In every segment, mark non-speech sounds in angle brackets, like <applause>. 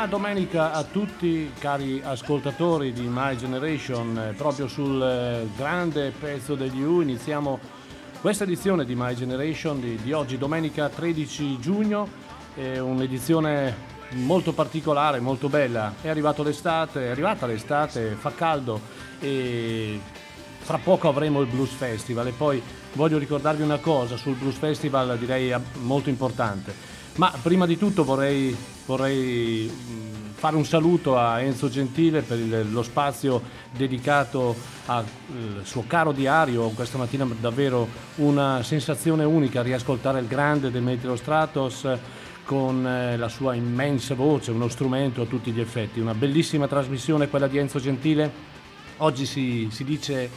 Buona domenica a tutti cari ascoltatori di My Generation, proprio sul eh, grande pezzo degli U iniziamo questa edizione di My Generation di, di oggi, domenica 13 giugno, è un'edizione molto particolare, molto bella, è arrivato l'estate, è arrivata l'estate, fa caldo e fra poco avremo il Blues Festival. E poi voglio ricordarvi una cosa sul Blues Festival direi molto importante ma prima di tutto vorrei, vorrei mm, fare un saluto a Enzo Gentile per il, lo spazio dedicato al suo caro diario. Questa mattina davvero una sensazione unica riascoltare il grande Demetrio Stratos con eh, la sua immensa voce, uno strumento a tutti gli effetti. Una bellissima trasmissione quella di Enzo Gentile. Oggi si, si dice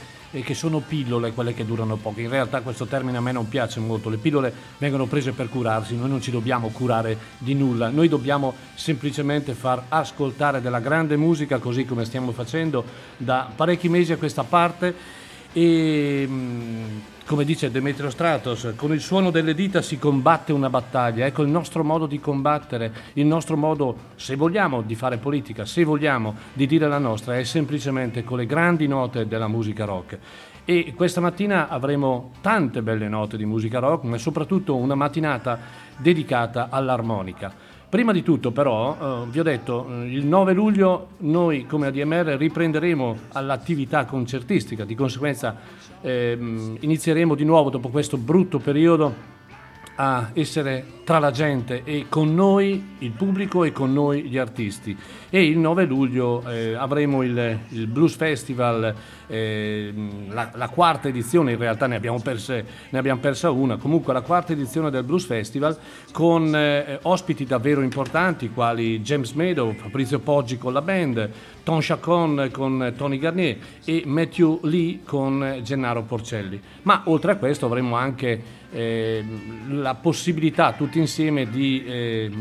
che sono pillole quelle che durano poco. In realtà questo termine a me non piace molto, le pillole vengono prese per curarsi, noi non ci dobbiamo curare di nulla, noi dobbiamo semplicemente far ascoltare della grande musica così come stiamo facendo da parecchi mesi a questa parte e mm, come dice Demetrio Stratos, con il suono delle dita si combatte una battaglia. Ecco il nostro modo di combattere, il nostro modo, se vogliamo, di fare politica, se vogliamo, di dire la nostra, è semplicemente con le grandi note della musica rock. E questa mattina avremo tante belle note di musica rock, ma soprattutto una mattinata dedicata all'armonica. Prima di tutto però, eh, vi ho detto, eh, il 9 luglio noi come ADMR riprenderemo all'attività concertistica, di conseguenza eh, inizieremo di nuovo dopo questo brutto periodo a essere tra la gente e con noi il pubblico e con noi gli artisti. E il 9 luglio eh, avremo il, il, Blues Festival, eh, la, la, quarta edizione, in realtà ne abbiamo, perse, ne abbiamo, persa una, comunque la quarta edizione del Blues Festival con eh, ospiti davvero importanti quali James Meadow, Fabrizio Poggi con la band, Tom Chacon con Tony Garnier e Matthew Lee con Gennaro Porcelli. Ma oltre a questo avremo anche eh, la possibilità tutti insieme di, eh,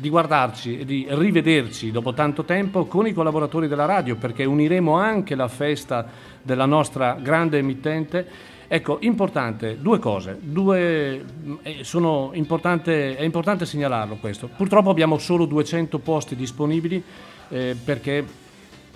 di guardarci e di rivederci dopo tanto tempo con i collaboratori della radio perché uniremo anche la festa della nostra grande emittente. Ecco, importante, due cose, due, eh, importante, è importante segnalarlo questo. Purtroppo abbiamo solo 200 posti disponibili eh, perché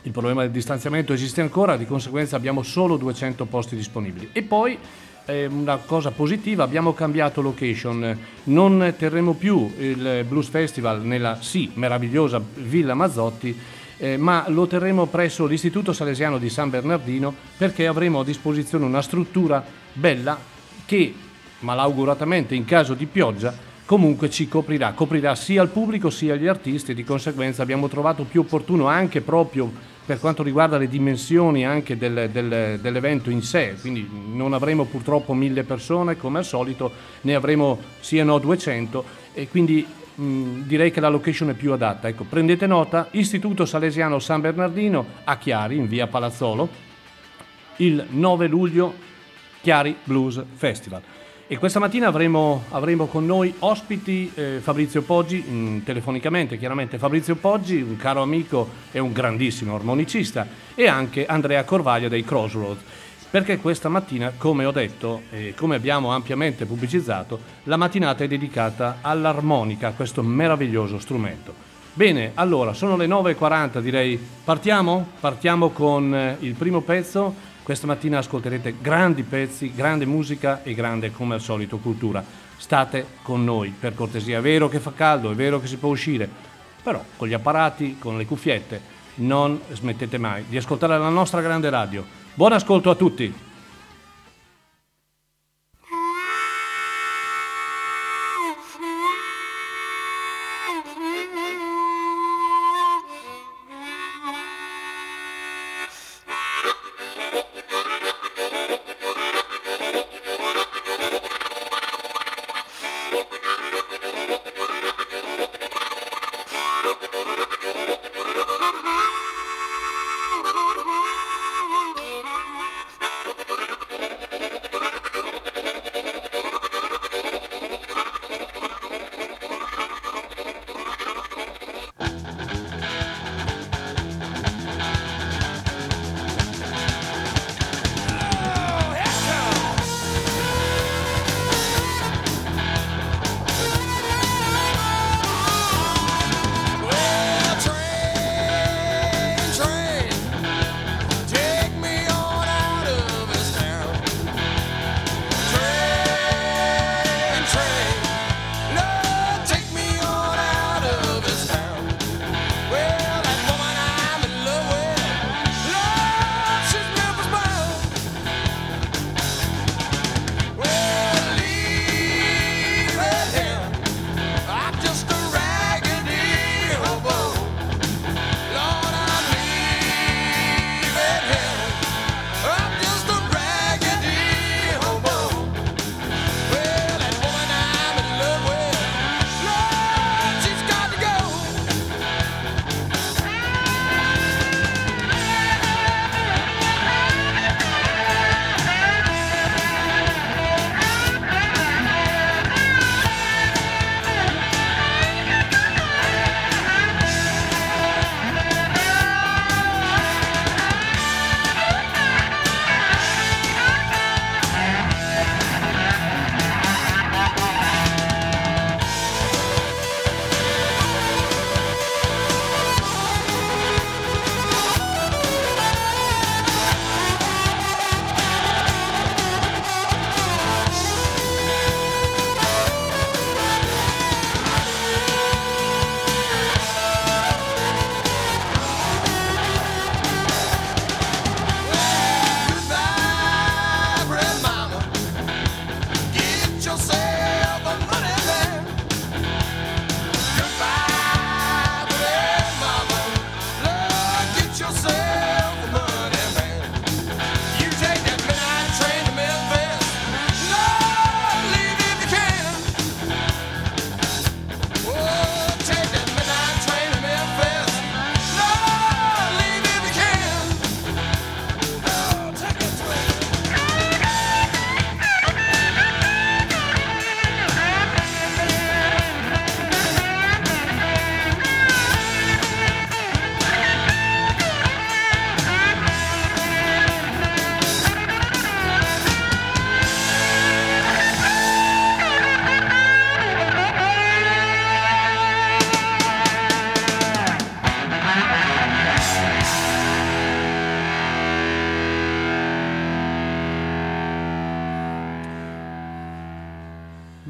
il problema del distanziamento esiste ancora, di conseguenza abbiamo solo 200 posti disponibili. E poi eh, una cosa positiva, abbiamo cambiato location, non terremo più il Blues Festival nella sì meravigliosa Villa Mazzotti, eh, ma lo terremo presso l'Istituto Salesiano di San Bernardino perché avremo a disposizione una struttura bella che, malauguratamente in caso di pioggia, comunque ci coprirà, coprirà sia il pubblico sia gli artisti e di conseguenza abbiamo trovato più opportuno anche proprio per quanto riguarda le dimensioni anche del, del, dell'evento in sé, quindi non avremo purtroppo mille persone come al solito, ne avremo sì e no 200 e quindi mh, direi che la location è più adatta. Ecco, prendete nota, Istituto Salesiano San Bernardino a Chiari, in via Palazzolo, il 9 luglio Chiari Blues Festival. E questa mattina avremo, avremo con noi ospiti eh, Fabrizio Poggi, mh, mm, telefonicamente chiaramente Fabrizio Poggi, un caro amico e un grandissimo armonicista, e anche Andrea Corvaglia dei Crossroads. Perché questa mattina, come ho detto e come abbiamo ampiamente pubblicizzato, la mattinata è dedicata all'armonica, questo meraviglioso strumento. Bene, allora sono le 9.40 direi, partiamo? Partiamo con eh, il primo pezzo questa mattina ascolterete grandi pezzi, grande musica e grande, come al solito, cultura. State con noi, per cortesia. È vero che fa caldo, è vero che si può uscire, però con gli apparati, con le cuffiette, non smettete mai di ascoltare la nostra grande radio. Buon ascolto a tutti!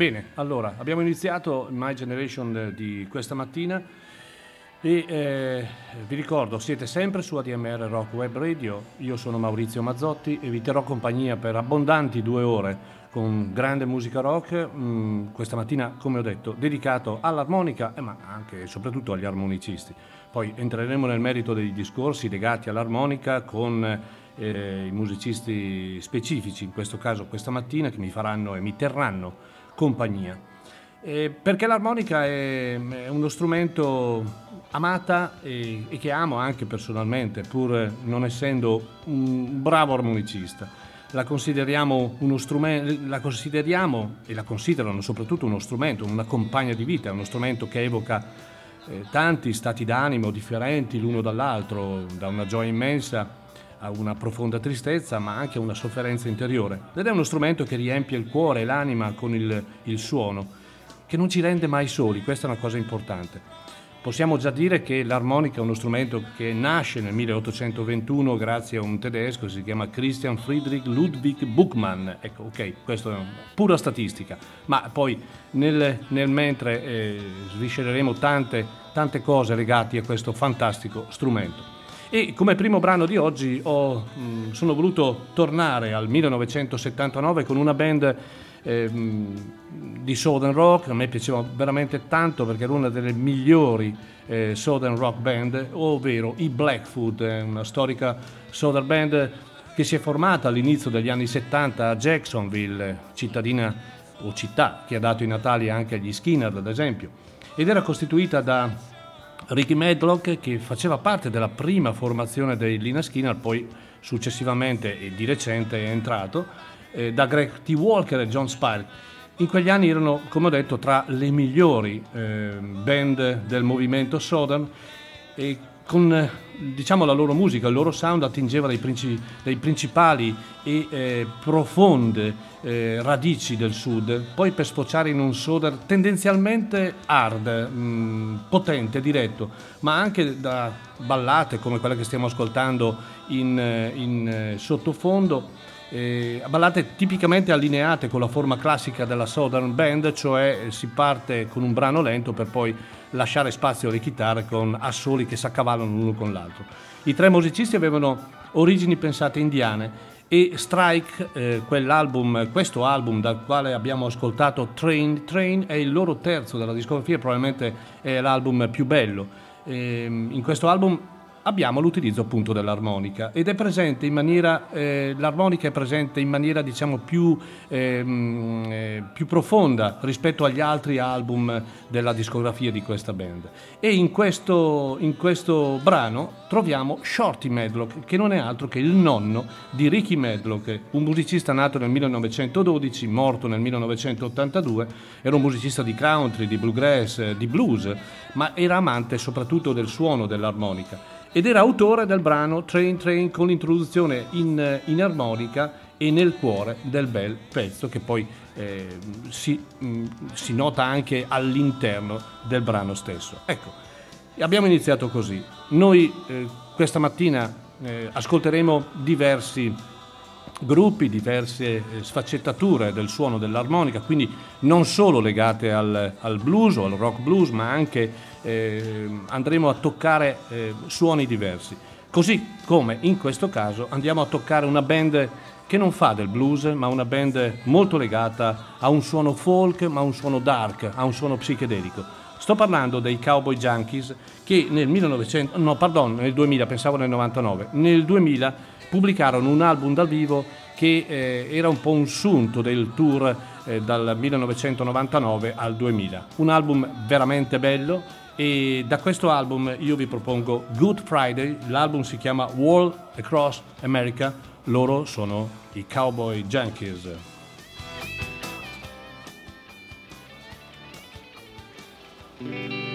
Bene, allora abbiamo iniziato My Generation di questa mattina e eh, vi ricordo, siete sempre su ADMR Rock Web Radio, io sono Maurizio Mazzotti e vi terrò compagnia per abbondanti due ore con grande musica rock, mh, mm, questa mattina come ho detto dedicato all'armonica eh, ma anche e soprattutto agli armonicisti. Poi entreremo nel merito dei discorsi legati all'armonica con eh, i musicisti specifici, in questo caso questa mattina, che mi faranno e mi terranno compagnia. Eh, perché l'armonica è, è, uno strumento amata e, e, che amo anche personalmente, pur non essendo un bravo armonicista. la consideriamo uno strumento, la consideriamo e la considerano soprattutto uno strumento, una compagna di vita, uno strumento che evoca eh, tanti stati d'animo differenti l'uno dall'altro, da una gioia immensa a una profonda tristezza, ma anche a una sofferenza interiore. Ed è uno strumento che riempie il cuore e l'anima con il, il suono, che non ci rende mai soli, questa è una cosa importante. Possiamo già dire che l'armonica è uno strumento che nasce nel 1821 grazie a un tedesco, si chiama Christian Friedrich Ludwig Buchmann. Ecco, ok, questo è pura statistica, ma poi nel, nel mentre eh, sviscereremo tante, tante cose legate a questo fantastico strumento. E come primo brano di oggi ho, mm, sono voluto tornare al 1979 con una band eh, di Southern Rock, a me piaceva veramente tanto perché era una delle migliori eh, Southern Rock band, ovvero i Blackfoot, una storica Southern band che si è formata all'inizio degli anni 70 a Jacksonville, cittadina o città che ha dato i natali anche agli Skinner ad esempio, ed era costituita da Ricky Medlock che faceva parte della prima formazione dei Lina Skinner, poi successivamente e di recente è entrato, eh, da Greg T. Walker e John Spire. In quegli anni erano, come ho detto, tra le migliori eh, band del movimento Southern e con diciamo, la loro musica, il loro sound attingeva dai, principi, dai principali e eh, profonde eh, radici del sud, poi per sfociare in un soda tendenzialmente hard, mh, mm, potente, diretto, ma anche da ballate come quella che stiamo ascoltando in, eh, in eh, sottofondo eh, ballate tipicamente allineate con la forma classica della Southern Band, cioè si parte con un brano lento per poi lasciare spazio alle chitarre con assoli che si accavallano l'uno con l'altro. I tre musicisti avevano origini pensate indiane e Strike, eh, quell'album, questo album dal quale abbiamo ascoltato Train, Train è il loro terzo della discografia, probabilmente è l'album più bello. Eh, in questo album abbiamo l'utilizzo appunto dell'armonica ed è presente in maniera, eh, l'armonica è presente in maniera diciamo più, ehm, eh, più, profonda rispetto agli altri album della discografia di questa band. E in questo, in questo brano troviamo Shorty Medlock, che non è altro che il nonno di Ricky Medlock, un musicista nato nel 1912, morto nel 1982, era un musicista di country, di bluegrass, di blues, ma era amante soprattutto del suono dell'armonica ed era autore del brano Train Train con l'introduzione in, in armonica e nel cuore del bel pezzo che poi eh, si, mh, mm, si, nota anche all'interno del brano stesso. Ecco, abbiamo iniziato così. Noi eh, questa mattina eh, ascolteremo diversi gruppi, diverse eh, sfaccettature del suono dell'armonica, quindi non solo legate al, al blues o al rock blues, ma anche eh, andremo a toccare eh, suoni diversi. Così come in questo caso andiamo a toccare una band che non fa del blues, ma una band molto legata a un suono folk, ma a un suono dark, a un suono psichedelico. Sto parlando dei Cowboy Junkies che nel 1900, no, pardon, nel 2000, pensavo nel 99, nel 2000 pubblicarono un album dal vivo che eh, era un po' un sunto del tour eh, dal 1999 al 2000. Un album veramente bello, e da questo album io vi propongo Good Friday, l'album si chiama Wall Across America, loro sono i Cowboy Junkies. thank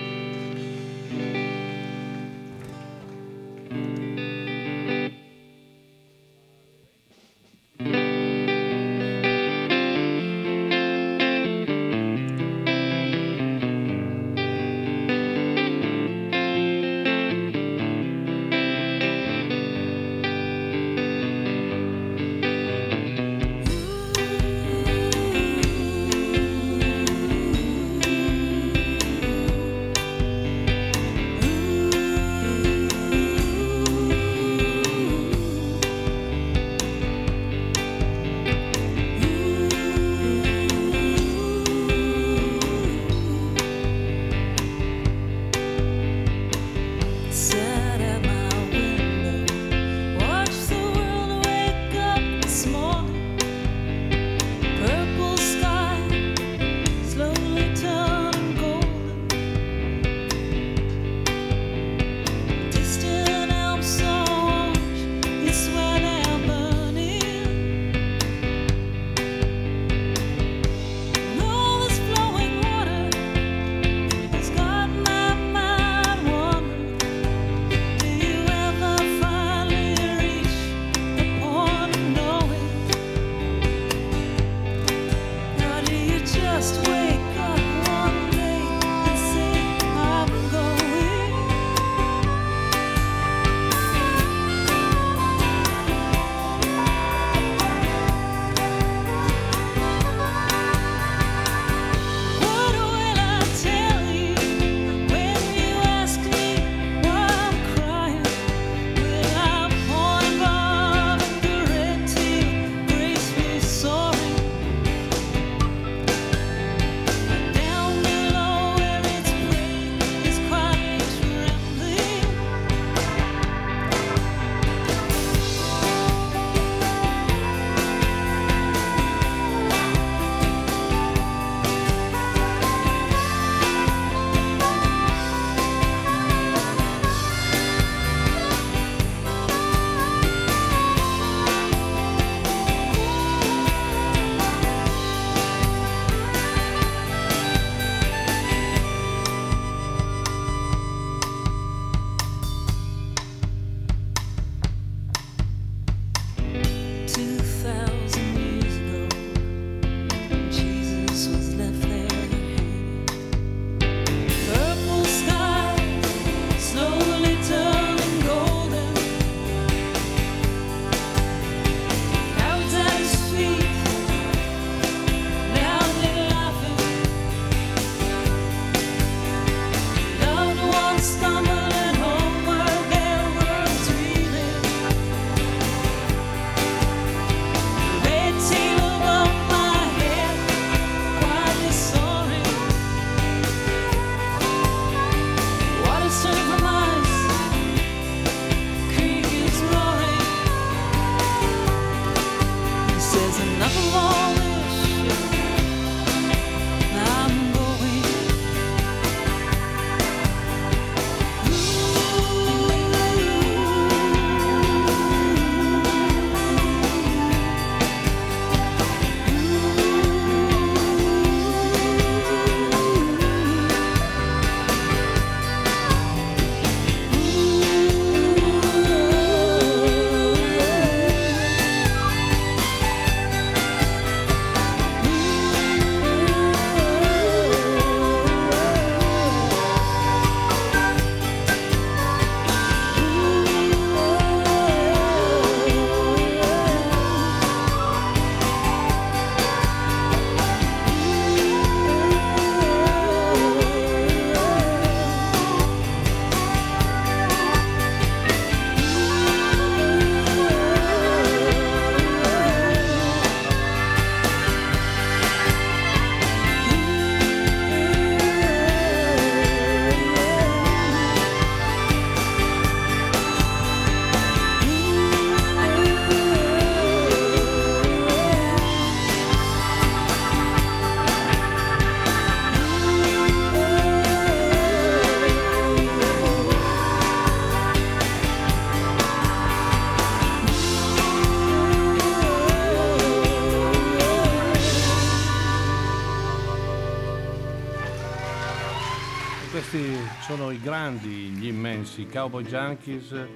immensi Cowboy Junkies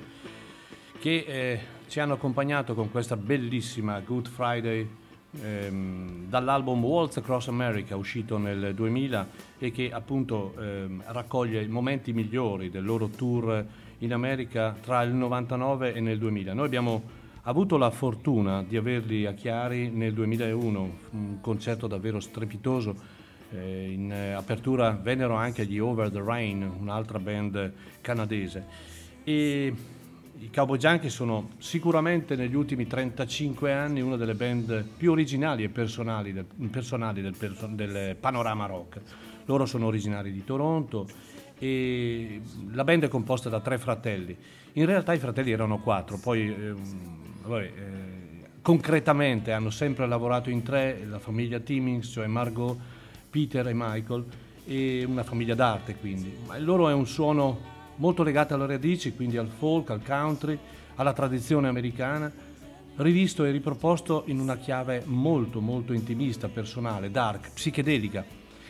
che eh, ci hanno accompagnato con questa bellissima Good Friday ehm, dall'album Waltz Across America uscito nel 2000 e che appunto ehm, raccoglie i momenti migliori del loro tour in America tra il 99 e nel 2000. Noi abbiamo avuto la fortuna di averli a Chiari nel 2001, un concerto davvero strepitoso. Eh, in eh, apertura vennero anche gli Over the Rain, un'altra band canadese. E i Cowboy Junkie sono sicuramente negli ultimi 35 anni una delle band più originali e personali del, personali del, del panorama rock. Loro sono originari di Toronto e la band è composta da tre fratelli. In realtà i fratelli erano quattro, poi eh, vabbè, eh, concretamente hanno sempre lavorato in tre, la famiglia Timmins, cioè Margot, Peter e Michael, e una famiglia d'arte quindi. Ma il loro è un suono molto legato alle radici, quindi al folk, al country, alla tradizione americana, rivisto e riproposto in una chiave molto molto intimista, personale, dark, psichedelica,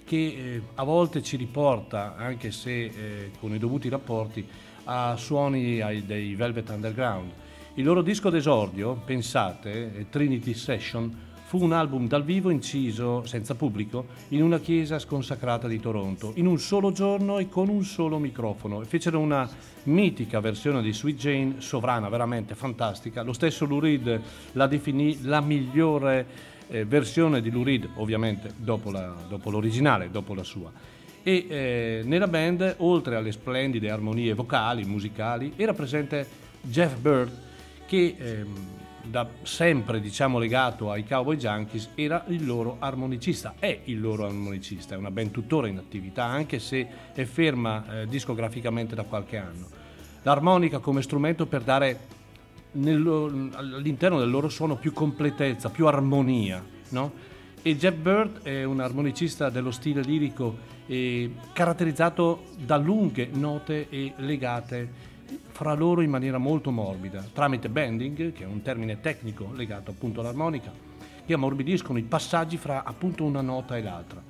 che eh, a volte ci riporta, anche se eh, con i dovuti rapporti, a suoni ai, dei Velvet Underground. Il loro disco d'esordio, pensate, Trinity Session, fu un album dal vivo inciso senza pubblico in una chiesa sconsacrata di Toronto, in un solo giorno e con un solo microfono. Fecero una mitica versione di Sweet Jane, sovrana, veramente fantastica. Lo stesso Lou Reed la definì la migliore eh, versione di Lou Reed, ovviamente dopo, la, dopo l'originale, dopo la sua. E eh, nella band, oltre alle splendide armonie vocali, musicali, era presente Jeff Bird che... Ehm, da sempre diciamo legato ai Cowboy Junkies era il loro armonicista, è il loro armonicista, è una band tuttora in attività anche se è ferma eh, discograficamente da qualche anno. L'armonica come strumento per dare nello, all'interno del loro suono più completezza, più armonia, no? E Jeff Bird è un armonicista dello stile lirico eh, caratterizzato da lunghe note e legate fra loro in maniera molto morbida, tramite bending, che è un termine tecnico legato appunto all'armonica, che ammorbidiscono i passaggi fra appunto una nota e l'altra.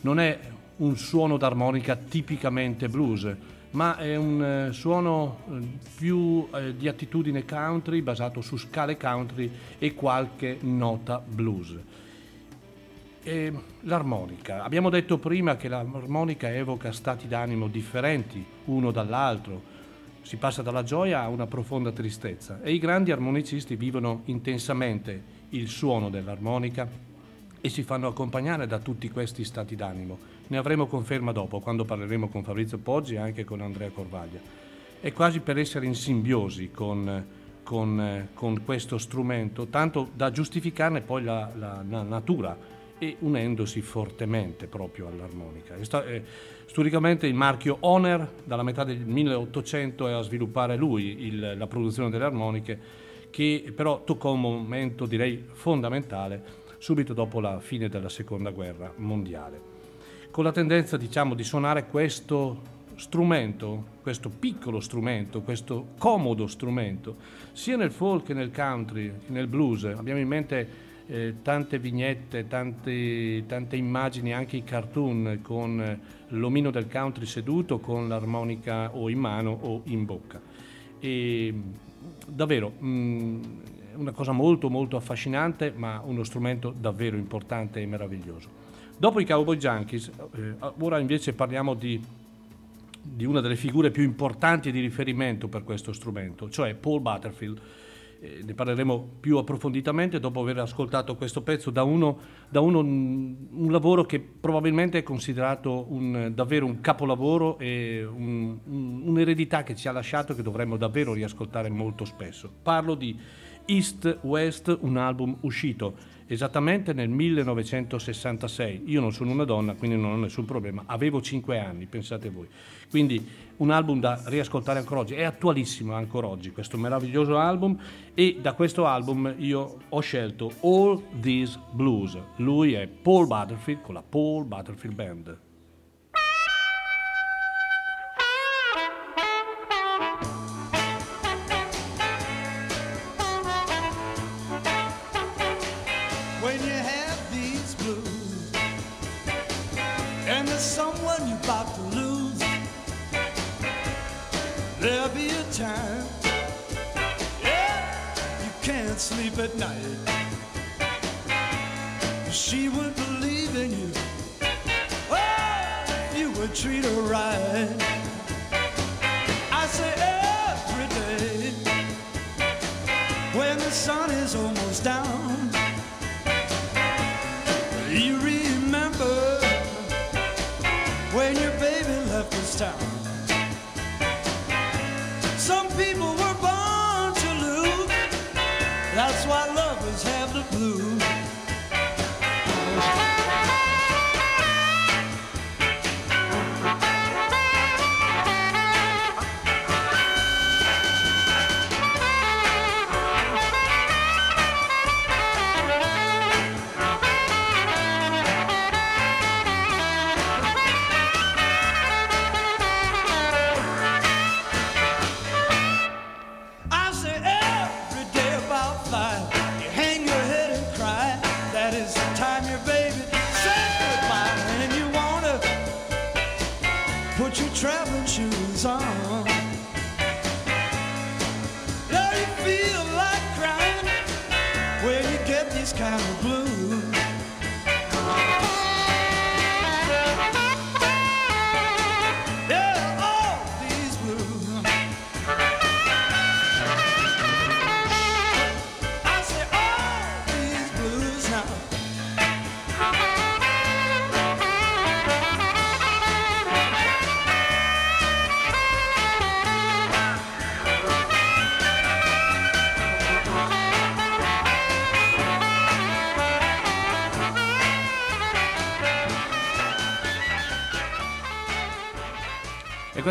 Non è un suono d'armonica tipicamente blues, ma è un eh, suono eh, più eh, di attitudine country, basato su scale country e qualche nota blues. E l'armonica. Abbiamo detto prima che l'armonica evoca stati d'animo differenti uno dall'altro, si passa dalla gioia a una profonda tristezza e i grandi armonicisti vivono intensamente il suono dell'armonica e si fanno accompagnare da tutti questi stati d'animo. Ne avremo conferma dopo, quando parleremo con Fabrizio Poggi e anche con Andrea Corvaglia. È quasi per essere in simbiosi con, con, con questo strumento, tanto da giustificarne poi la, la, la natura e unendosi fortemente proprio all'armonica. Eh, storicamente il marchio Honor dalla metà del 1800 è a sviluppare lui il, la produzione delle armoniche che però toccò un momento direi fondamentale subito dopo la fine della seconda guerra mondiale. Con la tendenza diciamo di suonare questo strumento, questo piccolo strumento, questo comodo strumento, sia nel folk che nel country, nel blues, abbiamo in mente eh, tante vignette, tante, tante, immagini, anche i cartoon con l'omino del country seduto con l'armonica o in mano o in bocca. E, davvero mh, mm, una cosa molto molto affascinante ma uno strumento davvero importante e meraviglioso. Dopo i Cowboy Junkies, eh, ora invece parliamo di, di una delle figure più importanti di riferimento per questo strumento, cioè Paul Butterfield eh, ne parleremo più approfonditamente dopo aver ascoltato questo pezzo da uno, da uno un lavoro che probabilmente è considerato un, davvero un capolavoro e un, un, un'eredità che ci ha lasciato che dovremmo davvero riascoltare molto spesso. Parlo di East West, un album uscito esattamente nel 1966. Io non sono una donna, quindi non ho nessun problema. Avevo 5 anni, pensate voi. Quindi un album da riascoltare ancora oggi, è attualissimo ancora oggi questo meraviglioso album e da questo album io ho scelto All These Blues. Lui è Paul Butterfield con la Paul Butterfield Band.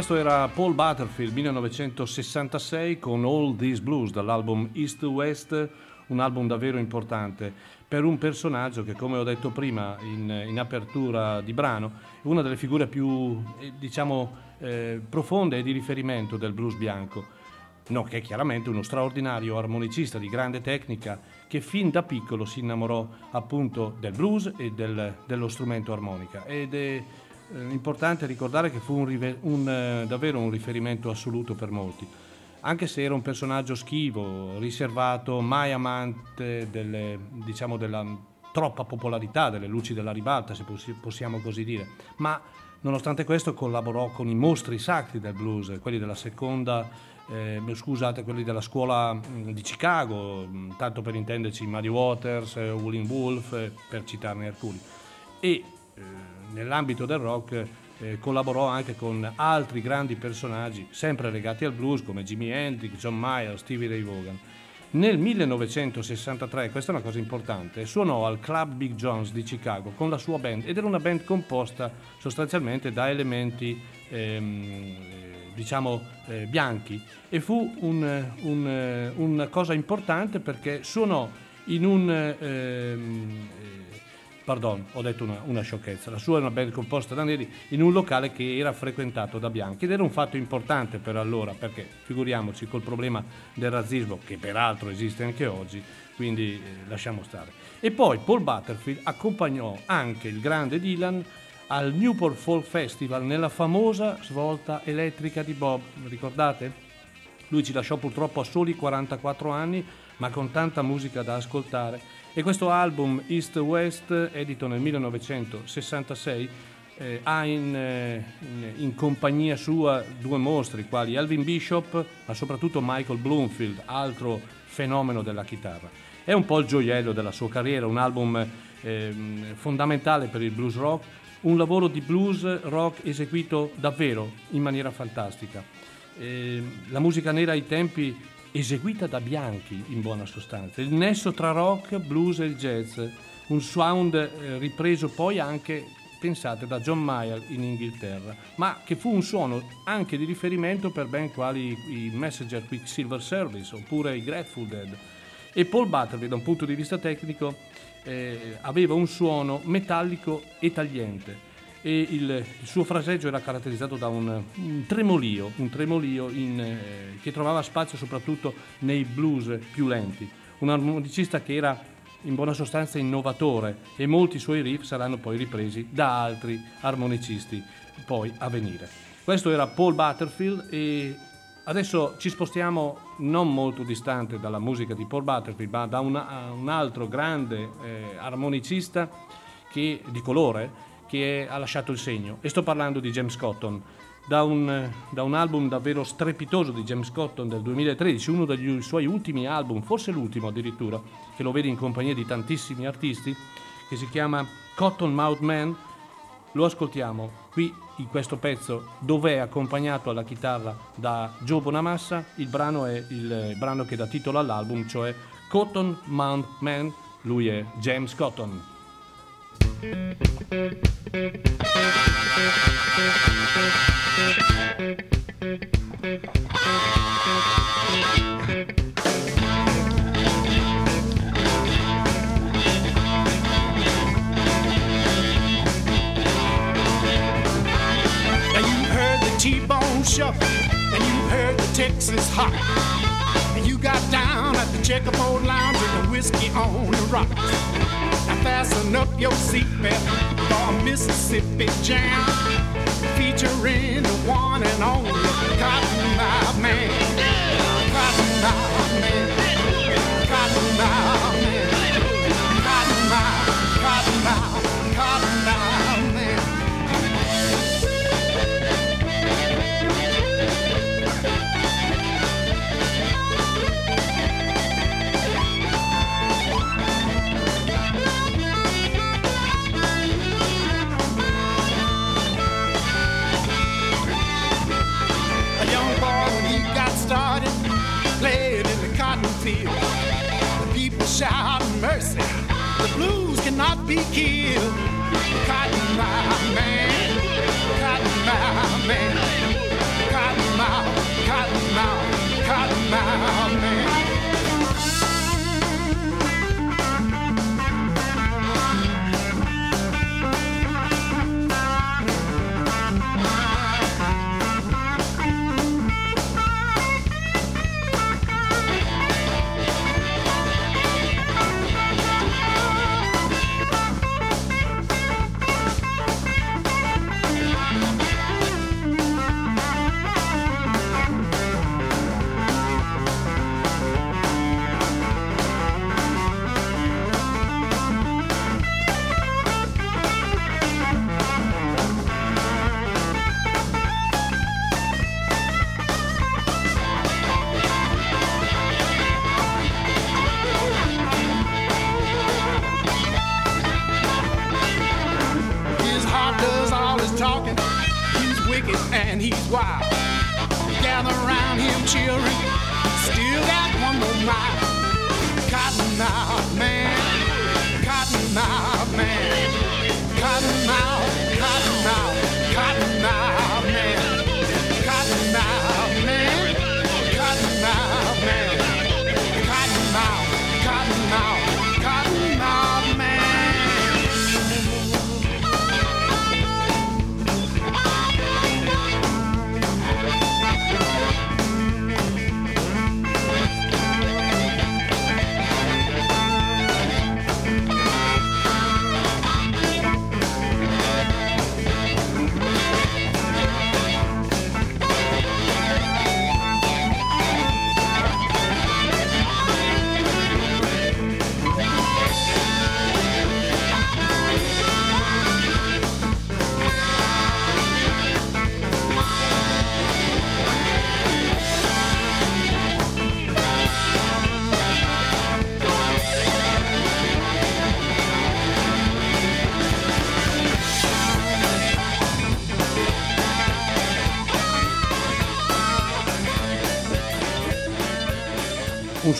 Questo era Paul Butterfield 1966 con All These Blues dall'album East to West, un album davvero importante per un personaggio che come ho detto prima in, in apertura di brano è una delle figure più eh, diciamo eh, profonde e di riferimento del blues bianco. No, che è chiaramente uno straordinario armonicista di grande tecnica che fin da piccolo si innamorò appunto del blues e del- dello strumento armonica ed è importante ricordare che fu un un, eh, davvero un riferimento assoluto per molti, anche se era un personaggio schivo, riservato, mai amante delle, diciamo, della troppa popolarità, delle luci della ribalta, se possi- possiamo così dire, ma nonostante questo collaborò con i mostri sacri del blues, quelli della seconda eh, scusate, quelli della scuola mh, di Chicago, mh, tanto per intenderci Muddy Waters, eh, Wooling Wolf, eh, per citarne alcuni. E eh, nell'ambito del rock eh, collaborò anche con altri grandi personaggi, sempre legati al blues, come Jimi Hendrix, John Mayer, Stevie Ray Vaughan. Nel 1963, questa è una cosa importante, suonò al Club Big John's di Chicago con la sua band ed era una band composta sostanzialmente da elementi ehm, eh, diciamo eh, bianchi e fu un- un, eh, una cosa importante perché suonò in un ehm, eh, Pardon, ho detto una, una sciocchezza. La sua è una band composta da neri in un locale che era frequentato da bianchi ed era un fatto importante per allora perché figuriamoci col problema del razzismo che peraltro esiste anche oggi, quindi eh, lasciamo stare. E poi Paul Butterfield accompagnò anche il grande Dylan al Newport Folk Festival nella famosa svolta elettrica di Bob, ricordate? Lui ci lasciò purtroppo a soli 44 anni, ma con tanta musica da ascoltare. E questo album East West, edito nel 1966, eh, ha in, eh, in- in compagnia sua due mostri, quali Alvin Bishop, ma soprattutto Michael Bloomfield, altro fenomeno della chitarra. È un po' il gioiello della sua carriera, un album ehm, fondamentale per il blues rock, un lavoro di blues rock eseguito davvero in maniera fantastica. Eh, la musica nera ai tempi eseguita da bianchi in buona sostanza, il nesso tra rock, blues e jazz, un sound eh, ripreso poi anche, pensate, da John Mayer in Inghilterra, ma che fu un suono anche di riferimento per ben quali i Messenger Quicksilver Service oppure i Grateful Dead. E Paul Butterfield, da un punto di vista tecnico, eh, aveva un suono metallico e tagliente e il, il suo fraseggio era caratterizzato da un, un tremolio, un tremolio in, eh, che trovava spazio soprattutto nei blues più lenti. Un armonicista che era in buona sostanza innovatore e molti suoi riff saranno poi ripresi da altri armonicisti poi a venire. Questo era Paul Butterfield e Adesso ci spostiamo non molto distante dalla musica di Paul Butterfield, ma da una, un altro grande eh, armonicista che, di colore che ha lasciato il segno. E sto parlando di James Cotton. Da un, da un, album davvero strepitoso di James Cotton del 2013, uno degli suoi ultimi album, forse l'ultimo addirittura, che lo vede in compagnia di tantissimi artisti, che si chiama Cotton Mouth Man. Lo ascoltiamo qui in questo pezzo dove è accompagnato alla chitarra da Joe Bonamassa, il brano è il brano che dà titolo all'album, cioè Cotton Mount Man, lui è James Cotton. Texas hot. And you got down at the checkerboard lounge whiskey on the rocks. Now fasten up your seatbelt for a Mississippi jam, featuring the one and only Cotton Eye Man. Cotton Eye Man. Cotton Eye mercy. The blues cannot be killed. Cotton Mouth Man, Cotton Mouth Man, Cotton Mouth, Cotton Mouth, Cotton Mouth Man.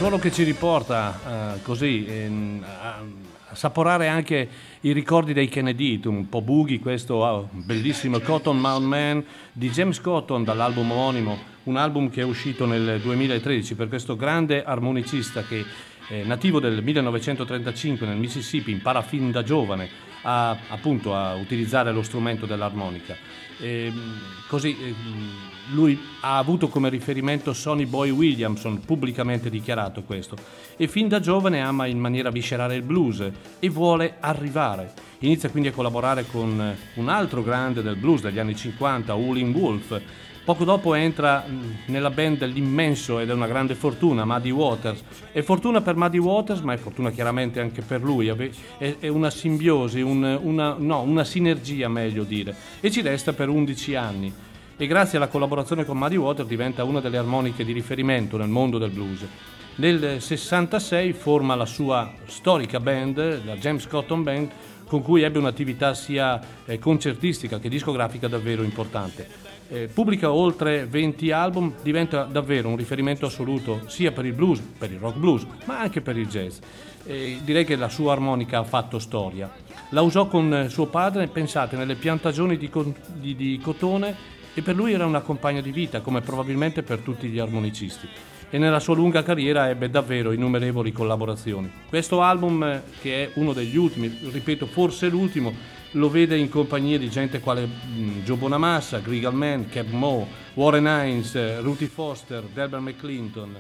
Suono che ci riporta eh, così ehm, a, assaporare anche i ricordi dei Kennedy, un po' boogie questo ah, bellissimo Cotton Mount Man di James Cotton dall'album omonimo, un album che è uscito nel 2013 per questo grande armonicista che eh, nativo del 1935 nel Mississippi, impara fin da giovane a, appunto a utilizzare lo strumento dell'armonica. E, così eh, lui ha avuto come riferimento Sonny Boy Williamson, pubblicamente dichiarato questo, e fin da giovane ama in maniera viscerale il blues e vuole arrivare. Inizia quindi a collaborare con un altro grande del blues degli anni 50, Howlin' Wolf, Poco dopo entra nella band l'immenso ed è una grande fortuna Muddy Waters. È fortuna per Muddy Waters, ma è fortuna chiaramente anche per lui. È, una simbiosi, un, una, no, una sinergia meglio dire. E ci resta per 11 anni. E grazie alla collaborazione con Muddy Waters diventa una delle armoniche di riferimento nel mondo del blues. Nel 66 forma la sua storica band, la James Cotton Band, con cui ebbe un'attività sia eh, concertistica che discografica davvero importante eh, pubblica oltre 20 album, diventa davvero un riferimento assoluto sia per il blues, per il rock blues, ma anche per il jazz. Eh, direi che la sua armonica ha fatto storia. La usò con suo padre, pensate, nelle piantagioni di, di, di cotone e per lui era una compagna di vita, come probabilmente per tutti gli armonicisti. E nella sua lunga carriera ebbe davvero innumerevoli collaborazioni. Questo album, eh, che è uno degli ultimi, ripeto, forse l'ultimo, lo vede in compagnia di gente quale mm, Joe Bonamassa, Grigal Mann, Cap Moe, Warren Hines, Ruthie Foster, Delbert McClinton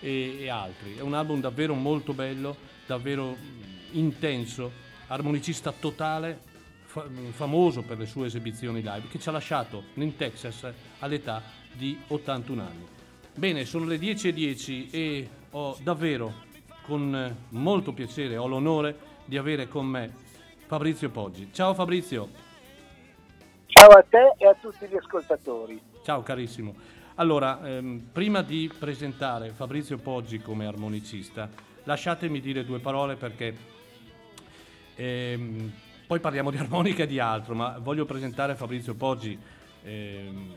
e, e, altri. È un album davvero molto bello, davvero mm, intenso, armonicista totale, fa- mm, famoso per le sue esibizioni live, che ci ha lasciato in Texas all'età di 81 anni. Bene, sono le 10.10 e ho davvero con molto piacere, ho l'onore di avere con me Fabrizio Poggi. Ciao Fabrizio. Ciao a te e a tutti gli ascoltatori. Ciao carissimo. Allora, ehm, prima di presentare Fabrizio Poggi come armonicista, lasciatemi dire due parole perché ehm, poi parliamo di armonica e di altro, ma voglio presentare Fabrizio Poggi ehm,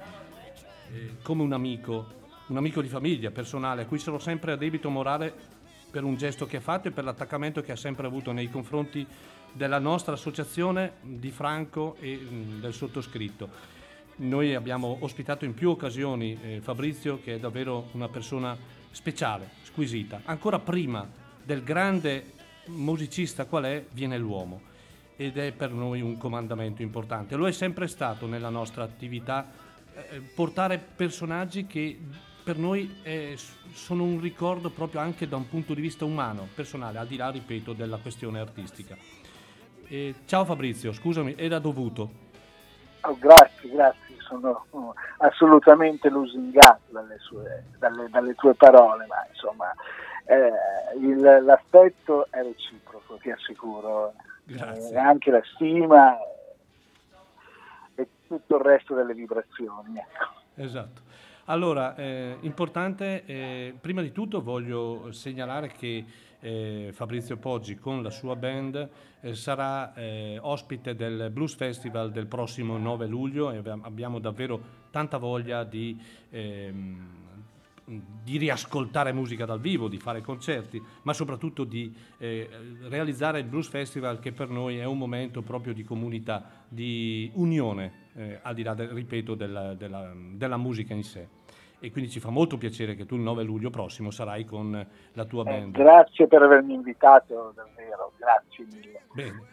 eh, come un amico, un amico di famiglia, personale, a cui sarò sempre a debito morale per un gesto che ha fatto e per l'attaccamento che ha sempre avuto nei confronti della nostra associazione di Franco e mm, del sottoscritto. Noi abbiamo ospitato in più occasioni eh, Fabrizio che è davvero una persona speciale, squisita. Ancora prima del grande musicista qual è, viene l'uomo ed è per noi un comandamento importante. Lo è sempre stato nella nostra attività eh, portare personaggi che per noi eh, sono un ricordo proprio anche da un punto di vista umano, personale, al di là, ripeto, della questione artistica. Eh, ciao Fabrizio, scusami, era dovuto. Oh, grazie, grazie, sono assolutamente lusingato dalle, sue, dalle, dalle, tue parole, ma insomma eh, il, l'aspetto è reciproco, ti assicuro, grazie. Eh, anche la stima e tutto il resto delle vibrazioni. Ecco. Esatto. Allora, eh, importante, eh, prima di tutto voglio segnalare che eh, Fabrizio Poggi con la sua band eh, sarà eh, ospite del Blues Festival del prossimo 9 luglio e abbiamo davvero tanta voglia di, ehm, di riascoltare musica dal vivo, di fare concerti, ma soprattutto di eh, realizzare il Blues Festival che per noi è un momento proprio di comunità, di unione, eh, al di là, del, ripeto, della, della, della musica in sé e quindi ci fa molto piacere che tu il 9 luglio prossimo sarai con la tua eh, band. Eh, grazie per avermi invitato, davvero, grazie mille. Bene.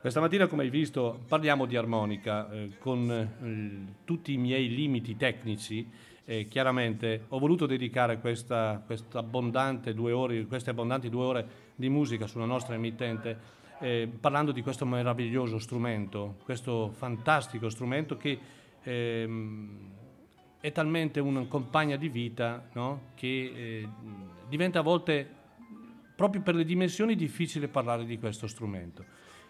Questa mattina, come hai visto, parliamo di armonica eh, con eh, tutti i miei limiti tecnici. Eh, chiaramente ho voluto dedicare questa, questa abbondante ore, queste abbondanti due ore di musica sulla nostra emittente eh, parlando di questo meraviglioso strumento, questo fantastico strumento che ehm, è talmente un compagna di vita no? che eh, diventa a volte, proprio per le dimensioni, difficile parlare di questo strumento.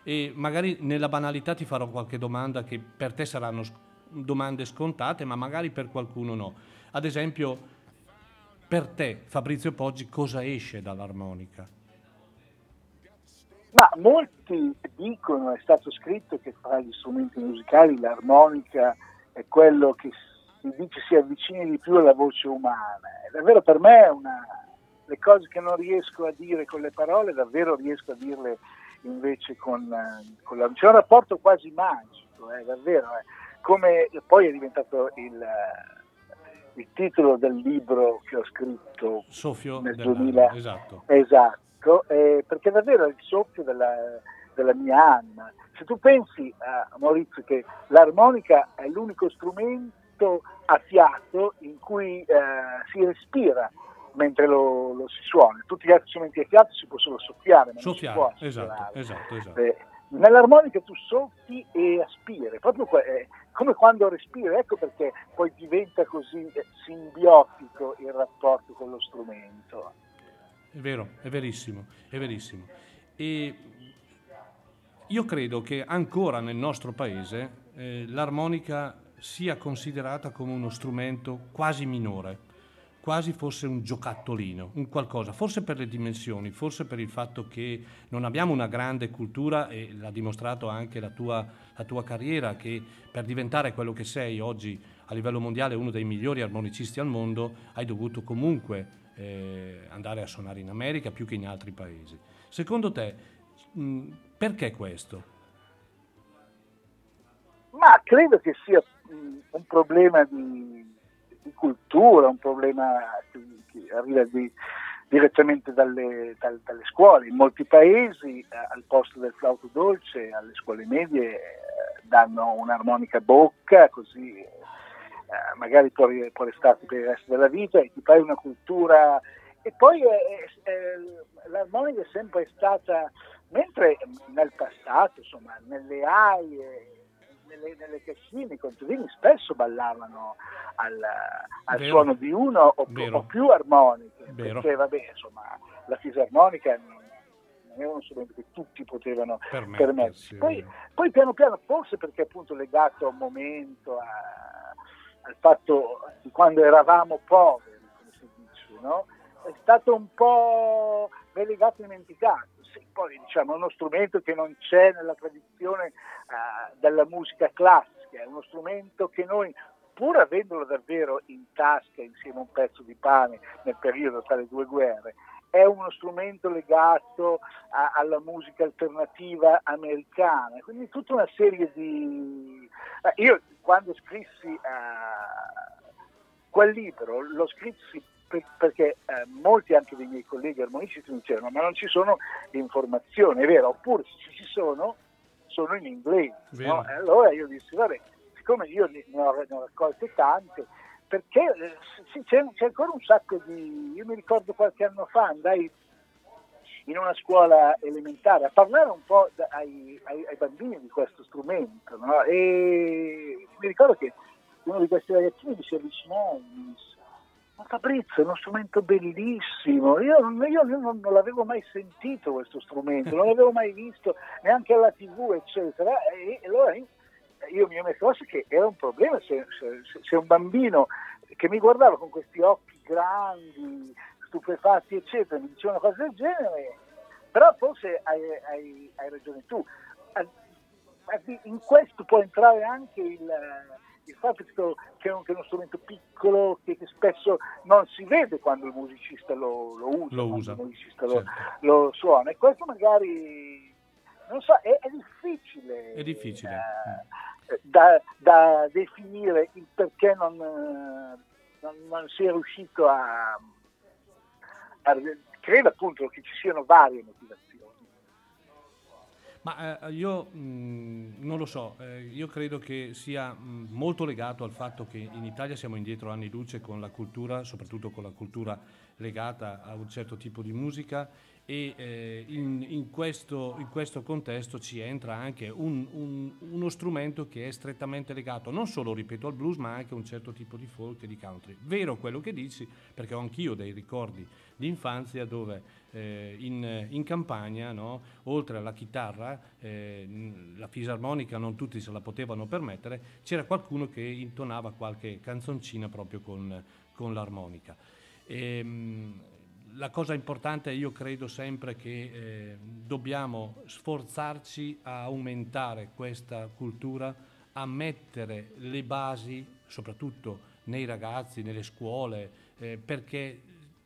E magari nella banalità ti farò qualche domanda che per te saranno domande scontate, ma magari per qualcuno no. Ad esempio, per te, Fabrizio Poggi, cosa esce dall'armonica? Ma molti dicono, è stato scritto che fra gli strumenti musicali l'armonica è quello che si dice si avvicini di più alla voce umana. È davvero per me una, le cose che non riesco a dire con le parole, davvero riesco a dirle invece con, con la... C'è un rapporto quasi magico, eh, davvero. Eh. Come poi è diventato il, il, titolo del libro che ho scritto soffio nel della, 2000. Esatto. Esatto, eh, perché davvero è il soffio della, della mia anima. Se tu pensi a Maurizio che l'armonica è l'unico strumento momento a fiato in cui eh, si respira mentre lo, lo, si suona. Tutti gli altri strumenti a fiato si possono soffiare, ma soffiare, non si può esatto, esatto, esatto. Eh, nell'armonica tu soffi e aspiri, proprio que- come quando respiri, ecco perché poi diventa così eh, simbiotico il rapporto con lo strumento. È vero, è verissimo, è verissimo. E io credo che ancora nel nostro paese eh, l'armonica sia considerata come uno strumento quasi minore quasi fosse un giocattolino, un qualcosa, forse per le dimensioni, forse per il fatto che non abbiamo una grande cultura e l'ha dimostrato anche la tua, la tua carriera, che per diventare quello che sei oggi a livello mondiale uno dei migliori armonicisti al mondo, hai dovuto comunque eh, andare a suonare in America più che in altri paesi. Secondo te, mh, perché questo? Ma credo che sia un problema di di cultura, un problema che, arriva di, direttamente dalle, dal, dalle, scuole. In molti paesi eh, al posto del flauto dolce alle scuole medie eh, danno un'armonica a bocca, così eh, magari può, può restarti per il resto della vita e ti fai una cultura. E poi l'armonica è sempre stata, mentre nel passato, insomma, nelle aie nelle, nelle cascine i contadini spesso ballavano al, al suono di uno o, o più armoniche, Vero. perché vabbè, insomma, la fisarmonica non è uno strumento che tutti potevano permettersi. Poi, poi, piano piano, forse perché appunto legato a un momento, a, al fatto di quando eravamo poveri, come si dice, no? è stato un po' relegato e dimenticato poi diciamo, è uno strumento che non c'è nella tradizione uh, della musica classica, è uno strumento che noi, pur avendolo davvero in tasca insieme a un pezzo di pane nel periodo tra le due guerre, è uno strumento legato a, alla musica alternativa americana, quindi tutta una serie di... Uh, io quando scrissi uh, quel libro lo scrissi perché eh, molti anche dei miei colleghi armonicisti mi dicevano ma non ci sono informazioni, è vero, oppure se ci sono, sono in inglese. No? allora io dissi, vabbè, siccome io ne ho, ne ho raccolte tante, perché eh, sì, c'è, c'è, ancora un sacco di... Io mi ricordo qualche anno fa andai in una scuola elementare a parlare un po' da, ai, ai, ai, bambini di questo strumento no? e mi ricordo che uno di questi ragazzini mi si avvicinò e mi ma Fabrizio è uno strumento bellissimo, io, io, io non, non, l'avevo mai sentito questo strumento, non l'avevo mai visto neanche alla tv eccetera. E, e allora io mi ho messo forse che era un problema se, se, se, un bambino che mi guardava con questi occhi grandi, stupefatti eccetera, mi diceva una cosa del genere, però forse hai, hai, hai ragione tu, in questo può entrare anche il il fatto che è, uno strumento piccolo che, che, spesso non si vede quando il musicista lo, lo usa, lo usa. il musicista certo. lo, lo, suona e questo magari non so, è, è difficile, è difficile. Eh, da, da, definire il perché non, non, non si è riuscito a, a credo appunto che ci siano varie motivazioni ma eh, io mh, mm, non lo so, eh, io credo che sia mh, mm, molto legato al fatto che in Italia siamo indietro anni luce con la cultura, soprattutto con la cultura legata a un certo tipo di musica e eh, in, in, questo, in, questo, contesto ci entra anche un, un, uno strumento che è strettamente legato non solo, ripeto, al blues ma anche a un certo tipo di folk e di country. Vero quello che dici perché ho anch'io dei ricordi di infanzia dove eh, in, in, campagna, no, oltre alla chitarra, eh, la fisarmonica non tutti se la potevano permettere, c'era qualcuno che intonava qualche canzoncina proprio con, con l'armonica. E, ehm, la cosa importante io credo sempre che eh, dobbiamo sforzarci a aumentare questa cultura, a mettere le basi, soprattutto nei ragazzi, nelle scuole, eh, perché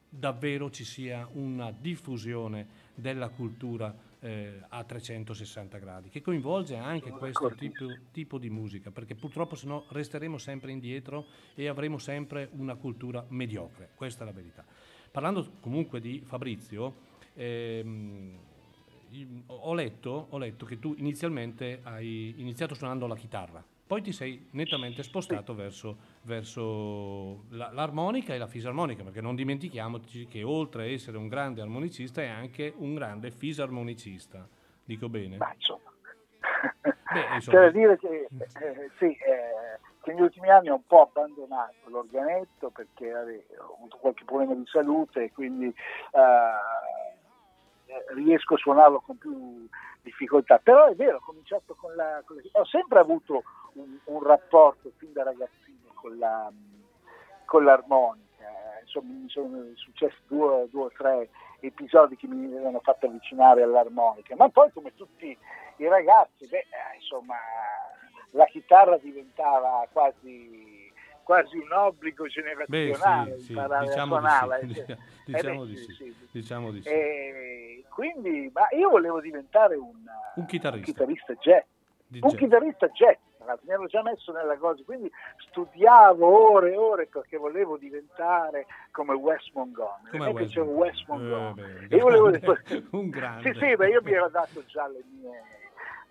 davvero ci sia una diffusione della cultura eh, a 360 gradi, che coinvolge anche questo tipo, tipo, di musica, perché purtroppo se no resteremo sempre indietro e avremo sempre una cultura mediocre, questa è la verità. Parlando comunque di Fabrizio, ehm, ho, letto, ho, letto, che tu inizialmente hai iniziato suonando la chitarra, poi ti sei nettamente spostato verso, verso la, l'armonica e la fisarmonica, perché non dimentichiamoci che oltre a essere un grande armonicista è anche un grande fisarmonicista. Dico bene? Ma insomma, Beh, C'è da dire che, eh, sì, eh, che negli ultimi anni ho un po' abbandonato l'organetto perché ho avuto qualche problema di salute e quindi eh, riesco a suonarlo con più difficoltà. Però è vero, ho cominciato con la... Con la ho sempre avuto un, un, rapporto fin da ragazzino con, la, con l'armonica. Insomma, mi sono successi due, o tre episodi che mi hanno fatto avvicinare all'armonica, ma poi come tutti i ragazzi, beh, insomma, la chitarra diventava quasi, quasi un obbligo generazionale beh, sì, imparare diciamo a suonarla. Di sì. <laughs> Diciamo, di sì. diciamo di sì. E quindi, ma io volevo diventare un, un chitarrista. un chitarrista jazz. Di un jazz. chitarrista jazz, mi ero già messo nella cosa, quindi studiavo ore e ore perché volevo diventare come Wes Montgomery. Come A me Wes Wes Montgomery. Eh, beh, un E io volevo <laughs> un grande. Sì, sì, beh, io mi ero dato già le mie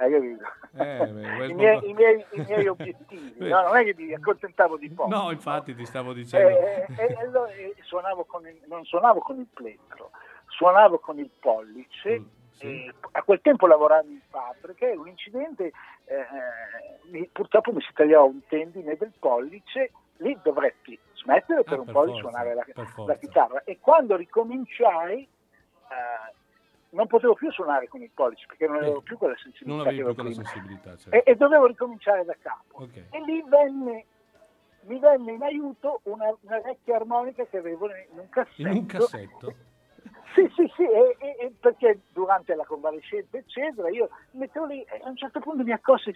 hai capito? Eh, beh, <laughs> I, miei, i, miei, i miei obiettivi, no, non è che mi accontentavo di poco. No, infatti ti stavo dicendo. Eh, e, e allora, eh, suonavo con il- non suonavo con il plettro, suonavo con il pollice. Mm, e a quel tempo lavoravo in fabbrica e un incidente, eh, purtroppo mi si tagliava un tendine del pollice, lì dovetti smettere per Ah, un per po' di forza, suonare la, la chitarra e quando ricominciai eh, non potevo più suonare con il pollice perché non avevo Eh, più quella sensibilità più quella sensibilità. certo. e, e dovevo ricominciare da capo Ok. e lì venne mi venne in aiuto una, una vecchia armonica che avevo in un cassetto. In un cassetto? <laughs> Sì, sì, sì, e, e- perché durante la convalescenza, eccetera, io mettevo lì e a un certo punto mi accorsi,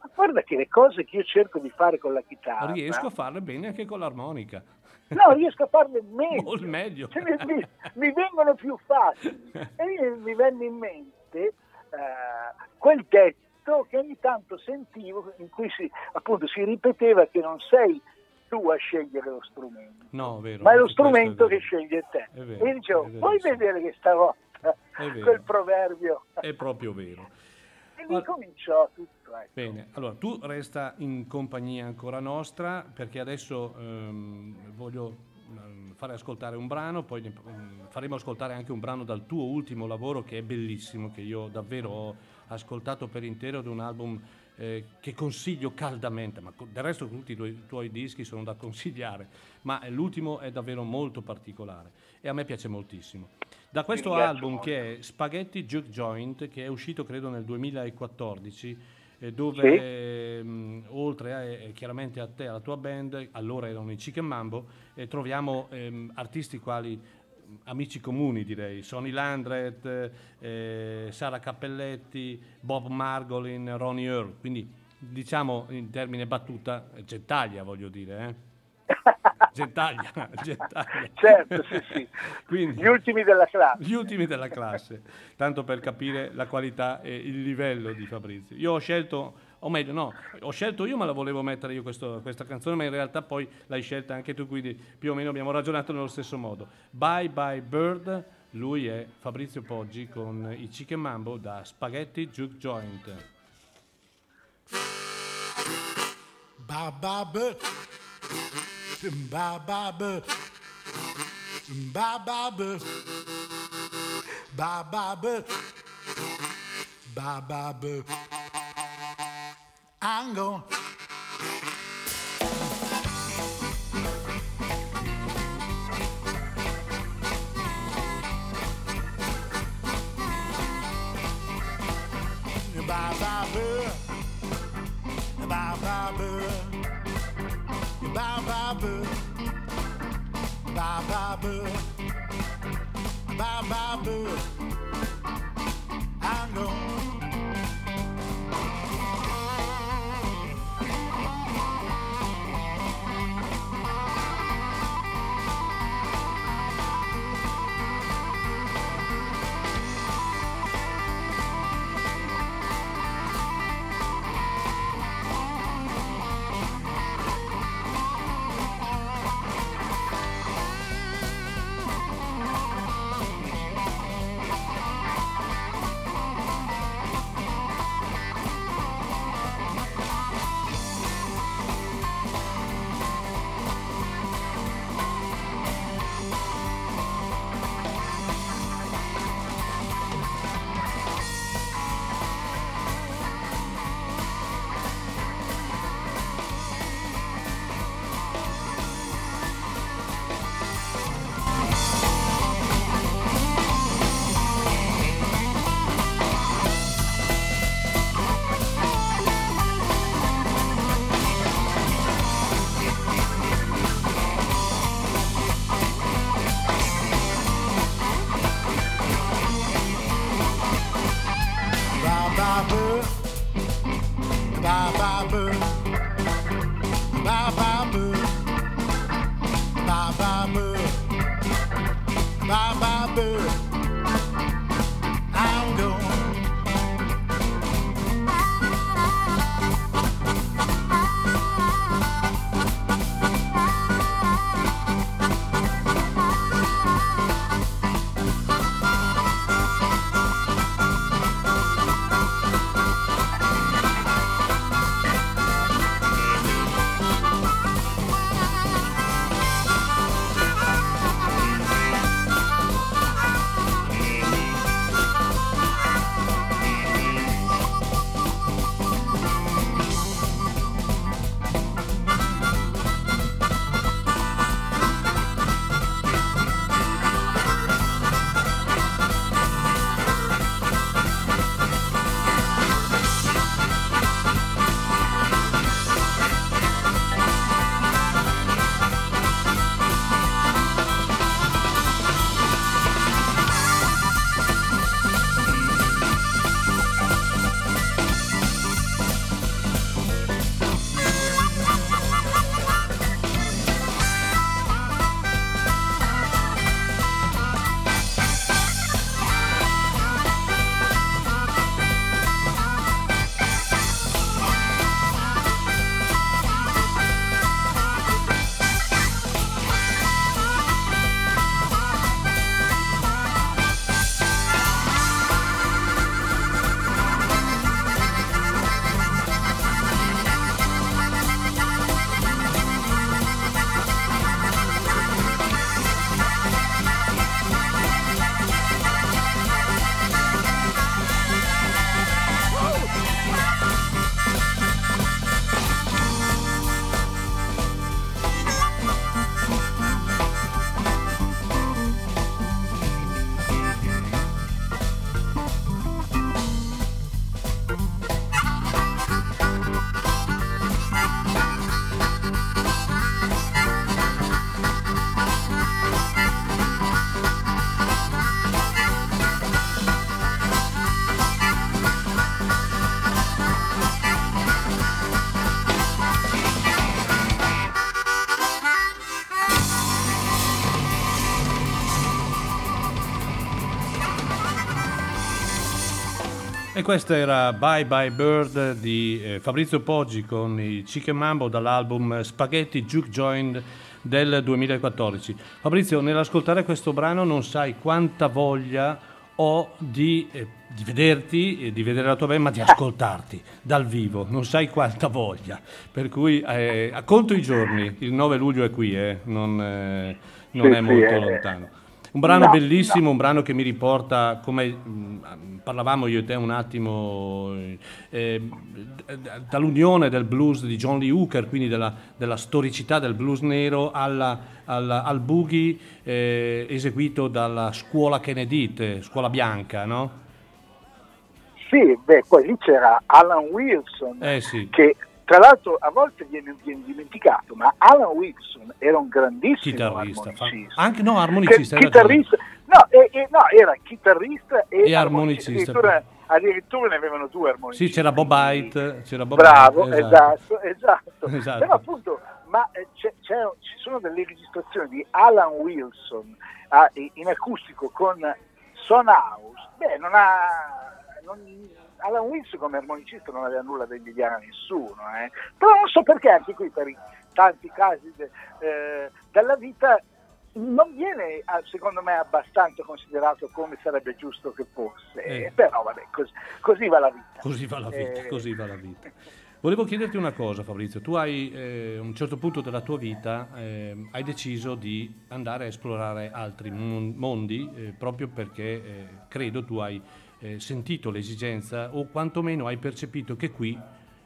ma guarda che le cose che io cerco di fare con la chitarra, Riesco a farle bene anche con l'armonica. No, riesco a farle meglio, meglio. Cioè, mi, mi- vengono più facili. <laughs> E mi, venne in mente eh, quel detto che ogni tanto sentivo, in cui si, appunto si ripeteva che non sei tu a scegliere lo strumento, No, vero. ma è lo strumento è che vero. sceglie te. Vero, e dicevo, vuoi verissimo. vedere che stavolta vero. quel proverbio? È proprio vero. E lì cominciò tutto. ecco. Bene, allora tu resta in compagnia ancora nostra perché adesso ehm, voglio ehm, fare ascoltare un brano, poi mm, faremo ascoltare anche un brano dal tuo ultimo lavoro che è bellissimo, che io davvero ho ascoltato per intero, di un album eh, che consiglio caldamente, ma del resto tutti i tuoi, tuoi dischi sono da consigliare, ma l'ultimo è davvero molto particolare e a me piace moltissimo. Da questo ringrazio album molto. che è Spaghetti Juke Joint, che è uscito credo nel 2014, eh, dove Sì. ehm, oltre a, eh, chiaramente a te e alla tua band, allora erano i Chicken Mambo, eh, troviamo ehm, artisti quali mm, amici comuni direi, Sonny Landret, eh, Sara Cappelletti, Bob Margolin, Ronnie Earl, quindi diciamo in termine battuta eh, Gentaglia voglio dire, eh? <laughs> Gentaglia, <laughs> Gentaglia. Certo, sì, sì. Quindi- Gli ultimi della classe. gli ultimi della classe, tanto per capire la qualità e il livello di Fabrizio. Io ho scelto, o meglio, no, ho scelto io, ma la volevo mettere io questo- questa canzone, ma in realtà poi l'hai scelta anche tu, quindi più o meno abbiamo ragionato nello stesso modo. Bye Bye Bird, lui è Fabrizio Poggi con i Chicken Mambo da Spaghetti Juke Joint. Ba ba ba. Ba ba ba. Ba ba ba. Ba ba ba. Ba ba ba. I'm going. boo. Bye bye boo. Bye bye boo. Questo era Bye Bye Bird di eh, Fabrizio Poggi con i Chicken Mambo dall'album Spaghetti Juke Joint del 2014. Fabrizio, nell'ascoltare questo brano non sai quanta voglia ho di, eh, di vederti, di vedere la tua band, ma di ascoltarti dal vivo, non sai quanta voglia. Per cui eh, conto i giorni, il 9 luglio è qui, eh, non, eh, non Sì, è sì, molto eh. lontano. Un brano No, bellissimo, un brano che mi riporta, come mh, parlavamo io e te un attimo, eh, d- dall'unione del blues di John Lee Hooker, quindi della, della storicità del blues nero, alla- alla- al boogie eh, eseguito dalla scuola Kennedy, scuola bianca, no? Sì, beh, poi lì c'era Alan Wilson, Eh sì. che tra l'altro a volte viene, viene dimenticato, ma Alan Wilson era un grandissimo Chitarrista, armonicista. anche no, armonicista, Che- chitarrista, no, e- e- no, era chitarrista e, E armonicista. Addirittura, addirittura ne avevano due armonicisti. Sì, c'era Bob Hyde, c'era Bob Bravo, Hyde, esatto, esatto. Esatto. <laughs> Però appunto, ma eh, c'è- c'è- ci sono delle registrazioni di Alan Wilson ah, in acustico con Son House. Beh, non ha... non- Alan Wilson come armonicista non aveva nulla da invidiare a nessuno, eh. però non so perché anche qui per i tanti casi de- eh, della vita non viene secondo me abbastanza considerato come sarebbe giusto che fosse, Eh. però vabbè, così, così va la vita. Così va la vita, Eh, così va la vita. Volevo chiederti una cosa Fabrizio, tu hai eh, a un certo punto della tua vita eh, hai deciso di andare a esplorare altri mon- mondi eh, proprio perché eh, credo tu hai eh, sentito l'esigenza o quantomeno hai percepito che qui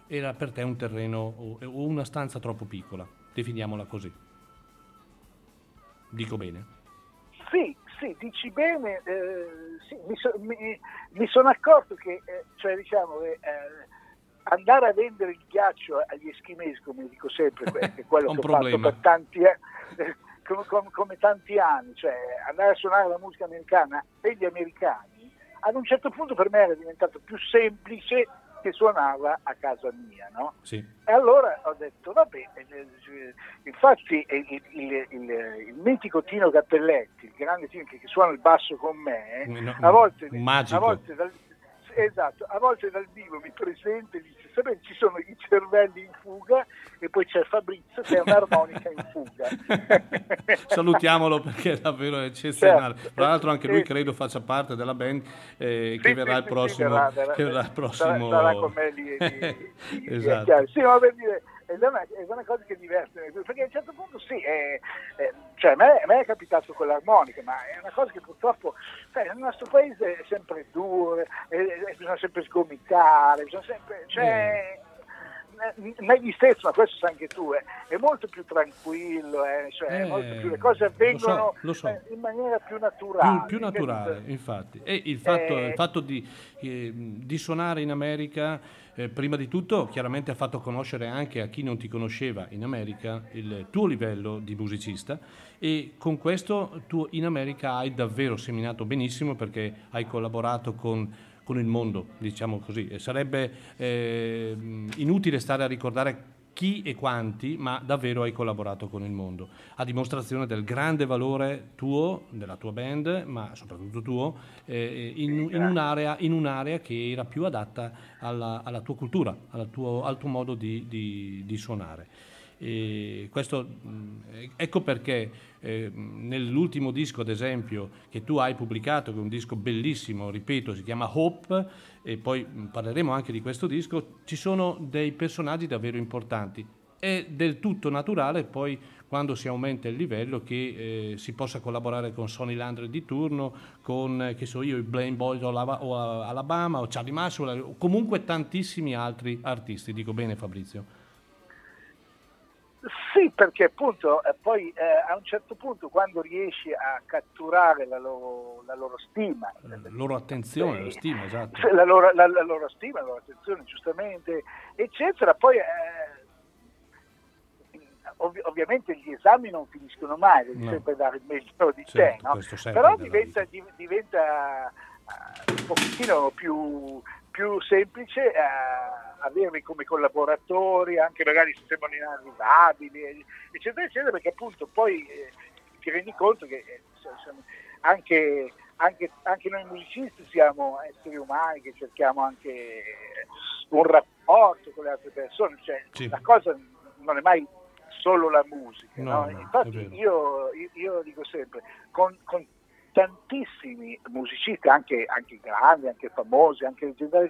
era per te un terreno o, o una stanza troppo piccola, definiamola così. Dico bene? Sì, sì, dici bene, eh, sì, mi, so- mi- mi sono accorto che eh, cioè, diciamo, che, eh, andare a vendere il ghiaccio agli eschimesi, come dico sempre, è <laughs> quello Un che ho problema. fatto per tanti anni, <laughs> come, come- come tanti anni, cioè andare a suonare la musica americana per gli americani, ad un certo punto per me era diventato più semplice che suonava a casa mia, no? Sì. E allora ho detto, va bene, eh, infatti il, il, il, il mitico Tino Cappelletti, il grande Tino che, che suona il basso con me, No, a volte, magico. a volte dal, esatto, a volte dal vivo mi presenta e dice, sapete ci sono i cervelli in fuga e poi c'è Fabrizio che è un'armonica in fuga. Salutiamolo perché è davvero eccezionale. Certo. Tra l'altro anche lui Sì. credo faccia parte della band eh, Sì, che sì, verrà prossimo. verrà, verrà, che verrà il sarà- prossimo... sarà con me lì, lì- lì- Esatto. Sì, ma per dire, ed è una, è una cosa che diverte, perché a un certo punto sì, è- è- cioè, a, me, a me è capitato con l'armonica, ma è una cosa che purtroppo sai, nel nostro paese è sempre duro, e bisogna sempre sgomitare, bisogna sempre... Cioè, ne- negli stessi, ma questo sai anche tu, eh, è molto più tranquillo, eh, cioè, è Eh, molto più- le cose lo so, avvengono lo so. eh, in maniera più naturale. più, più naturale, infatti. E il fatto, Eh, il fatto di, eh, di suonare in America, eh, prima di tutto, chiaramente ha fatto conoscere anche a chi non ti conosceva in America il tuo livello di musicista e con questo tu in America hai davvero seminato benissimo perché hai collaborato con, con il mondo, diciamo così. Sarebbe eh, inutile stare a ricordare chi e quanti, ma davvero hai collaborato con il mondo, a dimostrazione del grande valore tuo, della tua band, ma soprattutto tuo, eh, in, in un'area, in un'area che era più adatta alla, alla tua cultura, alla tuo- al tuo modo di, di- di suonare. E questo, mh, ecco perché eh, nell'ultimo disco, ad esempio, che tu hai pubblicato, che è un disco bellissimo, ripeto, si chiama Hope, e poi mh, parleremo anche di questo disco, ci sono dei personaggi davvero importanti. È del tutto naturale poi quando si aumenta il livello che eh, si possa collaborare con Sonny Landry di turno, con eh, che so io, i Blaine Boys o, Alaba- o, Alabama o Charlie Maxwell, o comunque tantissimi altri artisti. Dico bene Fabrizio? Sì, perché appunto eh, poi eh, a un certo punto quando riesci a catturare la loro, la loro stima, La loro attenzione, la stima, esatto. La loro, la- la loro stima, la loro attenzione, giustamente, eccetera, poi eh, ovvi- ovviamente gli esami non finiscono mai, devi No. sempre dare il meglio di Certo, te, no? però diventa, diventa eh, un pochettino più, più semplice eh, averli come collaboratori, anche magari se sembrano inarrivabili, eccetera, eccetera, perché appunto poi eh, ti rendi conto che eh, anche, anche- anche noi musicisti siamo esseri umani che cerchiamo anche un rapporto con le altre persone, cioè Sì. la cosa non è mai solo la musica. No, no? Infatti io- io dico sempre, con, con tantissimi musicisti, anche, anche grandi, anche famosi, anche leggendari,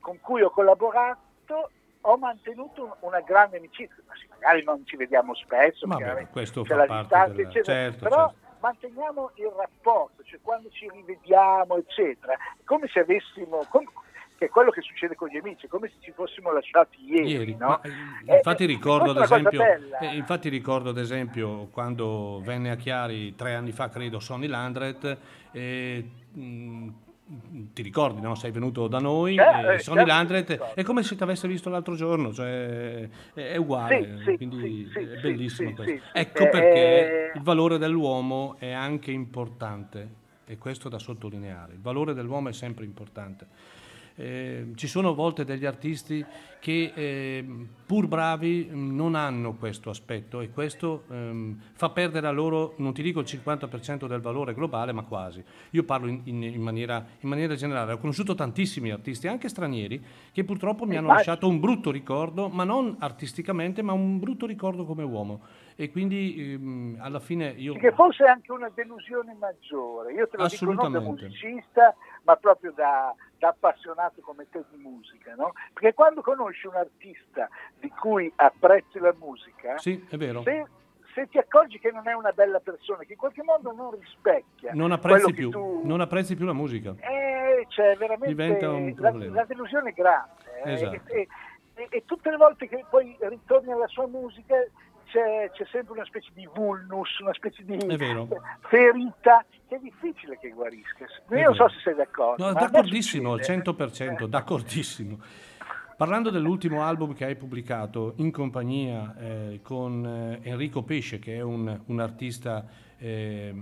con cui ho collaborato, ho mantenuto un- una grande amicizia. Ma sì, magari non ci vediamo spesso, Vabbè, veramente questo c'è fa la parte distanza, della- eccetera, certo, però certo. manteniamo il rapporto, cioè quando ci rivediamo, eccetera, come se avessimo, com- che è quello che succede con gli amici, è come se ci fossimo lasciati ieri. Ieri, no? ma, eh, Eh, infatti, eh, ricordo esempio, eh, infatti ricordo ad esempio quando venne a Chiari tre anni fa credo Sonny Landret eh, mh, ti ricordi no? sei venuto da noi Certo, eh, eh, Sonny certo, Landret è come se ti avesse visto l'altro giorno cioè, è, uguale Sì, quindi sì, è bellissimo sì, questo ecco perché eh, il valore dell'uomo è anche importante e questo da sottolineare il valore dell'uomo è sempre importante eh, ci sono a volte degli artisti che eh, pur bravi non hanno questo aspetto e questo ehm, fa perdere a loro, non ti dico il 50% del valore globale, ma quasi. Io parlo in, in- in maniera, in maniera generale, ho conosciuto tantissimi artisti, anche stranieri, che purtroppo mi hanno lasciato un brutto ricordo, ma non artisticamente, ma un brutto ricordo come uomo. E quindi ehm, alla fine io... Che forse è anche una delusione maggiore. Io te lo dico non da musicista, ma proprio da, da appassionato come te di musica, no? Perché quando conosci un artista di cui apprezzi la musica, Sì, è vero. se, se ti accorgi che non è una bella persona, che in qualche modo non rispecchia Non apprezzi più, tu... non apprezzi più la musica. Eh, cioè, veramente Diventa un la, problema. la delusione è grande. eh, Esatto. e, e- e tutte le volte che poi ritorni alla sua musica c'è, c'è sempre una specie di vulnus, una specie di ferita che è difficile che guarisca. Io non so se sei d'accordo. No, d'accordissimo, al succede. 100%, Eh. d'accordissimo. Parlando dell'ultimo album che hai pubblicato in compagnia eh, con eh, Enrico Pesce, che è un, un artista eh,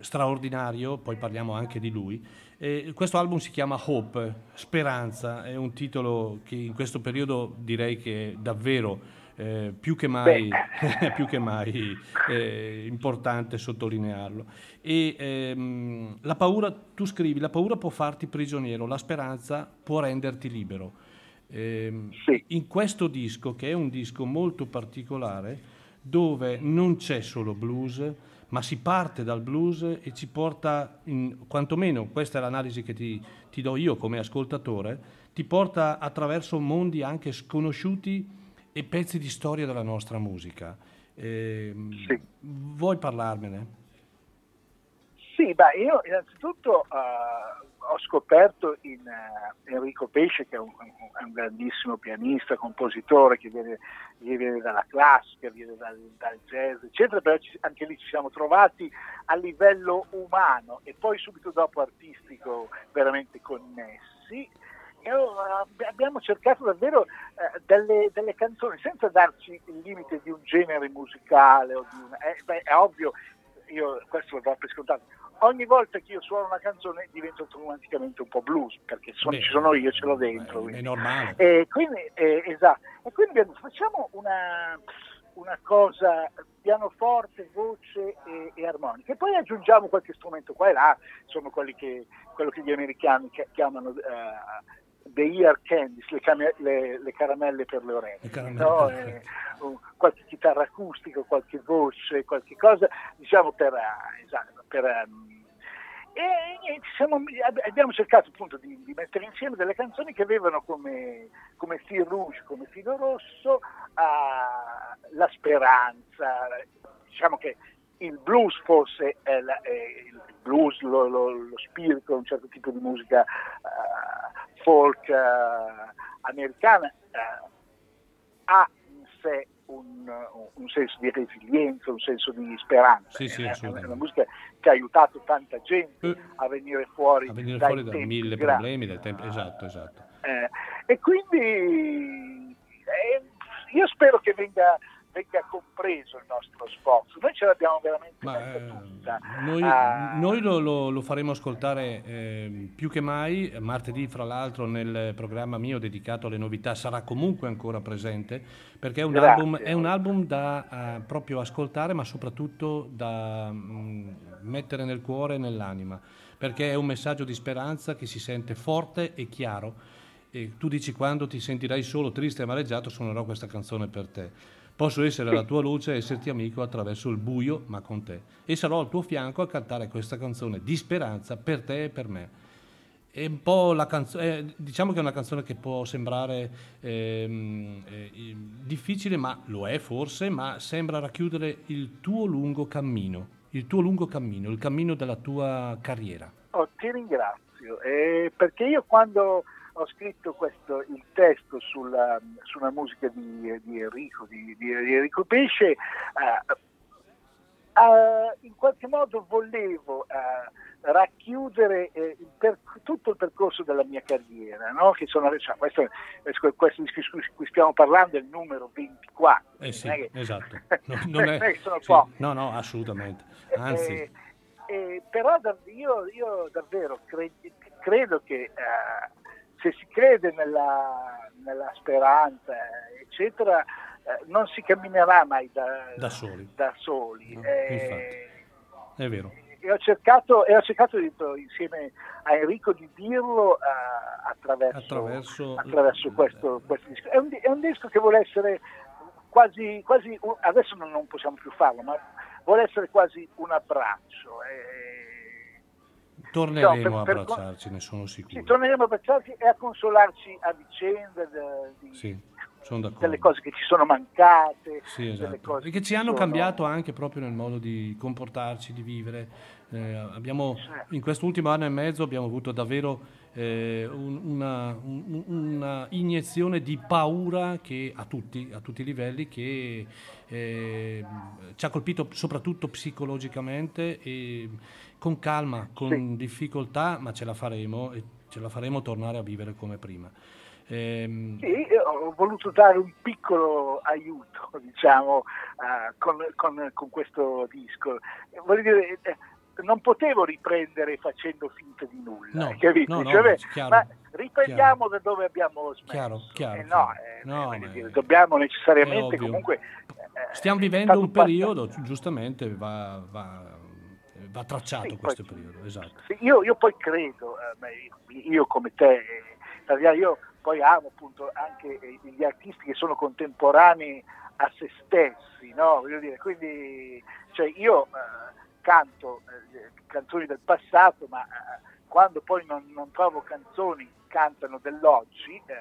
straordinario, poi parliamo anche di lui. Eh, questo album si chiama Hope, Speranza, è un titolo che in questo periodo direi che è davvero eh, più che mai, <laughs> più che mai eh, importante sottolinearlo. E ehm, la paura, tu scrivi, la paura può farti prigioniero, la speranza può renderti libero. Eh, Sì. In questo disco, che è un disco molto particolare, dove non c'è solo blues, ma si parte dal blues e ci porta, in, quantomeno questa è l'analisi che ti, ti do io come ascoltatore, ti porta attraverso mondi anche sconosciuti e pezzi di storia della nostra musica. Ehm, Sì. Vuoi parlarmene? Sì, beh, io innanzitutto eh, ho scoperto in eh, Enrico Pesce, che è un, un grandissimo pianista, compositore, che viene, che viene dalla classica, viene dal, dal jazz, eccetera, però ci- anche lì ci siamo trovati a livello umano e poi subito dopo artistico veramente connessi. Abbiamo cercato davvero eh, delle, delle canzoni senza darci il limite di un genere musicale o di una, eh, beh, è ovvio io questo lo do per scontato. Ogni volta che io suono una canzone divento automaticamente un po' blues, perché sono- Beh, ci sono io, ce l'ho dentro. È quindi. normale. E quindi, eh, esatto. E quindi facciamo una, una cosa pianoforte, voce e, e armonica. E poi aggiungiamo qualche strumento qua e là, sono quelli che, quello che gli americani chi- chiamano eh, the ear candies, le, cam- le- le caramelle per le orecchie. Le caramelle no? Eh, qualche chitarra acustica, qualche voce, qualche cosa, diciamo per... eh, esatto, per ehm, e siamo- ab- abbiamo cercato appunto di, di mettere insieme delle canzoni che avevano come, come fil rouge, come filo rosso, ah, la speranza. Diciamo che il blues forse è, la- è il blues, lo, lo- lo spirito, un certo tipo di musica ah, folk ah, americana ah, ha in sé un, un senso di resilienza, un senso di speranza. Sì, sì, è, una, musica che ha aiutato tanta gente Eh, a venire fuori, a venire dai fuori da mille grandi. problemi, dai tempi, esatto, esatto. Eh, e quindi eh, io spero che venga, venga compreso il nostro sforzo. Noi ce l'abbiamo veramente Ma, eh, tutta. noi, Ah, noi lo, lo- lo faremo ascoltare eh, più che mai, martedì fra l'altro nel programma mio dedicato alle novità sarà comunque ancora presente perché è un album, è un album da eh, proprio ascoltare ma soprattutto da mm, mettere nel cuore e nell'anima perché è un messaggio di speranza che si sente forte e chiaro e tu dici quando ti sentirai solo, triste e amareggiato suonerò questa canzone per te. Posso essere la tua luce e esserti amico attraverso il buio, ma con te. E sarò al tuo fianco a cantare questa canzone di speranza per te e per me. È un po' la canzone, diciamo che è una canzone che può sembrare ehm, eh, difficile, ma lo è forse, ma sembra racchiudere il tuo lungo cammino, il tuo lungo cammino, il cammino della tua carriera. oh, ti ringrazio, eh, perché io quando ho scritto questo, il testo sulla, sulla musica di, di Enrico, di, di- Enrico Pesce, eh, eh, in qualche modo volevo eh, racchiudere eh, il per- tutto il percorso della mia carriera, no? che sono, cioè, questo, questo di cui stiamo parlando è il numero 24. Eh sì, non è che- esatto. <laughs> No, non è sono sì, no, no, assolutamente. Anzi, Eh, eh, però io, io davvero cre- credo che eh, se si crede nella, nella speranza, eccetera, eh, non si camminerà mai da, Da soli. da soli. No, Eh, è vero. e ho cercato, e ho cercato di- insieme a Enrico di dirlo eh, attraverso, Attraverso- attraverso questo, questo disco. È un, è un disco che vuole essere quasi, quasi adesso non, non possiamo più farlo, ma vuole essere quasi un abbraccio. eh. Torneremo No, a per- per- abbracciarci, ne sono Sì, sicuro. torneremo a abbracciarci e a consolarci a vicenda de- di- Sì, delle cose che ci sono mancate, Sì, delle esatto. cose E che ci hanno sono- cambiato anche proprio nel modo di comportarci, di vivere. Eh, abbiamo, in quest'ultimo anno e mezzo abbiamo avuto davvero eh, un- una, un- una iniezione di paura che a tutti, a tutti i livelli che eh, ci ha colpito soprattutto psicologicamente e con calma, con Sì. difficoltà, ma ce la faremo e ce la faremo tornare a vivere come prima. Ehm, Sì, ho voluto dare un piccolo aiuto, <laughs> diciamo, eh, con, con- con questo disco. Voglio dire, eh, non potevo riprendere facendo finta di nulla, No, <laughs> no, no, Cioè, chiaro, ma riprendiamo da dove abbiamo smesso. Chiaro, chiaro, Eh, no, chiaro. eh, No, è- dobbiamo necessariamente comunque... eh, Stiamo vivendo un passato- periodo, giustamente va, va- va tracciato Sì, questo poi- periodo, esatto. Sì, io, io poi credo, eh, io, come te, eh, io poi amo appunto anche eh, gli artisti che sono contemporanei a se stessi, no? Voglio dire, quindi cioè io eh, canto eh, canzoni del passato, ma eh, quando poi non, non trovo canzoni che cantano dell'oggi, eh,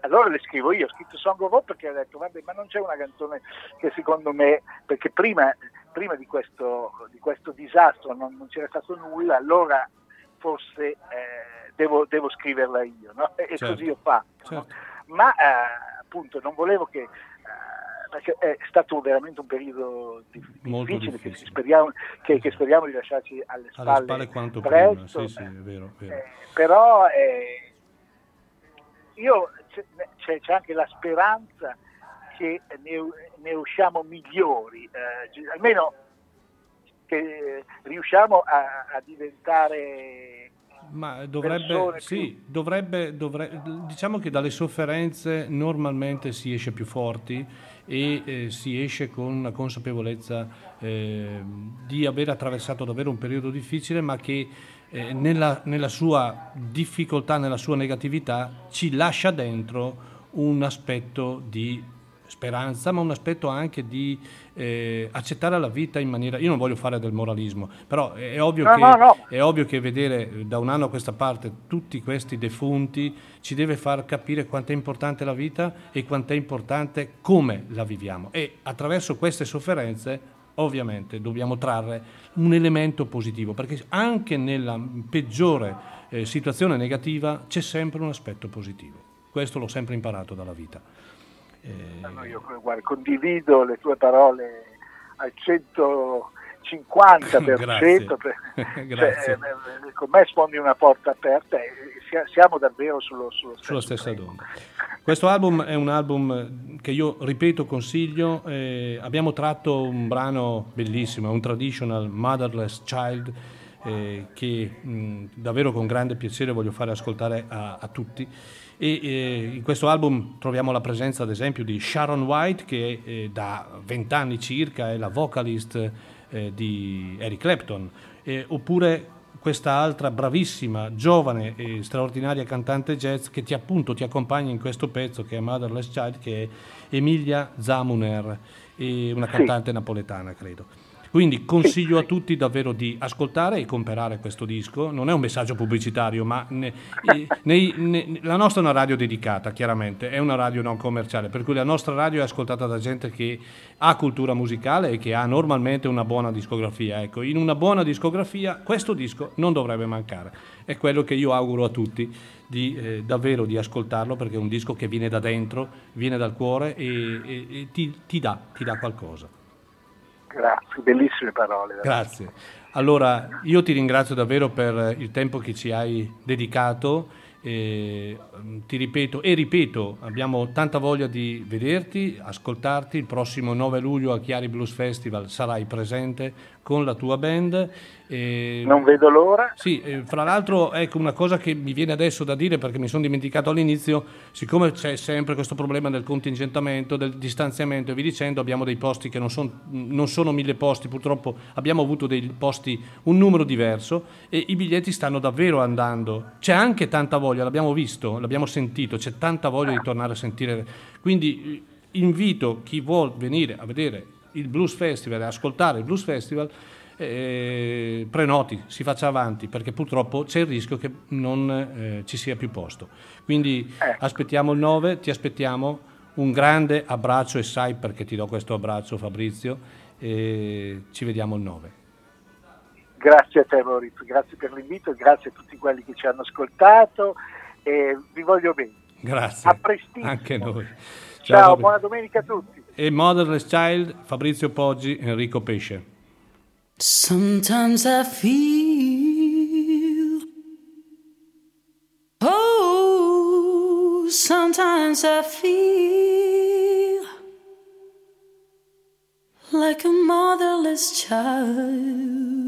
allora le scrivo io, ho scritto Song of Hope perché ho detto, vabbè, ma non c'è una canzone che secondo me, perché prima, prima di, questo, di questo disastro non, non c'era stato nulla, allora forse eh, devo, devo scriverla io, no? <laughs> e Certo. così ho fatto. no? Certo. Ma eh, appunto non volevo che, eh, perché è stato veramente un periodo di- Molto difficile, che, difficile. speriamo, che, che speriamo di lasciarci alle spalle, Alle spalle quanto prima, presto, sì, sì, è vero, è vero. eh, però eh, io c'è, c'è- anche la speranza che ne, ne usciamo migliori, eh, almeno che riusciamo a, a diventare Ma dovrebbe, sì, dovrebbe, dovre- diciamo che dalle sofferenze normalmente si esce più forti e eh, si esce con una consapevolezza eh, di aver attraversato davvero un periodo difficile, ma che eh, nella, nella sua difficoltà, nella sua negatività, ci lascia dentro un aspetto di speranza, ma un aspetto anche di eh, accettare la vita in maniera... Io non voglio fare del moralismo, però è, ovvio No, che, no, no. è ovvio che vedere eh, da un anno a questa parte tutti questi defunti ci deve far capire quanto è importante la vita e quanto è importante come la viviamo. E attraverso queste sofferenze ovviamente dobbiamo trarre un elemento positivo, perché anche nella peggiore eh, situazione negativa c'è sempre un aspetto positivo. Questo l'ho sempre imparato dalla vita. Eh, io guarda, condivido le tue parole al 150%, <laughs> Grazie. per- <laughs> Grazie. cioè, eh, con me sfondi una porta aperta e sia- siamo davvero sullo, sullo sulla stessa onda. Questo album è un album che io ripeto consiglio, eh, abbiamo tratto un brano bellissimo, un traditional Motherless Child eh, che mh, davvero con grande piacere voglio fare ascoltare a, a tutti. E eh, in questo album troviamo la presenza ad esempio di Sharon White che eh, da vent'anni circa è la vocalist eh, di Eric Clapton, oppure questa altra bravissima, giovane e straordinaria cantante jazz che ti appunto ti accompagna in questo pezzo che è Motherless Child, che è Emilia Zamuner, una cantante napoletana, credo. Quindi consiglio a tutti davvero di ascoltare e comprare questo disco. Non è un messaggio pubblicitario, ma ne- nei- ne- la nostra è una radio dedicata, chiaramente, è una radio non commerciale, per cui la nostra radio è ascoltata da gente che ha cultura musicale e che ha normalmente una buona discografia. Ecco, in una buona discografia questo disco non dovrebbe mancare. È quello che io auguro a tutti di eh, davvero di ascoltarlo perché è un disco che viene da dentro, viene dal cuore e, e- e ti, ti dà, ti dà qualcosa. Grazie, bellissime parole. veramente. Grazie. Allora, io ti ringrazio davvero per il tempo che ci hai dedicato. e, mm, ti ripeto e ripeto, abbiamo tanta voglia di vederti, ascoltarti. Il prossimo 9 luglio al Chiari Blues Festival sarai presente con la tua band. e- Non vedo l'ora. sì, fra l'altro ecco una cosa che mi viene adesso da dire perché mi sono dimenticato all'inizio, siccome c'è sempre questo problema del contingentamento, del distanziamento e vi dicendo, abbiamo dei posti che non, son- non sono mille posti, purtroppo abbiamo avuto dei posti un numero diverso e i biglietti stanno davvero andando. C'è anche tanta voglia, l'abbiamo visto, l'abbiamo sentito, c'è tanta voglia di tornare a sentire. Quindi eh, invito chi vuol venire a vedere il Blues Festival e ascoltare il Blues Festival eh, prenoti, si faccia avanti perché purtroppo c'è il rischio che non eh, ci sia più posto. Quindi Eh. aspettiamo il 9, ti aspettiamo. Un grande abbraccio e sai perché ti do questo abbraccio Fabrizio e ci vediamo il 9. Grazie a te Maurizio, grazie per l'invito, grazie a tutti quelli che ci hanno ascoltato e vi voglio bene. Grazie. A prestissimo. Anche noi. Ciao, Fabrizio. buona domenica a tutti. E Motherless Child, Fabrizio Poggi, Enrico Pesce. Sometimes I feel. Oh, sometimes I feel like a motherless child.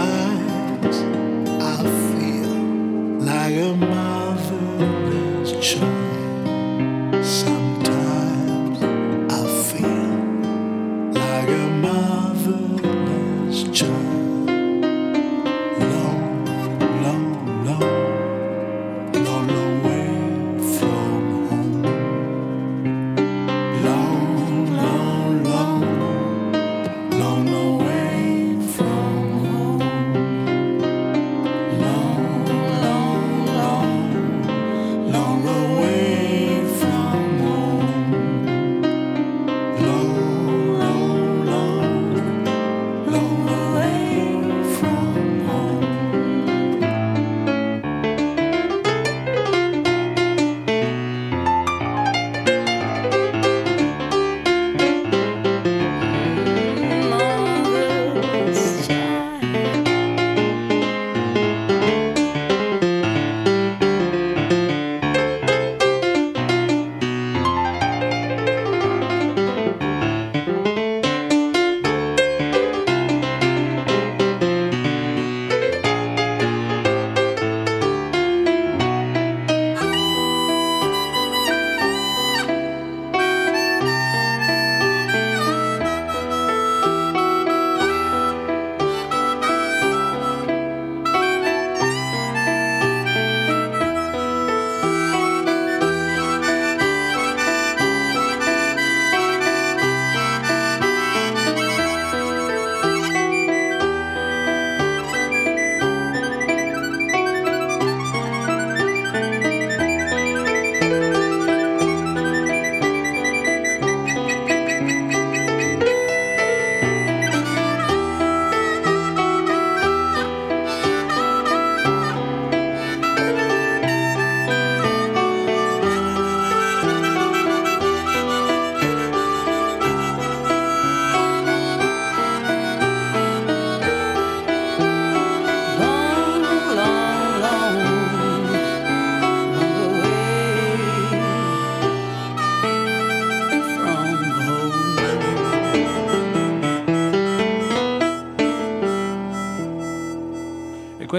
a motherless child.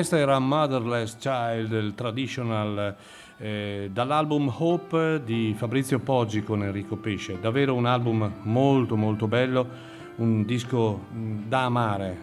Questa era Motherless Child, il traditional eh, dall'album Hope di Fabrizio Poggi con Enrico Pesce. Davvero un album molto molto bello, un disco mh, da amare.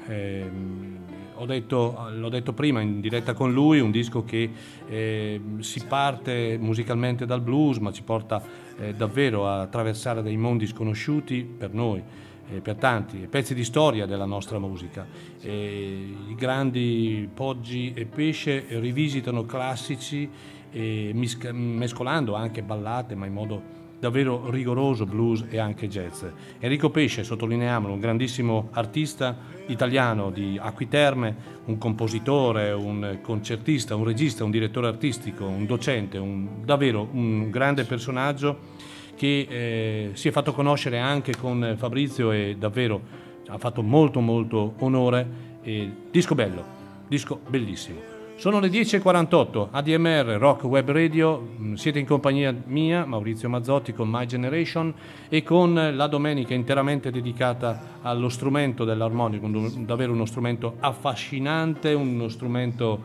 ho detto, l'ho detto prima in diretta con lui, un disco che eh, si parte musicalmente dal blues ma ci porta eh, davvero a attraversare dei mondi sconosciuti per noi eh, per tanti, pezzi di storia della nostra musica. Eh, I grandi Poggi e Pesce rivisitano classici eh, misca- mescolando anche ballate, ma in modo davvero rigoroso, blues e anche jazz. Enrico Pesce, sottolineiamolo, un grandissimo artista italiano di Acquiterme, un compositore, un concertista, un regista, un direttore artistico, un docente, un- davvero un grande personaggio che eh, si è fatto conoscere anche con Fabrizio e davvero ha fatto molto molto onore. E disco bello, disco bellissimo. Sono le 10.48, ADMR Rock Web Radio, mm, siete in compagnia mia, Maurizio Mazzotti con My Generation e con la domenica interamente dedicata allo strumento dell'armonico, davvero uno strumento affascinante, uno strumento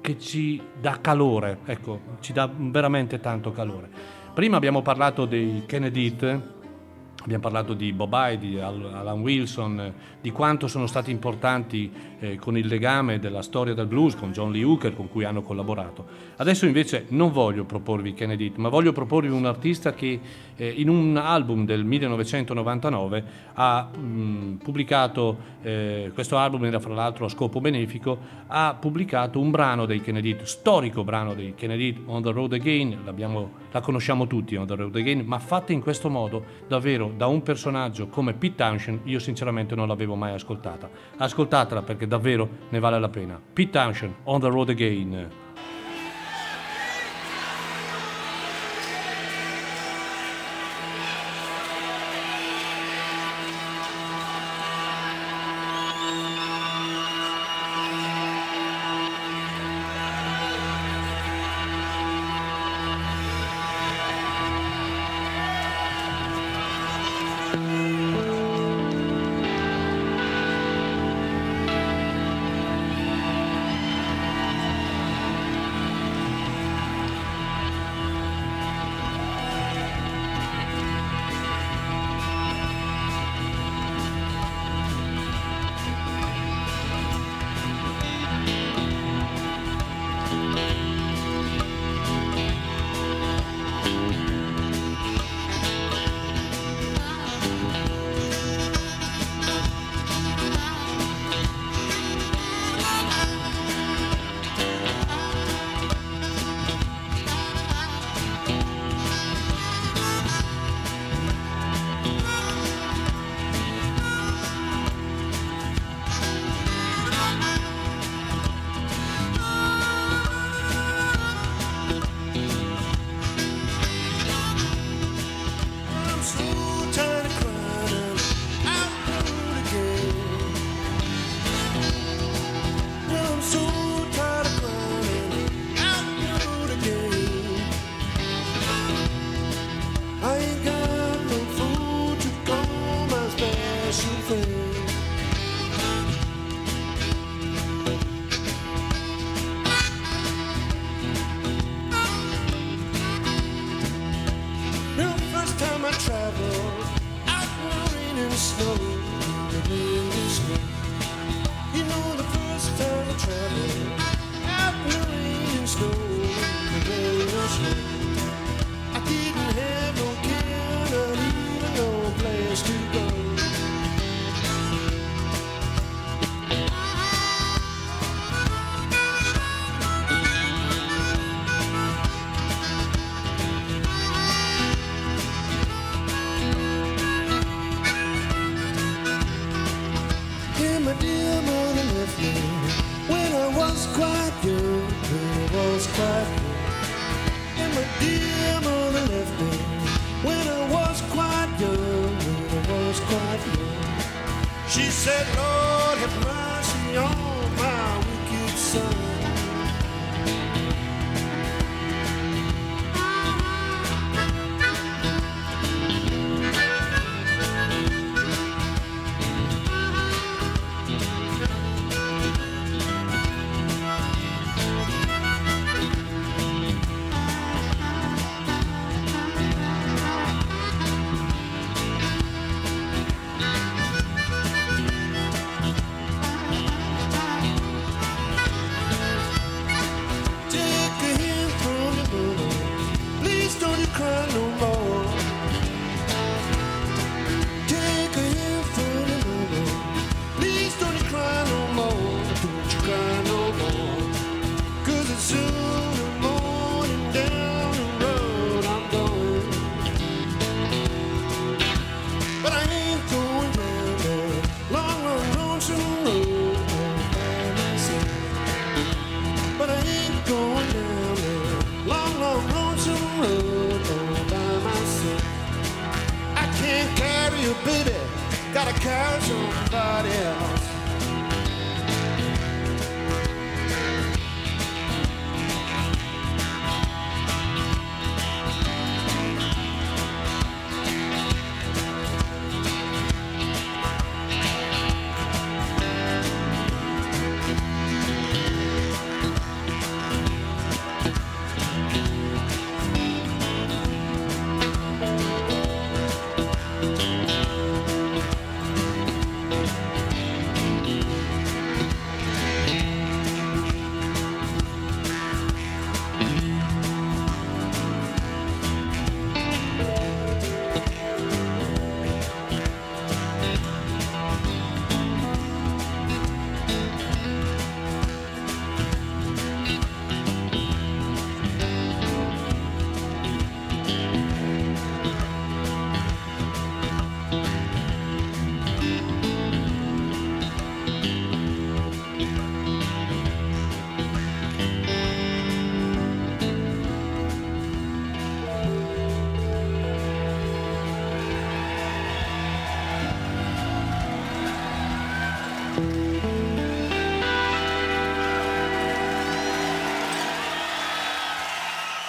che ci dà calore, ecco, ci dà veramente tanto calore. Prima abbiamo parlato dei Kennedy, abbiamo parlato di Bob Hyde, di Al- Alan Wilson, di quanto sono stati importanti eh, con il legame della storia del blues, con John Lee Hooker con cui hanno collaborato. Adesso invece non voglio proporvi Kennedy, ma voglio proporvi un artista che eh, in un album del 1999 ha mh, pubblicato, eh, questo album era fra l'altro a scopo benefico, ha pubblicato un brano dei Kennedy, storico brano dei Kennedy, On the Road Again, la conosciamo tutti On the Road Again, ma fatta in questo modo davvero da un personaggio come Pete Townshend io sinceramente non l'avevo mai ascoltata. Ascoltatela perché davvero ne vale la pena. Pete Townshend, On the Road Again.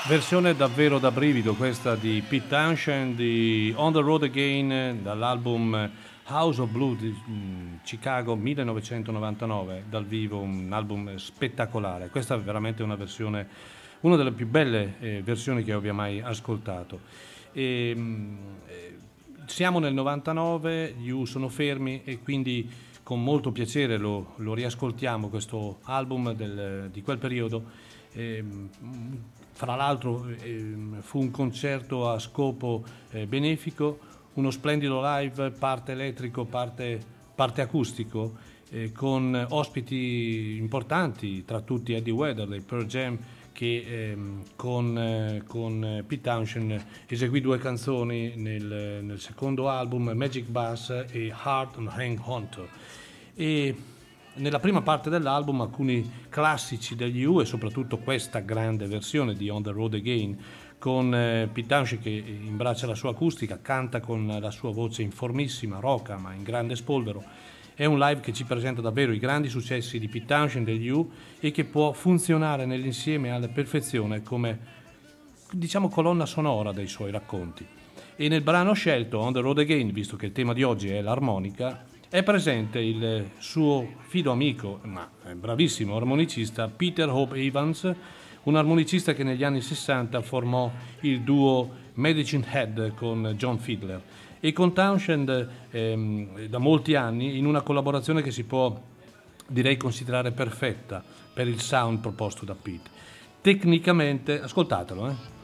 Versione davvero da brivido questa di Pete Townshend di On the Road Again dall'album House of Blue di mm, Chicago 1999 dal vivo, un album spettacolare. Questa è veramente una versione, una delle più belle eh, versioni che abbia mai ascoltato. E, mm, eh, siamo nel 99, gli U sono fermi e quindi con molto piacere lo, lo riascoltiamo questo album del- di quel periodo. Ehm, fra l'altro ehm, fu un concerto a scopo eh, benefico, uno splendido live, parte elettrico, parte, parte acustico, eh, con ospiti importanti, tra tutti Eddie Weather dei Pearl Jam, che ehm, con, eh, con Pete Townshend eseguì due canzoni nel, nel secondo album, Magic Bass e Heart and Hang Hunter. E nella prima parte dell'album alcuni classici degli U e soprattutto questa grande versione di On the Road Again con eh, Townshend che imbraccia la sua acustica, canta con la sua voce informissima, roca ma in grande spolvero. È un live che ci presenta davvero i grandi successi di Townshend degli U e che può funzionare nell'insieme alla perfezione come diciamo colonna sonora dei suoi racconti. E nel brano scelto On the Road Again, visto che il tema di oggi è l'armonica, è presente il suo fido amico, ma bravissimo armonicista, Peter Hope Evans, un armonicista che negli anni 60 formò il duo Medicine Head con John Fiedler e con Townshend ehm, da molti anni in una collaborazione che si può direi considerare perfetta per il sound proposto da Pete. Tecnicamente, ascoltatelo, eh.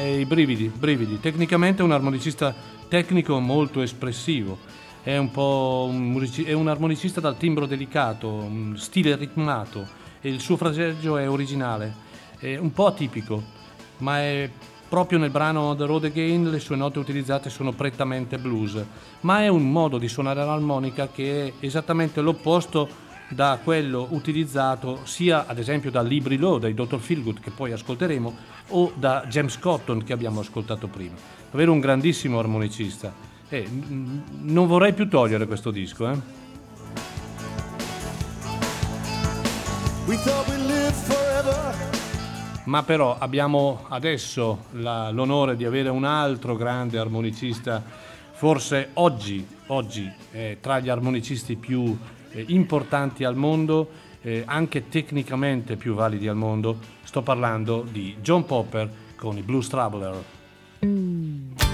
I brividi, brividi. Tecnicamente è un armonicista tecnico molto espressivo. È un un, musici- è un armonicista dal timbro delicato, stile ritmato e il suo fraseggio è originale. È un po' atipico, ma è proprio nel brano The Road Again le sue note utilizzate sono prettamente blues, ma è un modo di suonare l'armonica che è esattamente l'opposto da quello utilizzato sia ad esempio da Libri Low dei Dr. Feelgood che poi ascolteremo o da James Cotton che abbiamo ascoltato prima. Davvero un grandissimo armonicista. Eh, non vorrei più togliere questo disco, eh. Ma però abbiamo adesso la- l'onore di avere un altro grande armonicista, forse oggi, oggi eh, tra gli armonicisti più eh, importanti al mondo, eh, anche tecnicamente più validi al mondo. Sto parlando di John Popper con i Blues Traveler. Oh,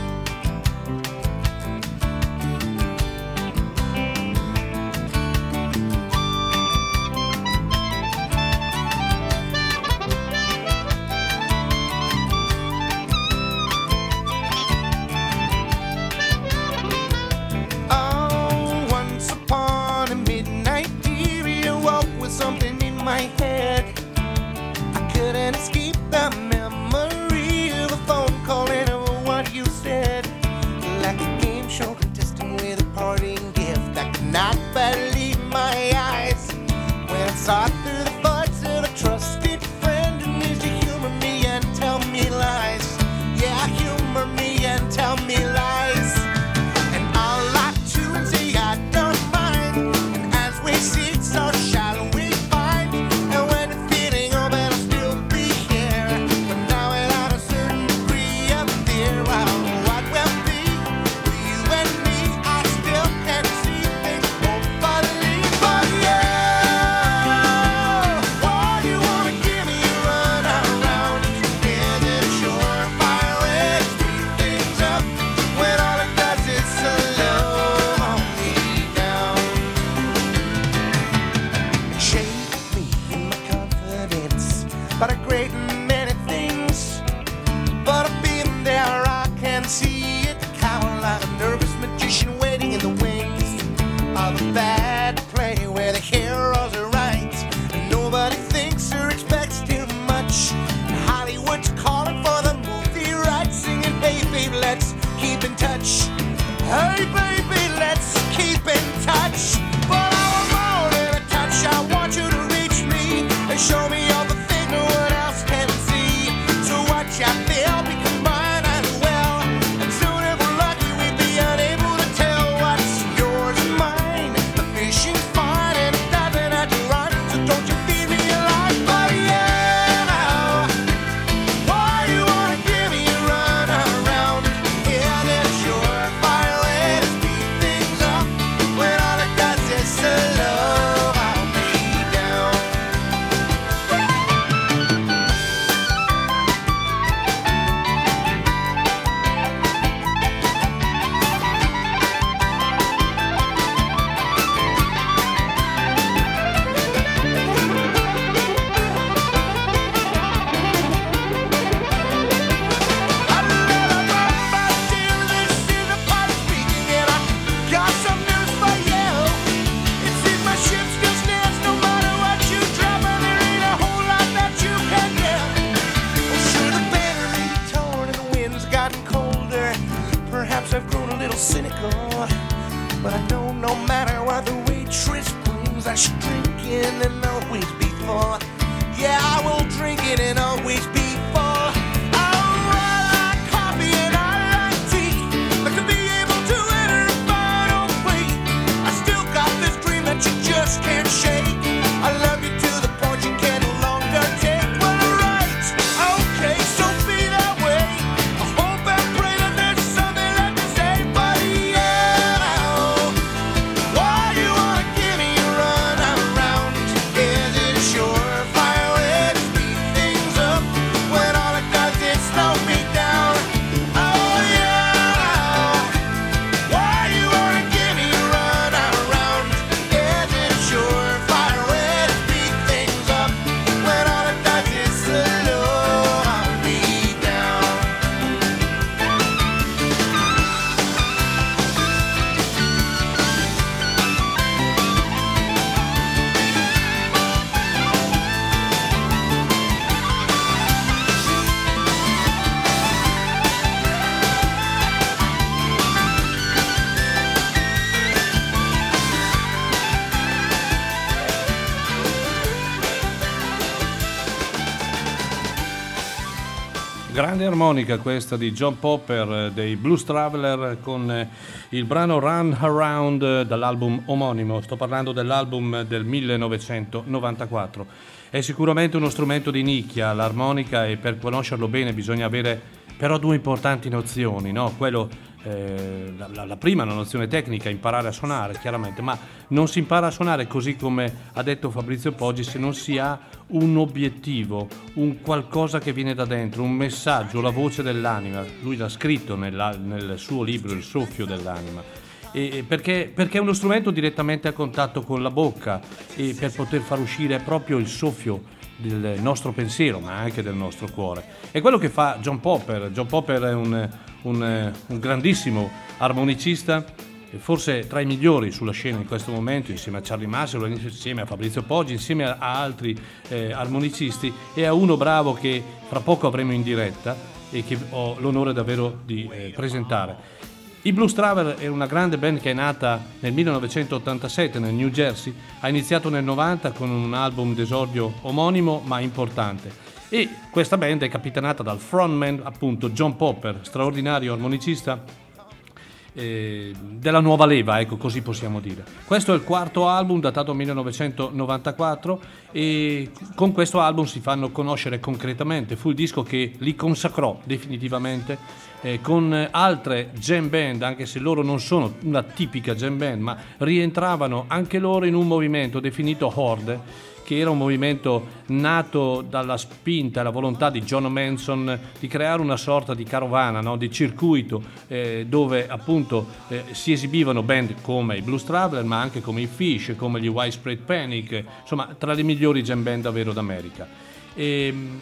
hot armonica questa di John Popper eh, dei Blues Traveler con eh, il brano Run Around eh, dall'album omonimo. Sto parlando dell'album del 1994. È sicuramente uno strumento di nicchia, l'armonica, e per conoscerlo bene bisogna avere però due importanti nozioni, no? Quello, eh, la, la- la prima è una nozione tecnica, imparare a suonare chiaramente, ma non si impara a suonare così come ha detto Fabrizio Poggi se non si ha un obiettivo, un qualcosa che viene da dentro, un messaggio, la voce dell'anima. Lui l'ha scritto nella- nel suo libro Il soffio dell'anima. E- perché, perché è uno strumento direttamente a contatto con la bocca e per poter far uscire proprio il soffio del nostro pensiero, ma anche del nostro cuore. È quello che fa John Popper. John Popper è un, un- un grandissimo armonicista, forse tra i migliori sulla scena in questo momento, insieme a Charlie Massero, insieme a Fabrizio Poggi, insieme a, altri eh, armonicisti e a uno bravo che fra poco avremo in diretta e che ho l'onore davvero di eh, presentare. I Blues Traveler è una grande band che è nata nel 1987 nel New Jersey, ha iniziato nel 90 con un album d'esordio omonimo ma importante. E questa band è capitanata dal frontman, appunto John Popper, straordinario armonicista eh, della nuova leva, ecco così possiamo dire. Questo è il quarto album datato 1994 e con questo album si fanno conoscere concretamente, fu il disco che li consacrò definitivamente eh, con altre jam band, anche se loro non sono una tipica jam band, ma rientravano anche loro in un movimento definito Horde che era un movimento nato dalla spinta e la volontà di John Manson di creare una sorta di carovana, no? di circuito eh, dove appunto eh, si esibivano band come i Blues Traveler ma anche come i Fish, come gli Widespread Panic, insomma tra le migliori jam band davvero d'America. E, mh,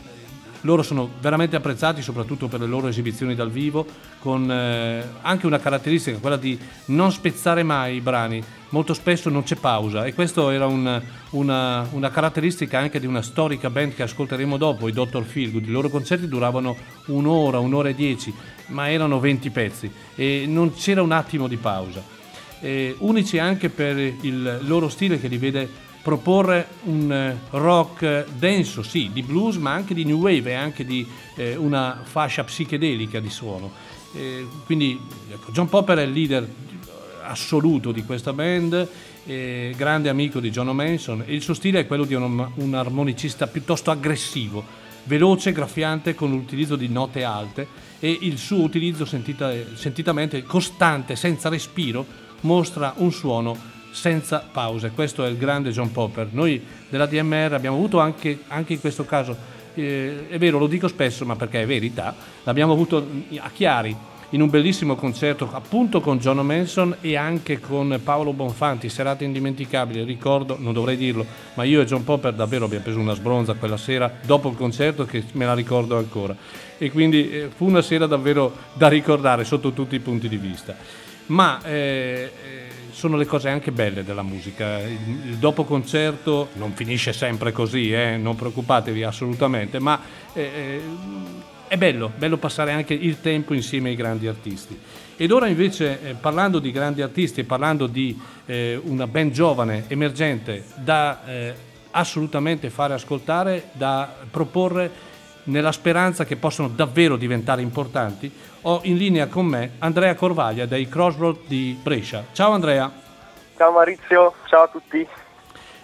loro sono veramente apprezzati soprattutto per le loro esibizioni dal vivo, con eh, anche una caratteristica, quella di non spezzare mai i brani. Molto spesso non c'è pausa e questa era un- una, una caratteristica anche di una storica band che ascolteremo dopo, i Dr. Feelgood. I loro concerti duravano un'ora, un'ora e dieci, ma erano 20 pezzi e non c'era un attimo di pausa. Eh, unici anche per il loro stile che li vede proporre un eh, rock denso, sì, di blues, ma anche di new wave e anche di eh, una fascia psichedelica di suono. Eh, quindi ecco, John Popper è il leader assoluto di questa band, eh, grande amico di John Manson e il suo stile è quello di un, un armonicista piuttosto aggressivo, veloce, graffiante con l'utilizzo di note alte e il suo utilizzo sentita- sentitamente costante, senza respiro, mostra un suono senza pause. Questo è il grande John Popper. Noi della DMR abbiamo avuto anche, anche in questo caso, eh, è vero, lo dico spesso, ma perché è verità, l'abbiamo avuto a Chiari in un bellissimo concerto appunto con John Manson e anche con Paolo Bonfanti, serata indimenticabile, ricordo, non dovrei dirlo, ma io e John Popper davvero abbiamo preso una sbronza quella sera dopo il concerto che me la ricordo ancora e quindi eh, fu una sera davvero da ricordare sotto tutti i punti di vista. Ma eh, eh, sono le cose anche belle della musica. Il, il dopo concerto non finisce sempre così, eh, non preoccupatevi assolutamente, ma eh, eh, è bello, bello passare anche il tempo insieme ai grandi artisti. Ed ora invece, eh, parlando di grandi artisti e parlando di eh, una band giovane, emergente, da eh, assolutamente fare ascoltare, da proporre nella speranza che possano davvero diventare importanti, ho in linea con me Andrea Corvaglia dei Crossroad di Brescia. Ciao Andrea, Ciao Maurizio, ciao a tutti.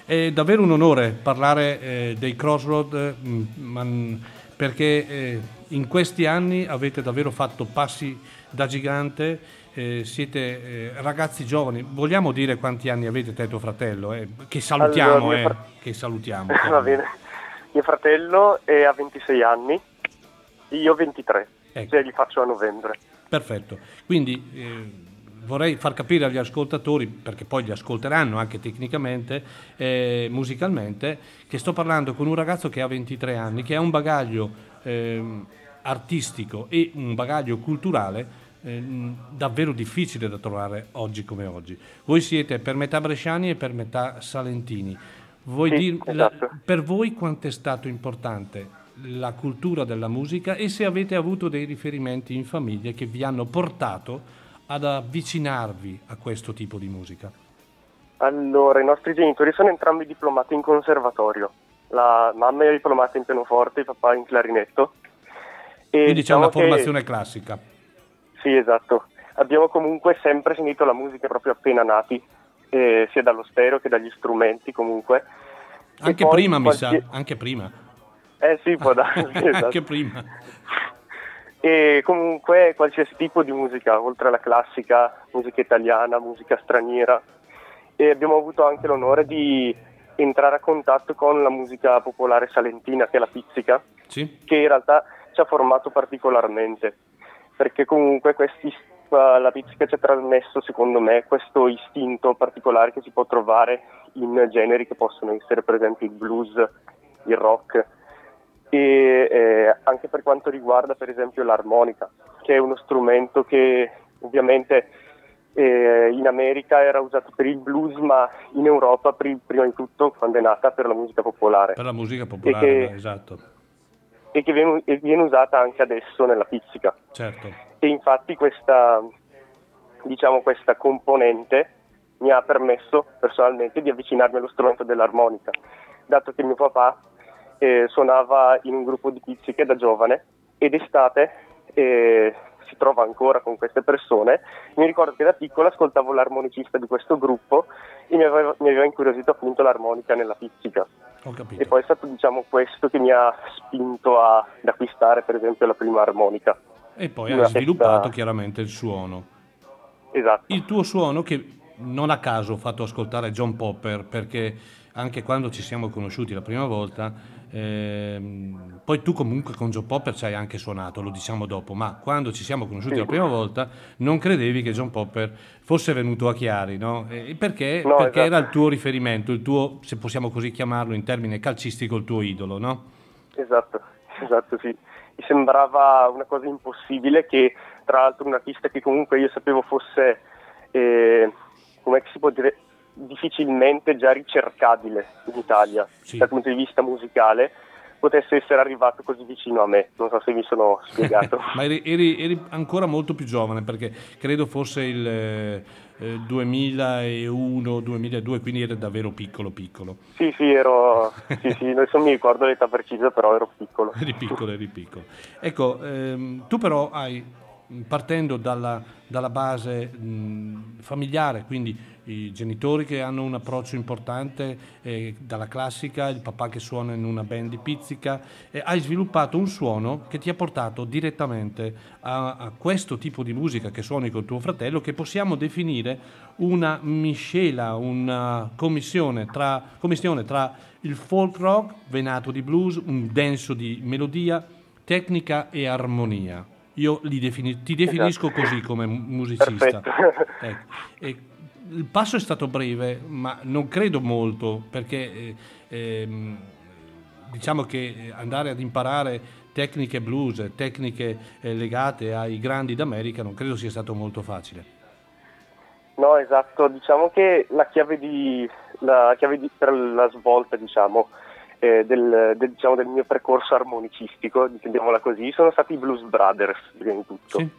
è davvero un onore parlare eh, dei Crossroad eh, mh, ma, mh, perché eh, in questi anni avete davvero fatto passi da gigante, eh, siete eh, ragazzi giovani, vogliamo dire quanti anni avete te e tuo fratello, eh? che salutiamo, Allora, eh, fra- che salutiamo. <laughs> Va bene. Mio fratello è a 26 anni, io 23, Ecco. cioè li faccio a novembre. Perfetto, quindi eh, vorrei far capire agli ascoltatori, perché poi li ascolteranno anche tecnicamente, eh, musicalmente, che sto parlando con un ragazzo che ha 23 anni, che ha un bagaglio ehm, artistico e un bagaglio culturale ehm, davvero difficile da trovare oggi come oggi. Voi siete per metà bresciani e per metà salentini. Vuoi Sì, dir- la- esatto. per voi quanto è stato importante la cultura della musica e se avete avuto dei riferimenti in famiglia che vi hanno portato ad avvicinarvi a questo tipo di musica? Allora, i nostri genitori sono entrambi diplomati in conservatorio. La mamma è diplomata in pianoforte, il papà in clarinetto. E Quindi c'è una diciamo che- formazione classica. Sì, esatto. Abbiamo comunque sempre sentito la musica proprio appena nati, eh, sia dallo stereo che dagli strumenti comunque. Anche prima, mi sa, anche prima. Eh sì, può darsi, <laughs> esatto. anche prima. E comunque qualsiasi tipo di musica, oltre alla classica, musica italiana, musica straniera. E abbiamo avuto anche l'onore di entrare a contatto con la musica popolare salentina, che è la pizzica, Sì? che in realtà ci ha formato particolarmente, perché comunque questi, la pizzica ci ha trasmesso, secondo me, questo istinto particolare che si può trovare in generi che possono essere per esempio il blues, il rock e eh, anche per quanto riguarda per esempio l'armonica, che è uno strumento che ovviamente eh, in America era usato per il blues, ma in Europa pri- prima di tutto quando è nata per la musica popolare Per la musica popolare, E che- esatto. e che viene, e viene usata anche adesso nella pizzica. Certo. E infatti questa, diciamo, questa componente mi ha permesso personalmente di avvicinarmi allo strumento dell'armonica, dato che mio papà eh, suonava in un gruppo di pizziche da giovane ed estate eh, si trova ancora con queste persone. Mi ricordo che da piccolo ascoltavo l'armonicista di questo gruppo e mi aveva, mi aveva incuriosito appunto l'armonica nella pizzica. E poi è stato diciamo questo che mi ha spinto ad acquistare per esempio la prima armonica. E poi hai sviluppato festa- chiaramente il suono. Esatto. Il tuo suono che non a caso ho fatto ascoltare John Popper perché anche quando ci siamo conosciuti la prima volta, ehm, poi tu comunque con John Popper ci hai anche suonato, lo diciamo dopo, ma quando ci siamo conosciuti la prima volta non credevi che John Popper fosse venuto a Chiari, no? E perché? No, perché esatto. era il tuo riferimento, il tuo, se possiamo così chiamarlo in termine calcistico, il tuo idolo, no? Esatto, <laughs> esatto, sì. Mi sembrava una cosa impossibile che, tra l'altro, un artista che comunque io sapevo fosse, eh, come si può dire, difficilmente già ricercabile in Italia Sì. dal punto di vista musicale, potesse essere arrivato così vicino a me. Non so se mi sono <laughs> spiegato. <laughs> Ma eri, eri- eri ancora molto più giovane perché credo fosse il eh, eh, 2001-2002, quindi eri davvero piccolo piccolo. sì, sì, ero. Sì, sì, non mi ricordo l'età precisa, però ero piccolo. Eri piccolo, eri piccolo. Ecco, ehm, tu però hai, partendo dalla, dalla base mh, familiare, quindi i genitori che hanno un approccio importante eh, dalla classica, il papà che suona in una band di pizzica, eh, hai sviluppato un suono che ti ha portato direttamente a, a questo tipo di musica che suoni con tuo fratello, che possiamo definire una miscela, una commissione tra, commissione tra il folk rock venato di blues, un denso di melodia, tecnica e armonia. Io li defini- ti definisco così come mu- musicista. Perfetto. Ecco. E il passo è stato breve, ma non credo molto, perché eh, ehm, diciamo che andare ad imparare tecniche blues, tecniche eh, legate ai grandi d'America, non credo sia stato molto facile. No, esatto, diciamo che la chiave, di, la chiave di- per la svolta diciamo, eh, del, del- diciamo, del mio percorso armonicistico, intendiamola così, sono stati i Blues Brothers, prima di tutto. Sì?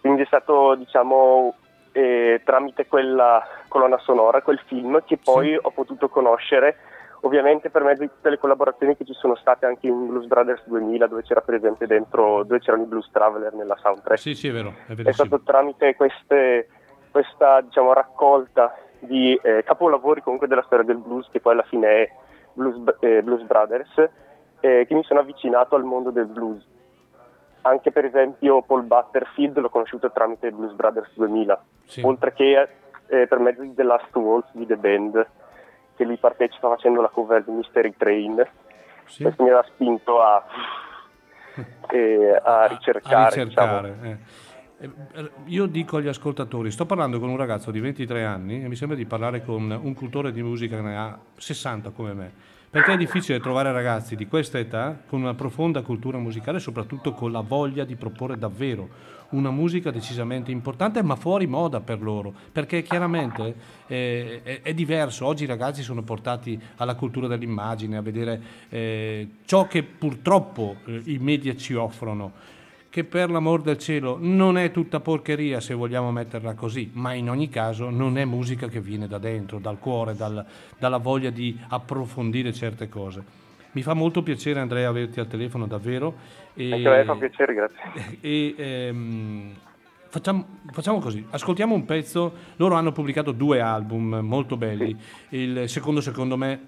Quindi è stato diciamo, eh, tramite quella colonna sonora, quel film, che poi Sì. ho potuto conoscere, ovviamente per mezzo di tutte le collaborazioni che ci sono state anche in Blues Brothers 2000, dove c'era per esempio dentro, dove c'erano i Blues Traveler nella soundtrack Sì, sì, è vero, è è stato tramite queste- questa diciamo, raccolta di eh, capolavori comunque della storia del blues, che poi alla fine è Blues, eh, Blues Brothers, eh, che mi sono avvicinato al mondo del blues. Anche per esempio Paul Butterfield l'ho conosciuto tramite Blues Brothers 2000, Sì. oltre che eh, per mezzo di The Last Waltz di The Band, che lui partecipa facendo la cover di Mystery Train. Sì? Questo mi ha spinto a, eh, a ricercare. a ricercare, diciamo. eh. Eh, Io dico agli ascoltatori, sto parlando con un ragazzo di 23 anni e mi sembra di parlare con un cultore di musica che ne ha 60 come me, perché è difficile trovare ragazzi di questa età con una profonda cultura musicale soprattutto con la voglia di proporre davvero una musica decisamente importante ma fuori moda per loro, perché chiaramente eh, è, è diverso, oggi i ragazzi sono portati alla cultura dell'immagine, a vedere eh, ciò che purtroppo eh, i media ci offrono che per l'amor del cielo non è tutta porcheria se vogliamo metterla così, ma in ogni caso non è musica che viene da dentro, dal cuore, dal- dalla voglia di approfondire certe cose. Mi fa molto piacere Andrea averti al telefono davvero. E, Anche a me fa piacere, grazie. <laughs> e, ehm, facciamo, facciamo così, ascoltiamo un pezzo. Loro hanno pubblicato due album molto belli. Il secondo, secondo me,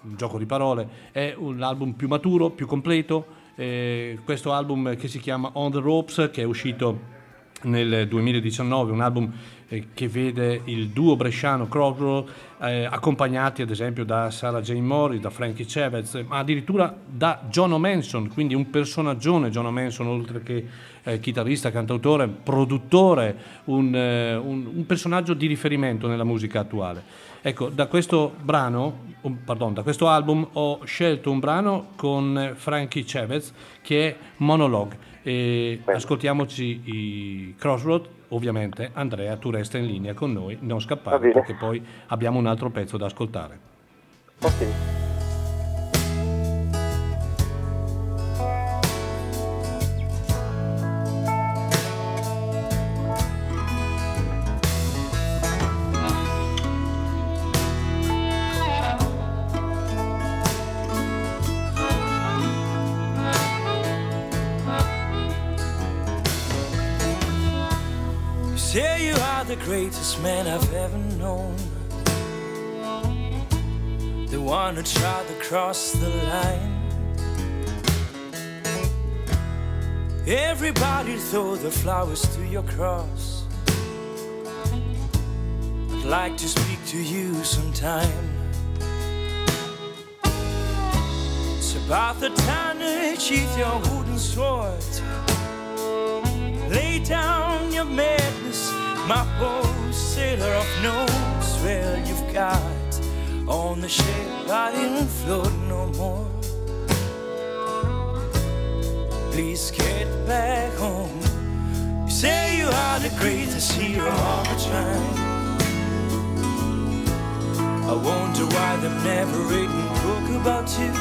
un gioco di parole, è un album più maturo, più completo. Eh, questo album che si chiama On the Ropes, che è uscito nel 2019, un album eh, che vede il duo bresciano Crossroad eh, accompagnati ad esempio da Sarah Jane Morris, da Frankie Chavez, ma addirittura da John O'Manson, quindi un personaggione John O'Manson, oltre che eh, chitarrista, cantautore, produttore, un, eh, un- un personaggio di riferimento nella musica attuale. Ecco, da questo brano, um, pardon, da questo album ho scelto un brano con Frankie Chavez che è Monologue. E ascoltiamoci i Crossroad, ovviamente Andrea tu resta in linea con noi, non scappare perché poi abbiamo un altro pezzo da ascoltare. Ok. Man I've ever known. The one who tried to cross the line. Everybody throw the flowers to your cross. I'd like to speak to you sometime. It's about the time to sheath your wooden sword. Lay down your madness, my poor sailor of notes. Well, you've got on the ship, I didn't float no more. Please get back home. You say you are the greatest hero of the time. I wonder why they've never written a book about you.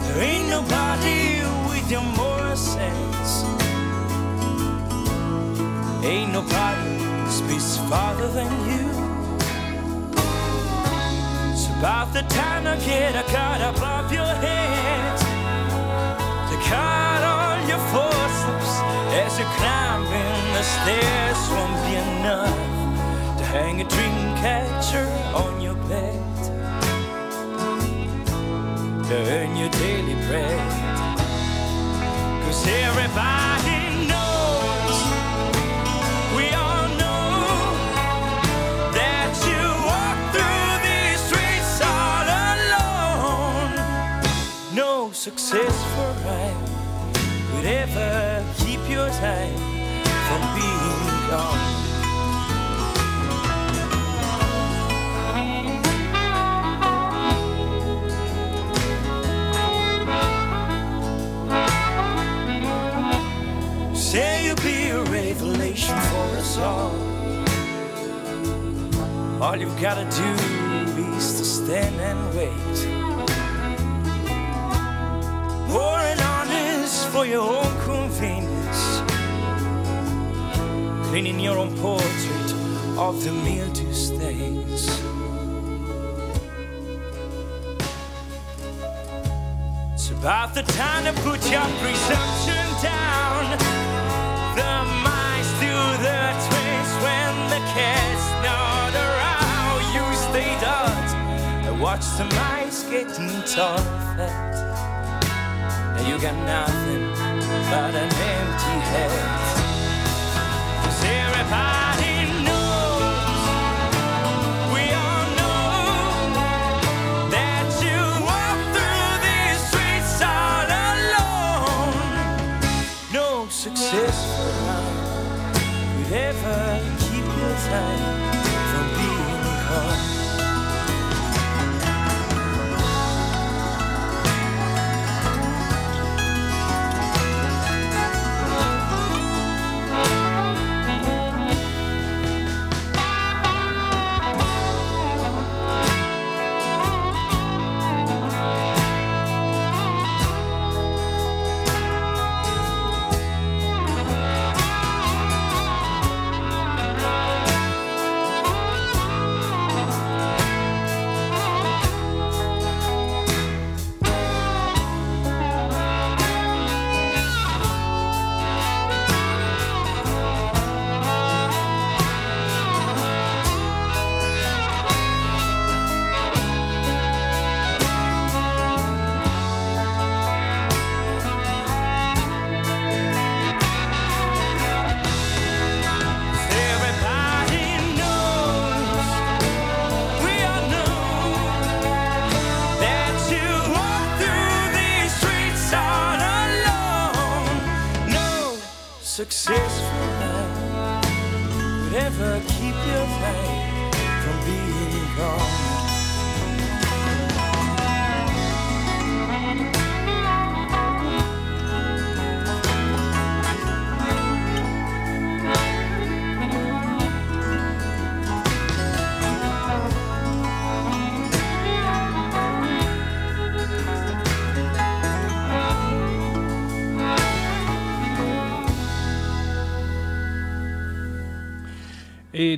There ain't nobody with your moral sense. Ain't nobody speaks farther than you. It's about the time I get a cut above your head. To cut all your footsteps as you climb in the stairs won't be enough to hang a dream catcher on your bed to earn your daily bread. Cause everybody successful rhyme would ever keep your time from being gone. Say you'll be a revelation for us all. All you've gotta do is to stand and wait. Pouring honest for your own convenience. Cleaning your own portrait of the mildew stains. It's about the time to put your presumption down. The mice do the twins when the cat's not around. You stay dot and watch the mice getting. Now you got nothing but an empty head. everybody knows, we all know that you walk through these streets all alone. No successful ever keep your time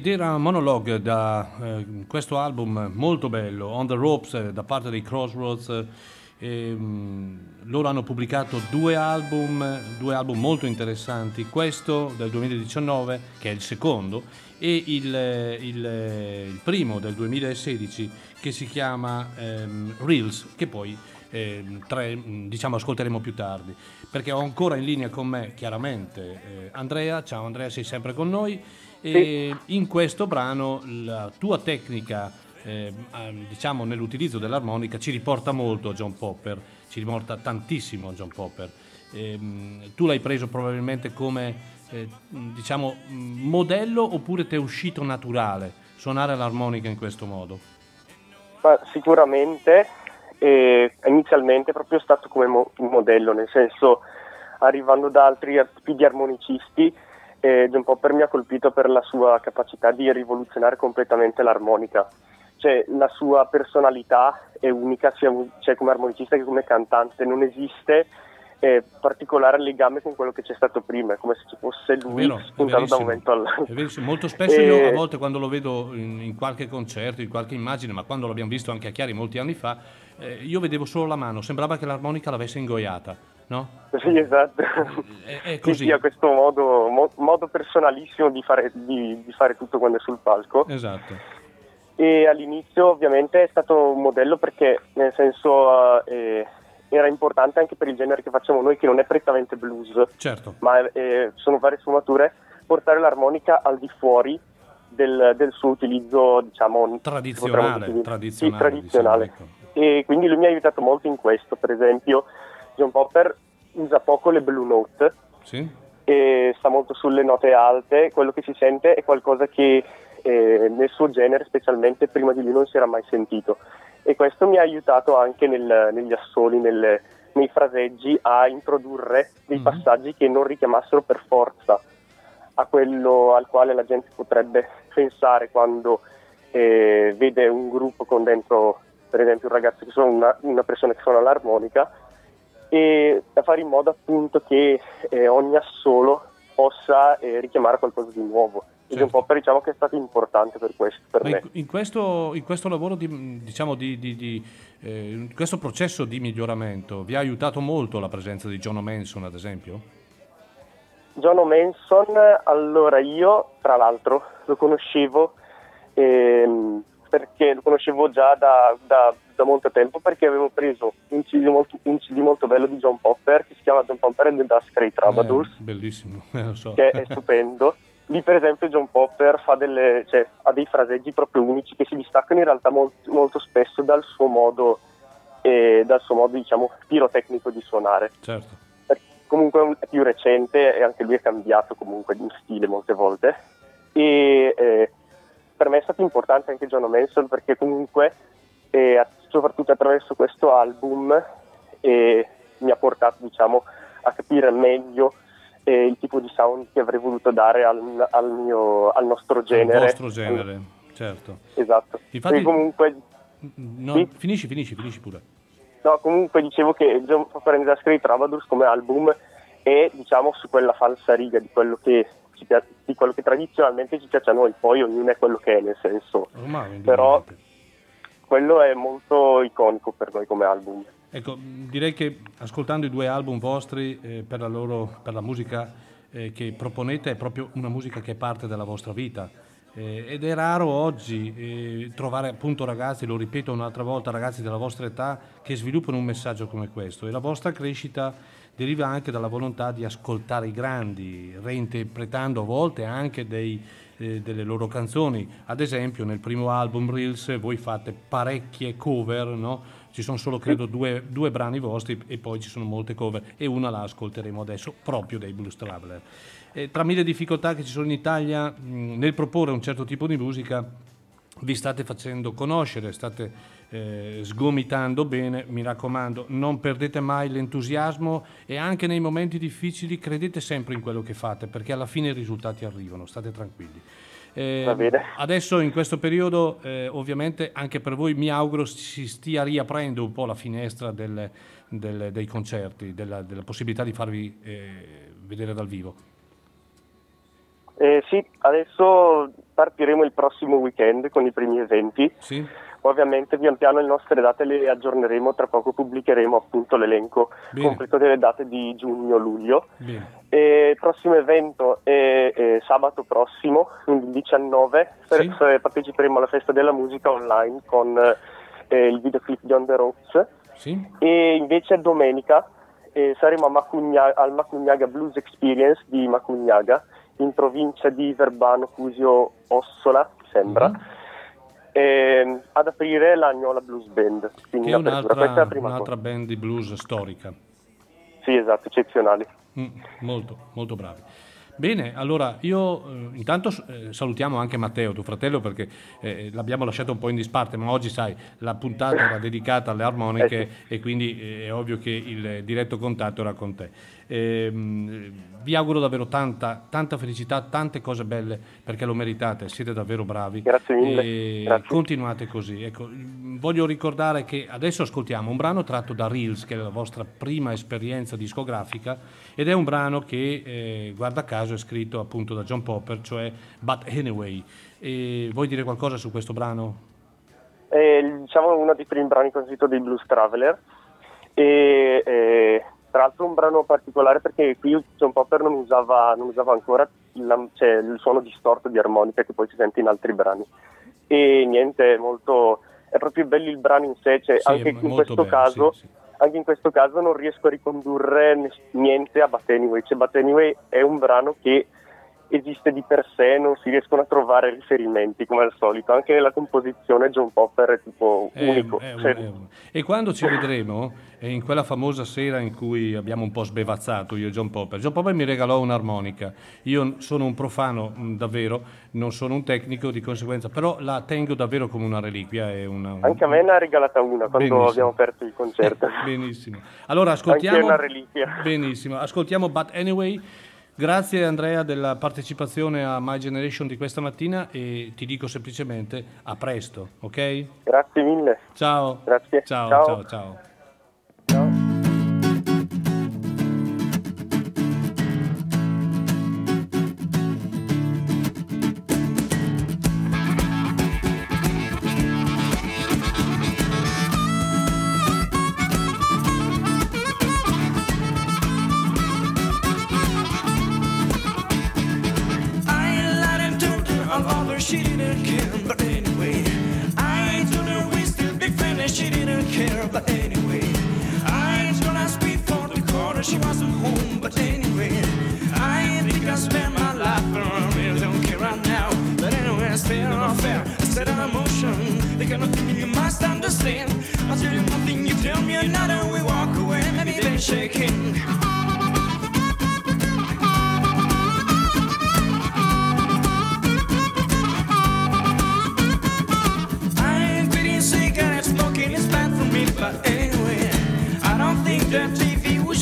Ed era Monologue da eh, questo album molto bello, On the Ropes, eh, da parte dei Crossroads. eh, loro hanno pubblicato due album, due album molto interessanti, questo del 2019, che è il secondo, e il, eh, il, eh, il primo del 2016 che si chiama ehm, Reels, che poi ehm, tre, mh, diciamo, ascolteremo più tardi, perché ho ancora in linea con me chiaramente eh, Andrea, ciao Andrea, sei sempre con noi. E in questo brano la tua tecnica, eh, diciamo, nell'utilizzo dell'armonica ci riporta molto a John Popper, ci riporta tantissimo a John Popper. Ehm, tu l'hai preso probabilmente come, eh, diciamo, modello oppure ti è uscito naturale suonare l'armonica in questo modo? Ma sicuramente eh, inizialmente è proprio stato come mo- un modello, nel senso arrivando da altri art- tipi di armonicisti, eh, John Popper mi ha colpito per la sua capacità di rivoluzionare completamente l'armonica. Cioè la sua personalità è unica sia cioè, come armonicista che come cantante, non esiste eh, particolare legame con quello che c'è stato prima, è come se ci fosse È lui vero, è spuntato da un momento all'altro. Molto spesso io <laughs> E- a volte quando lo vedo in, in qualche concerto, in qualche immagine, ma quando l'abbiamo visto anche a Chiari molti anni fa, eh, io vedevo solo la mano, sembrava che l'armonica l'avesse ingoiata, no? Sì, esatto. È, è Sì, così. sì, ha questo modo, mo- modo personalissimo di fare, di- di fare tutto quando è sul palco. Esatto. E all'inizio ovviamente è stato un modello perché nel senso eh, era importante anche per il genere che facciamo noi che non è prettamente blues, Certo. ma eh, sono varie sfumature, portare l'armonica al di fuori del, del suo utilizzo diciamo Tradizionale, tradizionale, sì, tradizionale. diciamo, e quindi lui mi ha aiutato molto in questo per esempio John Popper usa poco le blue note Sì? e sta molto sulle note alte, quello che si sente è qualcosa che eh, nel suo genere specialmente prima di lui non si era mai sentito e questo mi ha aiutato anche nel- negli assoli, nelle- nei fraseggi a introdurre dei Mhm. passaggi che non richiamassero per forza a quello al quale la gente potrebbe pensare quando eh, vede un gruppo con dentro per esempio un ragazzo che suona una, una persona che suona l'armonica e da fare in modo appunto che eh, ogni assolo possa eh, richiamare qualcosa di nuovo. Certo. un po' per diciamo che è stato importante per questo, per in, in questo, in questo lavoro, di, diciamo, di, di- di, eh, in questo processo di miglioramento, vi ha aiutato molto la presenza di John Manson, ad esempio? John Manson, allora io tra l'altro lo conoscevo ehm, perché lo conoscevo già da, da- da molto tempo perché avevo preso un CD, molto, un CD molto bello di John Popper che si chiama John Popper and the Dust Cray Troubadours Eh, bellissimo, eh, so. che è stupendo. Lì per esempio John Popper fa delle, cioè, ha dei fraseggi proprio unici che si distaccano in realtà molt- molto spesso dal suo modo, eh, dal suo modo diciamo pirotecnico di suonare. certo. Perché comunque è più recente e anche lui è cambiato comunque di stile molte volte. E eh, per me è stato importante anche John Manson perché comunque eh, soprattutto attraverso questo album eh, mi ha portato diciamo a capire meglio eh, il tipo di sound che avrei voluto dare al, al mio, al nostro genere. Il vostro genere, certo. Esatto. Infatti- comunque, No, Sì. Finisci, finisci, finisci pure. no, comunque dicevo che John the Screen Troubadours come album è diciamo su quella falsa riga di quello che ci pia- di quello che tradizionalmente ci piace a noi, poi ognuno è quello che è, nel senso, Ormai, Però-. Quello è molto iconico per noi come album. Ecco, direi che ascoltando i due album vostri eh, per, la loro, per la musica eh, che proponete è proprio una musica che è parte della vostra vita. Eh, ed è raro oggi eh, trovare appunto ragazzi, lo ripeto un'altra volta, ragazzi della vostra età che sviluppano un messaggio come questo e la vostra crescita deriva anche dalla volontà di ascoltare i grandi, reinterpretando a volte anche dei, eh, delle loro canzoni. Ad esempio nel primo album Reels voi fate parecchie cover, no? ci sono solo credo due, due brani vostri e poi ci sono molte cover e una la ascolteremo adesso proprio dai Blues Traveler. Eh, tra mille difficoltà che ci sono in Italia mh, nel proporre un certo tipo di musica vi state facendo conoscere, state eh, sgomitando bene, mi raccomando, non perdete mai l'entusiasmo e anche nei momenti difficili credete sempre in quello che fate perché alla fine i risultati arrivano, state tranquilli. Eh. Adesso in questo periodo eh, ovviamente anche per voi mi auguro si stia riaprendo un po' la finestra del- del- dei concerti, della, della possibilità di farvi eh, vedere dal vivo. Eh, sì, adesso partiremo il prossimo weekend con i primi eventi. Sì? Ovviamente pian piano le nostre date le aggiorneremo, tra poco pubblicheremo appunto l'elenco Bene. completo delle date di giugno-luglio. Il prossimo evento è, è sabato prossimo, quindi il 19, per- Sì. parteciperemo alla festa della musica online con eh, il videoclip di On The Rocks Sì? e invece domenica eh, saremo a Macugna- al Macugnaga Blues Experience di Macugnaga in provincia di Verbano, Cusio, Ossola, sembra. Mhm. Ehm, ad aprire l'Agnola Blues Band. Quindi Che è. Questa è un'altra, la un'altra band di blues storica. Sì, esatto, eccezionali. Mm, molto, molto bravi. Bene, allora io eh, intanto eh, salutiamo anche Matteo, tuo fratello, perché eh, l'abbiamo lasciato un po' in disparte, ma oggi sai, la puntata era <laughs> dedicata alle armoniche Eh e quindi eh, è ovvio che il diretto contatto era con te. Ehm, vi auguro davvero tanta, tanta felicità, tante cose belle, perché lo meritate, siete davvero bravi. Grazie mille, E grazie. continuate così. Ecco, voglio ricordare che adesso ascoltiamo un brano tratto da Reels, che è la vostra prima esperienza discografica, ed è un brano che, eh, guarda caso, è scritto appunto da John Popper, cioè But Anyway. E vuoi dire qualcosa su questo brano? È diciamo uno dei primi brani che ho sentito dei Blues Traveler e eh, tra l'altro un brano particolare perché qui John Popper non usava, non usava ancora la- cioè, il suono distorto di armonica che poi si sente in altri brani e niente è molto è proprio bello il brano in sé cioè, Sì, anche in bello, caso sì, sì. anche in questo caso non riesco a ricondurre niente a But Anyway cioè But Anyway è un brano che esiste di per sé, non si riescono a trovare riferimenti come al solito. Anche nella composizione John Popper è tipo È- unico. è Cioè, è E quando ci vedremo, in quella famosa sera in cui abbiamo un po' sbevazzato io e John Popper, John Popper mi regalò un'armonica. Io sono un profano, davvero, non sono un tecnico di conseguenza, però la tengo davvero come una reliquia. È una, un- Anche a me ne ha regalata una quando Benissimo. abbiamo aperto il concerto. <laughs> Benissimo. Allora Anche ascoltiamo. una reliquia. Benissimo, ascoltiamo But Anyway. Grazie Andrea della partecipazione a My Generation di questa mattina e ti dico semplicemente a presto, ok? Grazie mille. Ciao. Grazie. Ciao, Ciao. ciao, ciao.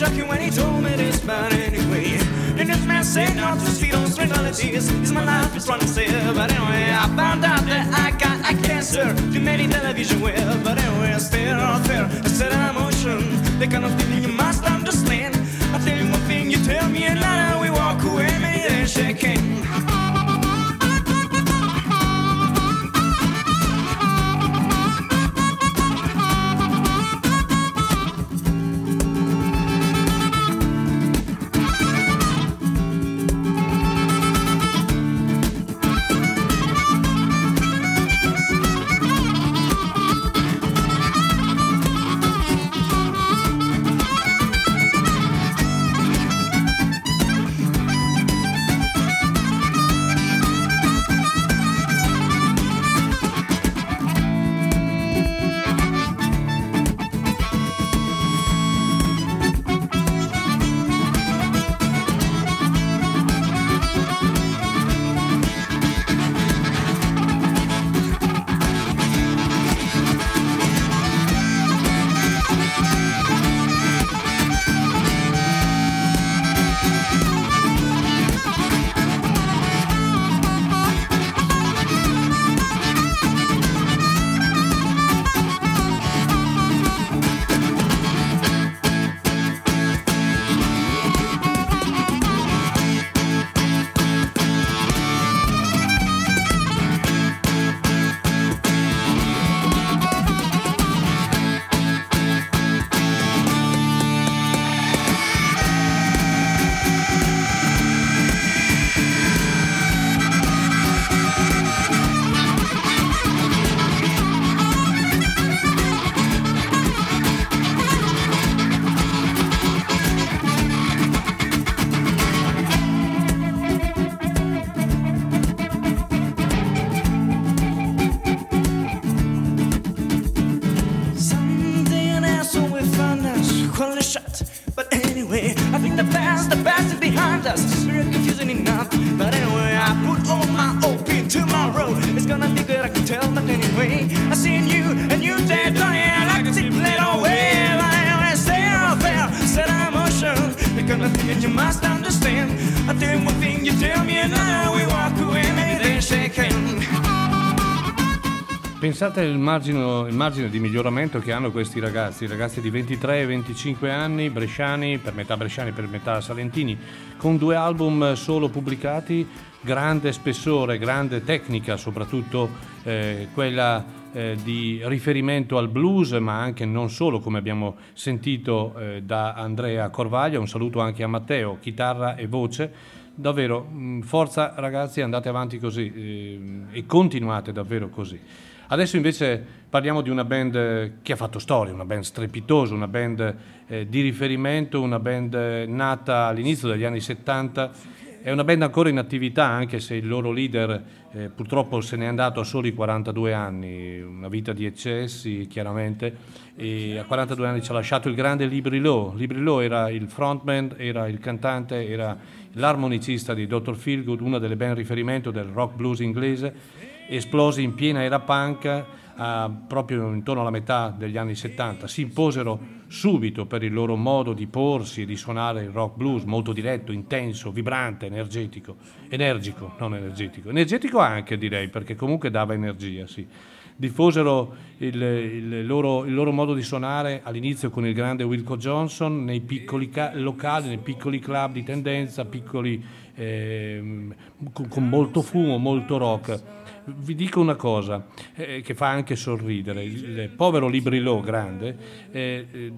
When he told me this, but anyway, and this man said not to see those realities, is my life is running still, but anyway, I found out that I got a cancer, You too many television will, but anyway, I still not there. I said an emotion, the kind of thing you must understand, I tell you one thing, you tell me another, Pensate al margine, il margine di miglioramento che hanno questi ragazzi, ragazzi di 23 e 25 anni, bresciani, per metà bresciani, per metà salentini, con due album solo pubblicati, grande spessore, grande tecnica, soprattutto eh, quella eh, di riferimento al blues, ma anche non solo, come abbiamo sentito eh, da Andrea Corvaglia, un saluto anche a Matteo, chitarra e voce. Davvero, mh, forza ragazzi, andate avanti così eh, e continuate davvero così. Adesso invece parliamo di una band che ha fatto storia, una band strepitosa, una band eh, di riferimento, una band nata all'inizio degli anni 70. È una band ancora in attività anche se il loro leader eh, purtroppo se n'è andato a soli 42 anni, una vita di eccessi chiaramente e a 42 anni ci ha lasciato il grande Libri Lowe. Libri Lowe era il frontman, era il cantante, era l'armonicista di Dr. Feelgood, una delle band riferimento del rock blues inglese esplosi in piena era punk eh, proprio intorno alla metà degli anni 70, si imposero subito per il loro modo di porsi e di suonare il rock blues, molto diretto, intenso, vibrante, energetico, energico, non energetico, energetico anche direi perché comunque dava energia, sì. Diffosero il, il loro, il loro modo di suonare all'inizio con il grande Wilco Johnson nei piccoli ca- locali, nei piccoli club di tendenza, piccoli, ehm, con, con molto fumo, molto rock vi dico una cosa eh, che fa anche sorridere. Il povero Librilò grande, eh, eh,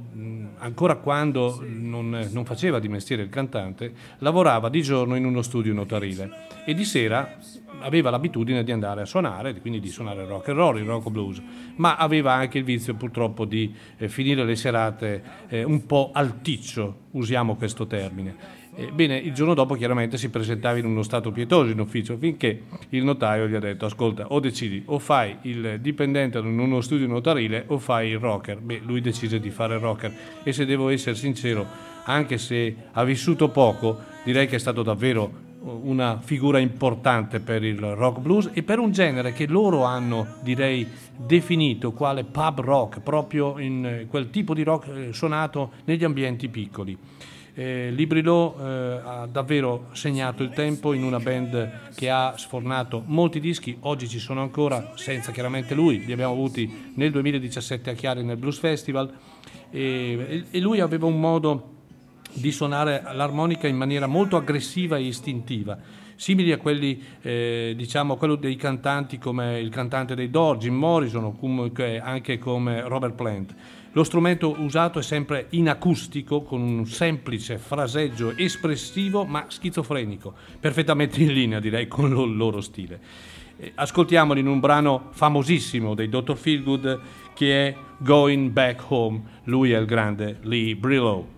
ancora quando non, non faceva di mestiere il cantante, lavorava di giorno in uno studio notarile e di sera aveva l'abitudine di andare a suonare, quindi di suonare rock and roll, il rock blues, ma aveva anche il vizio purtroppo di eh, finire le serate eh, un po' alticcio, usiamo questo termine. Ebbene, il giorno dopo chiaramente si presentava in uno stato pietoso in ufficio finché il notaio gli ha detto ascolta o decidi o fai il dipendente in uno studio notarile o fai il rocker. Beh, lui decise di fare il rocker e se devo essere sincero, anche se ha vissuto poco, direi che è stato davvero una figura importante per il rock blues e per un genere che loro hanno, direi, definito quale pub rock, proprio in quel tipo di rock eh, suonato negli ambienti piccoli. Eh, Librilo eh, ha davvero segnato il tempo in una band che ha sfornato molti dischi, oggi ci sono ancora, senza chiaramente lui, li abbiamo avuti nel 2017 a Chiari nel Blues Festival e, e lui aveva un modo di suonare l'armonica in maniera molto aggressiva e istintiva simili a quelli eh, diciamo quello dei cantanti come il cantante dei Doors, Jim Morrison o comunque anche come Robert Plant. Lo strumento usato è sempre in acustico con un semplice fraseggio espressivo ma schizofrenico, perfettamente in linea direi con il loro stile. Eh, Ascoltiamoli in un brano famosissimo dei Dr. Feelgood che è Going Back Home, lui è il grande Lee Brillo.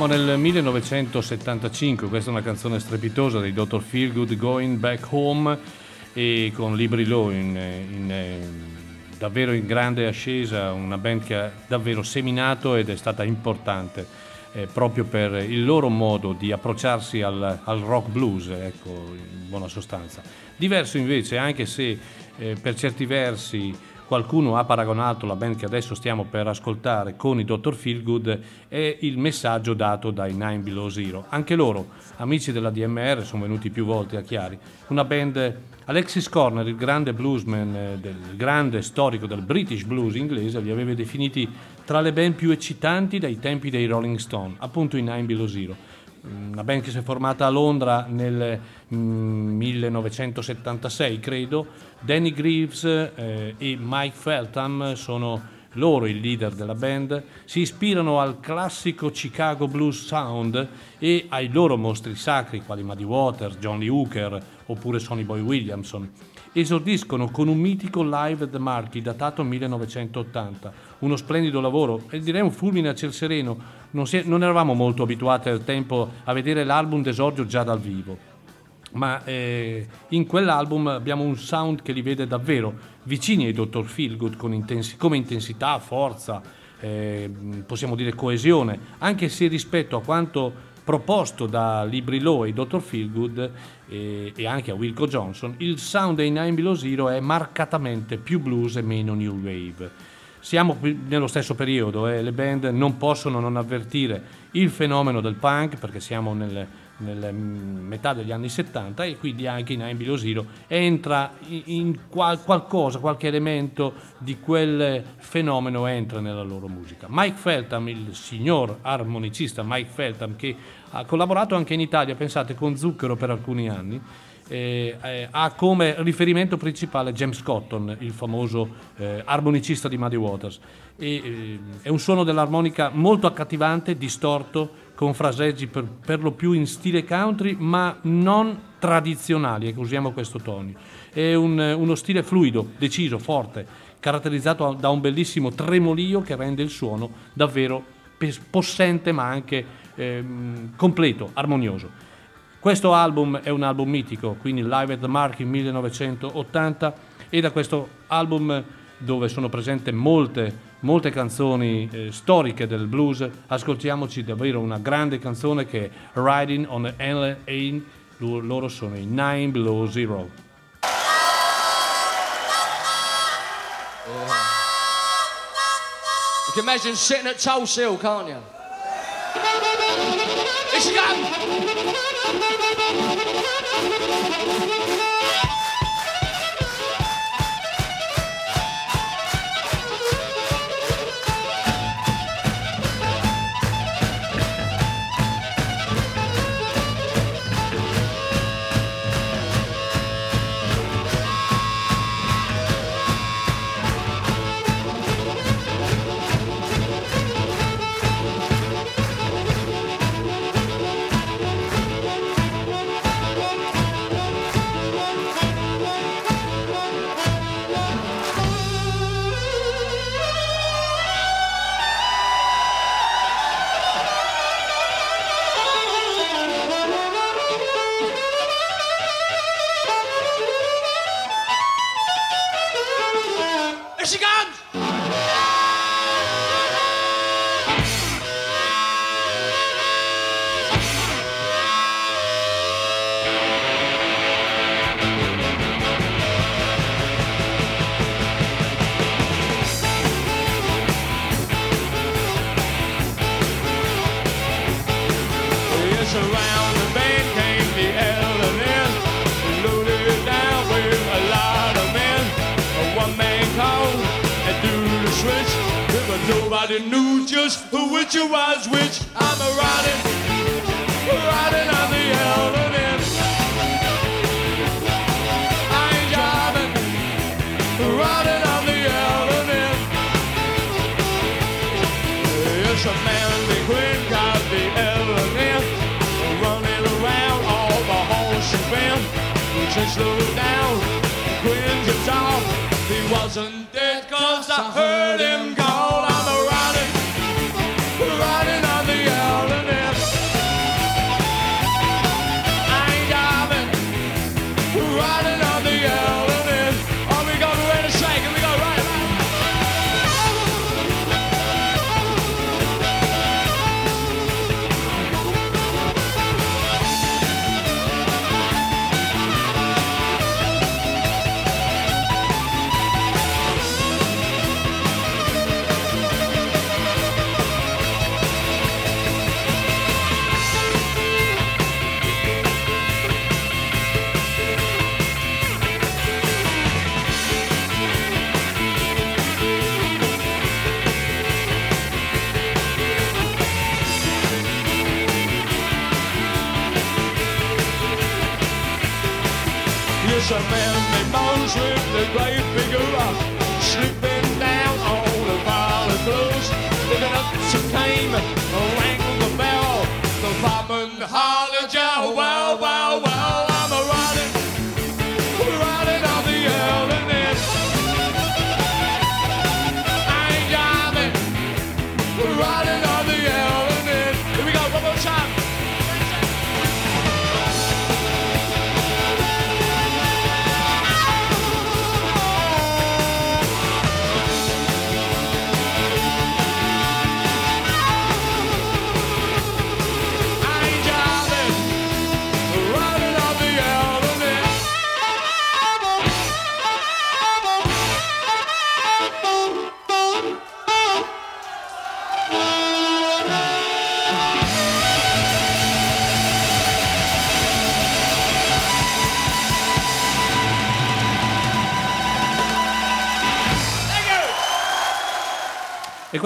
Siamo nel 1975, questa è una canzone strepitosa dei Dr. Feelgood Going Back Home e con Libri Low in, in, eh, davvero in grande ascesa, una band che ha davvero seminato ed è stata importante eh, proprio per il loro modo di approcciarsi al, al rock blues, ecco, in buona sostanza. Diverso invece, anche se eh, per certi versi qualcuno ha paragonato la band che adesso stiamo per ascoltare con i Dr. Feelgood è il messaggio dato dai Nine Below Zero. Anche loro, amici della DMR, sono venuti più volte a Chiari. Una band, Alexis Corner, il grande bluesman, eh, del grande storico del British blues inglese, li aveva definiti tra le band più eccitanti dai tempi dei Rolling Stone, appunto i Nine Below Zero una band che si è formata a Londra nel mm, 1976 credo. Danny Greaves eh, e Mike Feltham sono loro il leader della band. Si ispirano al classico Chicago blues sound e ai loro mostri sacri quali Muddy Waters, John Lee Hooker oppure Sonny Boy Williamson. Esordiscono con un mitico live at the Marquis datato 1980 uno splendido lavoro e direi un fulmine a ciel sereno non, si non eravamo molto abituati al tempo a vedere l'album d'esordio già dal vivo ma eh, in quell'album abbiamo un sound che li vede davvero vicini ai Dr. Feelgood intensi- come intensità, forza, eh, possiamo dire coesione, anche se rispetto a quanto proposto da Libri Low e Dr. Feelgood eh, e anche a Wilco Johnson, il sound dei Nine Below Zero è marcatamente più blues e meno new wave. Siamo nello stesso periodo e le band non possono non avvertire il fenomeno del punk perché siamo nel, nel mm, metà degli anni 70 e quindi anche in Below Zero entra in qual- qualcosa, qualche elemento di quel fenomeno entra nella loro musica. Mike Feltham, il signor armonicista Mike Feltham che ha collaborato anche in Italia, pensate, con Zucchero per alcuni anni, eh, eh, ha come riferimento principale James Cotton, il famoso eh, armonicista di Muddy Waters. E, eh, è un suono dell'armonica molto accattivante, distorto, con fraseggi per, per lo più in stile country, ma non tradizionali, ecco, usiamo questo tono. È un- uno stile fluido, deciso, forte, caratterizzato da un bellissimo tremolio che rende il suono davvero possente ma anche ehm, completo, armonioso. Questo album è un album mitico, quindi Live at the Mark in 1980 e da questo album dove sono presenti molte, molte canzoni eh, storiche del blues, ascoltiamoci davvero una grande canzone che è Riding on the Alien Ain, loro sono i Nine Below Zero. You can imagine sitting at Tulse Hill, can't you? Işık al.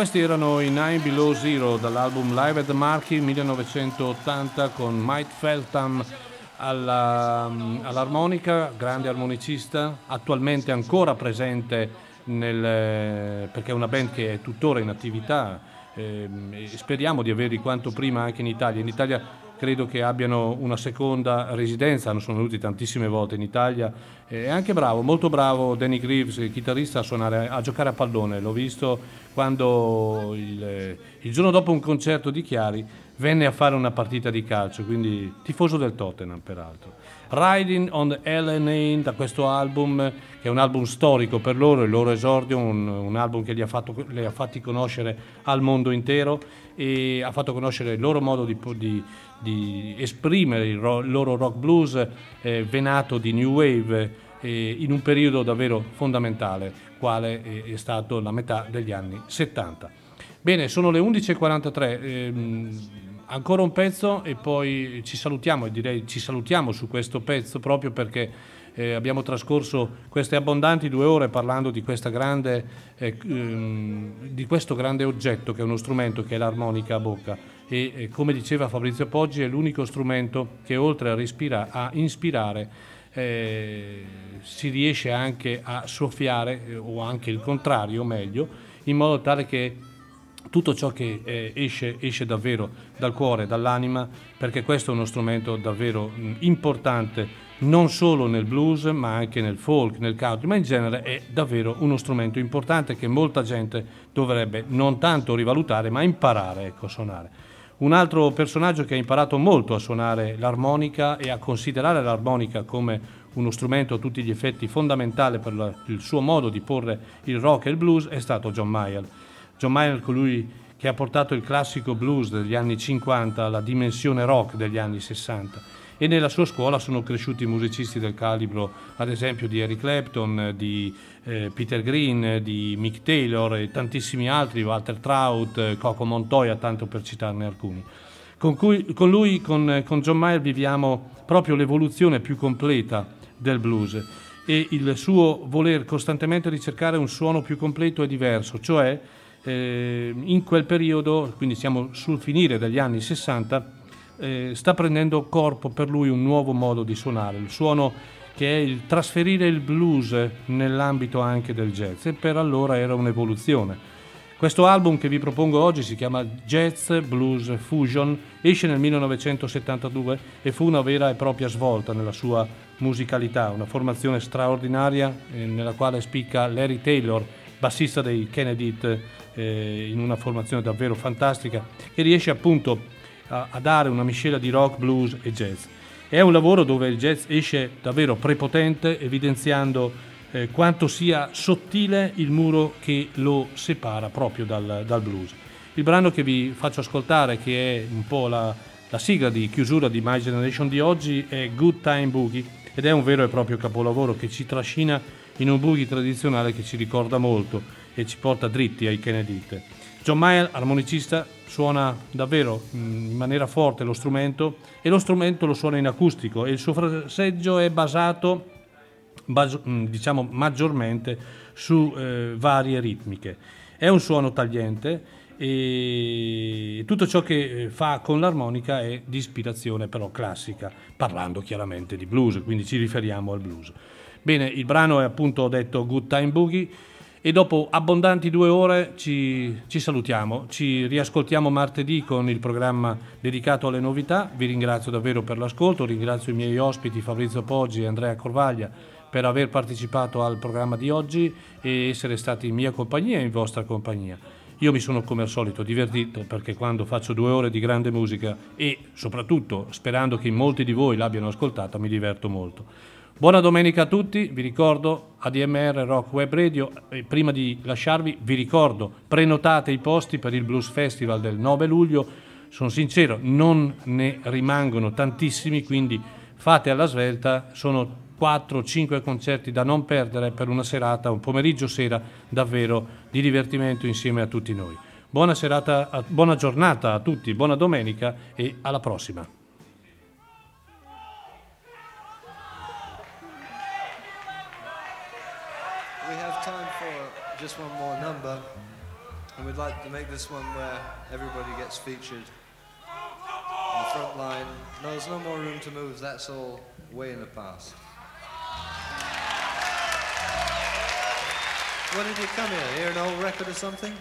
Questi erano i Nine Below Zero dall'album Live at the Marquee 1980 con Mike Feltham alla- all'armonica, grande armonicista, attualmente ancora presente nel, perché è una band che è tuttora in attività ehm, e speriamo di averli quanto prima anche in Italia. In Italia credo che abbiano una seconda residenza, hanno sono venuti tantissime volte in Italia. È anche bravo, molto bravo Danny Greaves, chitarrista, a, suonare, a giocare a pallone. L'ho visto quando il, il giorno dopo un concerto di Chiari venne a fare una partita di calcio, quindi tifoso del Tottenham peraltro. Riding on the LNA da questo album, che è un album storico per loro, il loro esordio, un, un album che li ha, fatto, li ha fatti conoscere al mondo intero e ha fatto conoscere il loro modo di, di- di esprimere il, ro- il loro rock blues eh, venato di new wave eh, in un periodo davvero fondamentale, quale è, è stato la metà degli anni 70. Bene, sono le 11.43, ehm, ancora un pezzo e poi ci salutiamo e direi ci salutiamo su questo pezzo proprio perché eh, abbiamo trascorso queste abbondanti due ore parlando di, grande, eh, ehm, di questo grande oggetto che è uno strumento che è l'armonica a bocca. E eh, come diceva Fabrizio Poggi è l'unico strumento che oltre a, respira- a inspirare eh, si riesce anche a soffiare eh, o anche il contrario meglio in modo tale che tutto ciò che eh, esce, esce davvero dal cuore, dall'anima, perché questo è uno strumento davvero importante non solo nel blues ma anche nel folk, nel country, ma in genere è davvero uno strumento importante che molta gente dovrebbe non tanto rivalutare ma imparare ecco, a suonare. Un altro personaggio che ha imparato molto a suonare l'armonica e a considerare l'armonica come uno strumento a tutti gli effetti fondamentale per il suo modo di porre il rock e il blues è stato John Mayer. John Mayer, colui che ha portato il classico blues degli anni 50 alla dimensione rock degli anni 60. E nella sua scuola sono cresciuti musicisti del calibro, ad esempio, di Eric Clapton, di eh, Peter Green, di Mick Taylor e tantissimi altri, Walter Trout, eh, Coco Montoya, tanto per citarne alcuni. Con, cui- con lui, con, con John Mayer, viviamo proprio l'evoluzione più completa del blues e il suo voler costantemente ricercare un suono più completo e diverso, cioè eh, in quel periodo, quindi siamo sul finire degli anni 60, eh, sta prendendo corpo per lui un nuovo modo di suonare, il suono che è il trasferire il blues nell'ambito anche del jazz e per allora era un'evoluzione. Questo album che vi propongo oggi si chiama Jazz Blues Fusion, esce nel 1972 e fu una vera e propria svolta nella sua musicalità, una formazione straordinaria eh, nella quale spicca Larry Taylor, bassista dei Kennedy, eh, in una formazione davvero fantastica, che riesce appunto a, a dare una miscela di rock, blues e jazz. È un lavoro dove il jazz esce davvero prepotente, evidenziando eh, quanto sia sottile il muro che lo separa proprio dal, dal blues. Il brano che vi faccio ascoltare, che è un po' la, la sigla di chiusura di My Generation di oggi, è Good Time Boogie ed è un vero e proprio capolavoro che ci trascina in un boogie tradizionale che ci ricorda molto e ci porta dritti ai Kennedy. John Mayer, armonicista, suona davvero mm, in maniera forte lo strumento e lo strumento lo suona in acustico e il suo fraseggio è basato bas- mm, diciamo maggiormente su eh, varie ritmiche. È un suono tagliente e tutto ciò che eh, fa con l'armonica è di ispirazione però classica, parlando chiaramente di blues, quindi ci riferiamo al blues. Bene, il brano è appunto detto Good Time Boogie e dopo abbondanti due ore ci, ci salutiamo, ci riascoltiamo martedì con il programma dedicato alle novità, vi ringrazio davvero per l'ascolto, ringrazio i miei ospiti Fabrizio Poggi e Andrea Corvaglia per aver partecipato al programma di oggi e essere stati in mia compagnia e in vostra compagnia. Io mi sono come al solito divertito perché quando faccio due ore di grande musica e soprattutto sperando che molti di voi l'abbiano ascoltata mi diverto molto. Buona domenica a tutti, vi ricordo ADMR Rock Web Radio e prima di lasciarvi vi ricordo prenotate i posti per il Blues Festival del 9 luglio, sono sincero non ne rimangono tantissimi quindi fate alla svelta, sono 4-5 concerti da non perdere per una serata, un pomeriggio sera davvero di divertimento insieme a tutti noi. Buona, serata, buona giornata a tutti, buona domenica e alla prossima. Just one more number, and we'd like to make this one where everybody gets featured. On the front line, no, there's no more room to move, that's all way in the past. When did you come here? Hear an old record or something?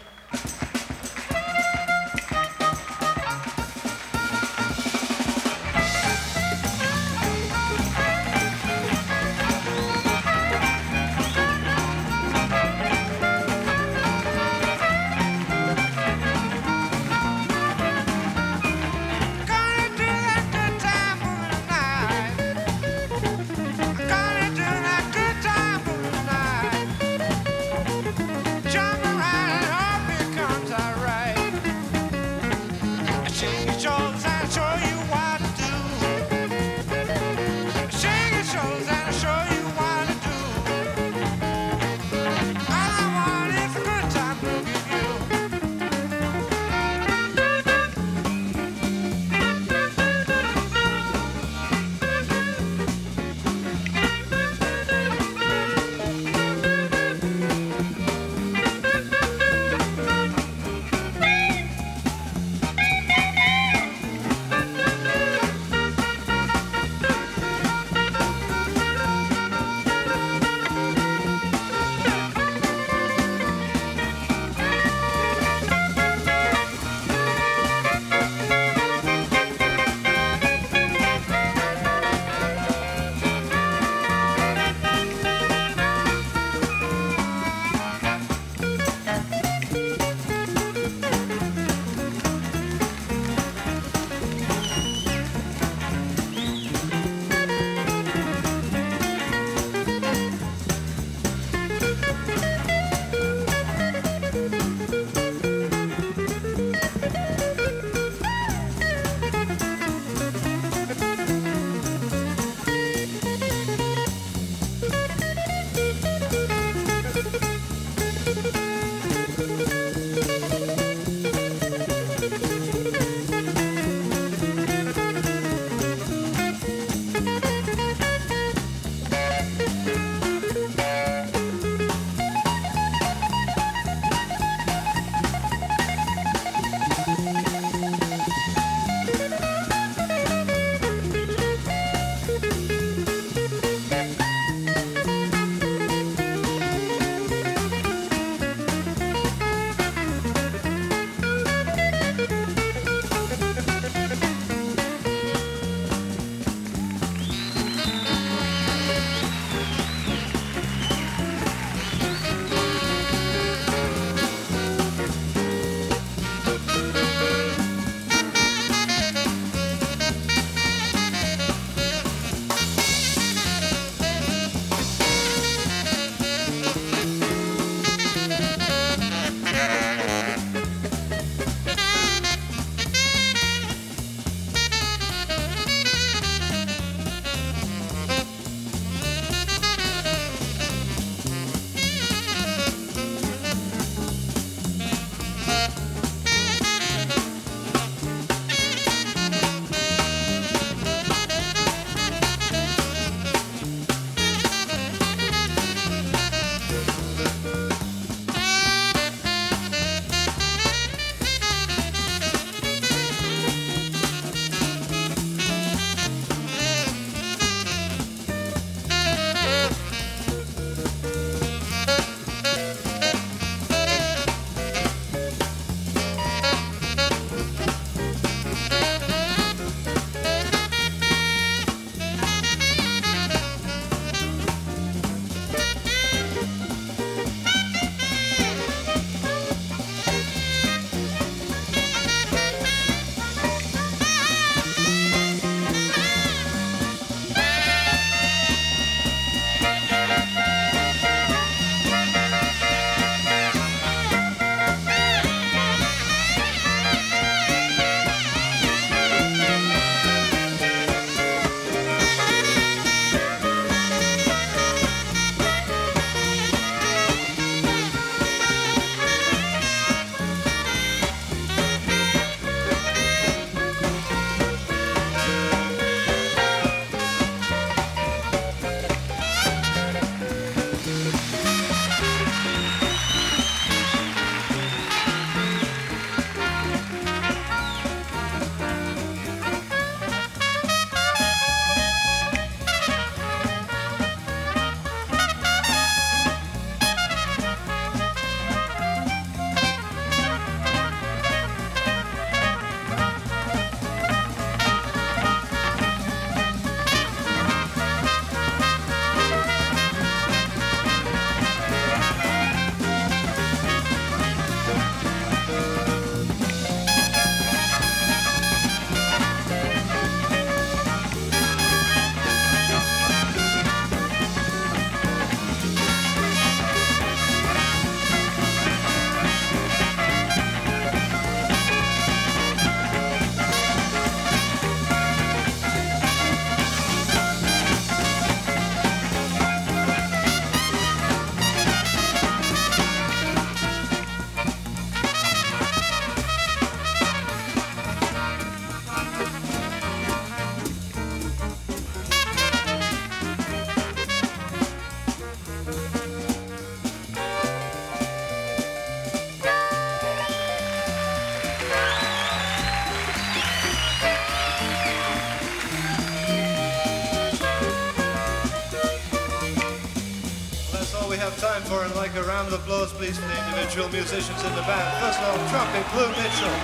For like a round of applause, please, for the individual musicians in the band. First of all, trumpet, Blue Mitchell.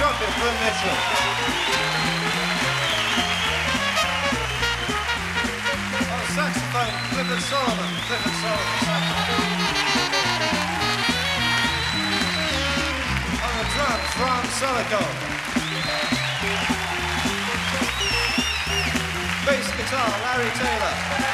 Trumpet, Blue Mitchell. On the saxophone, Clifford Solomon. Clifford Solomon, saxophone. On the drums, Ron Solico. Bass guitar, Larry Taylor.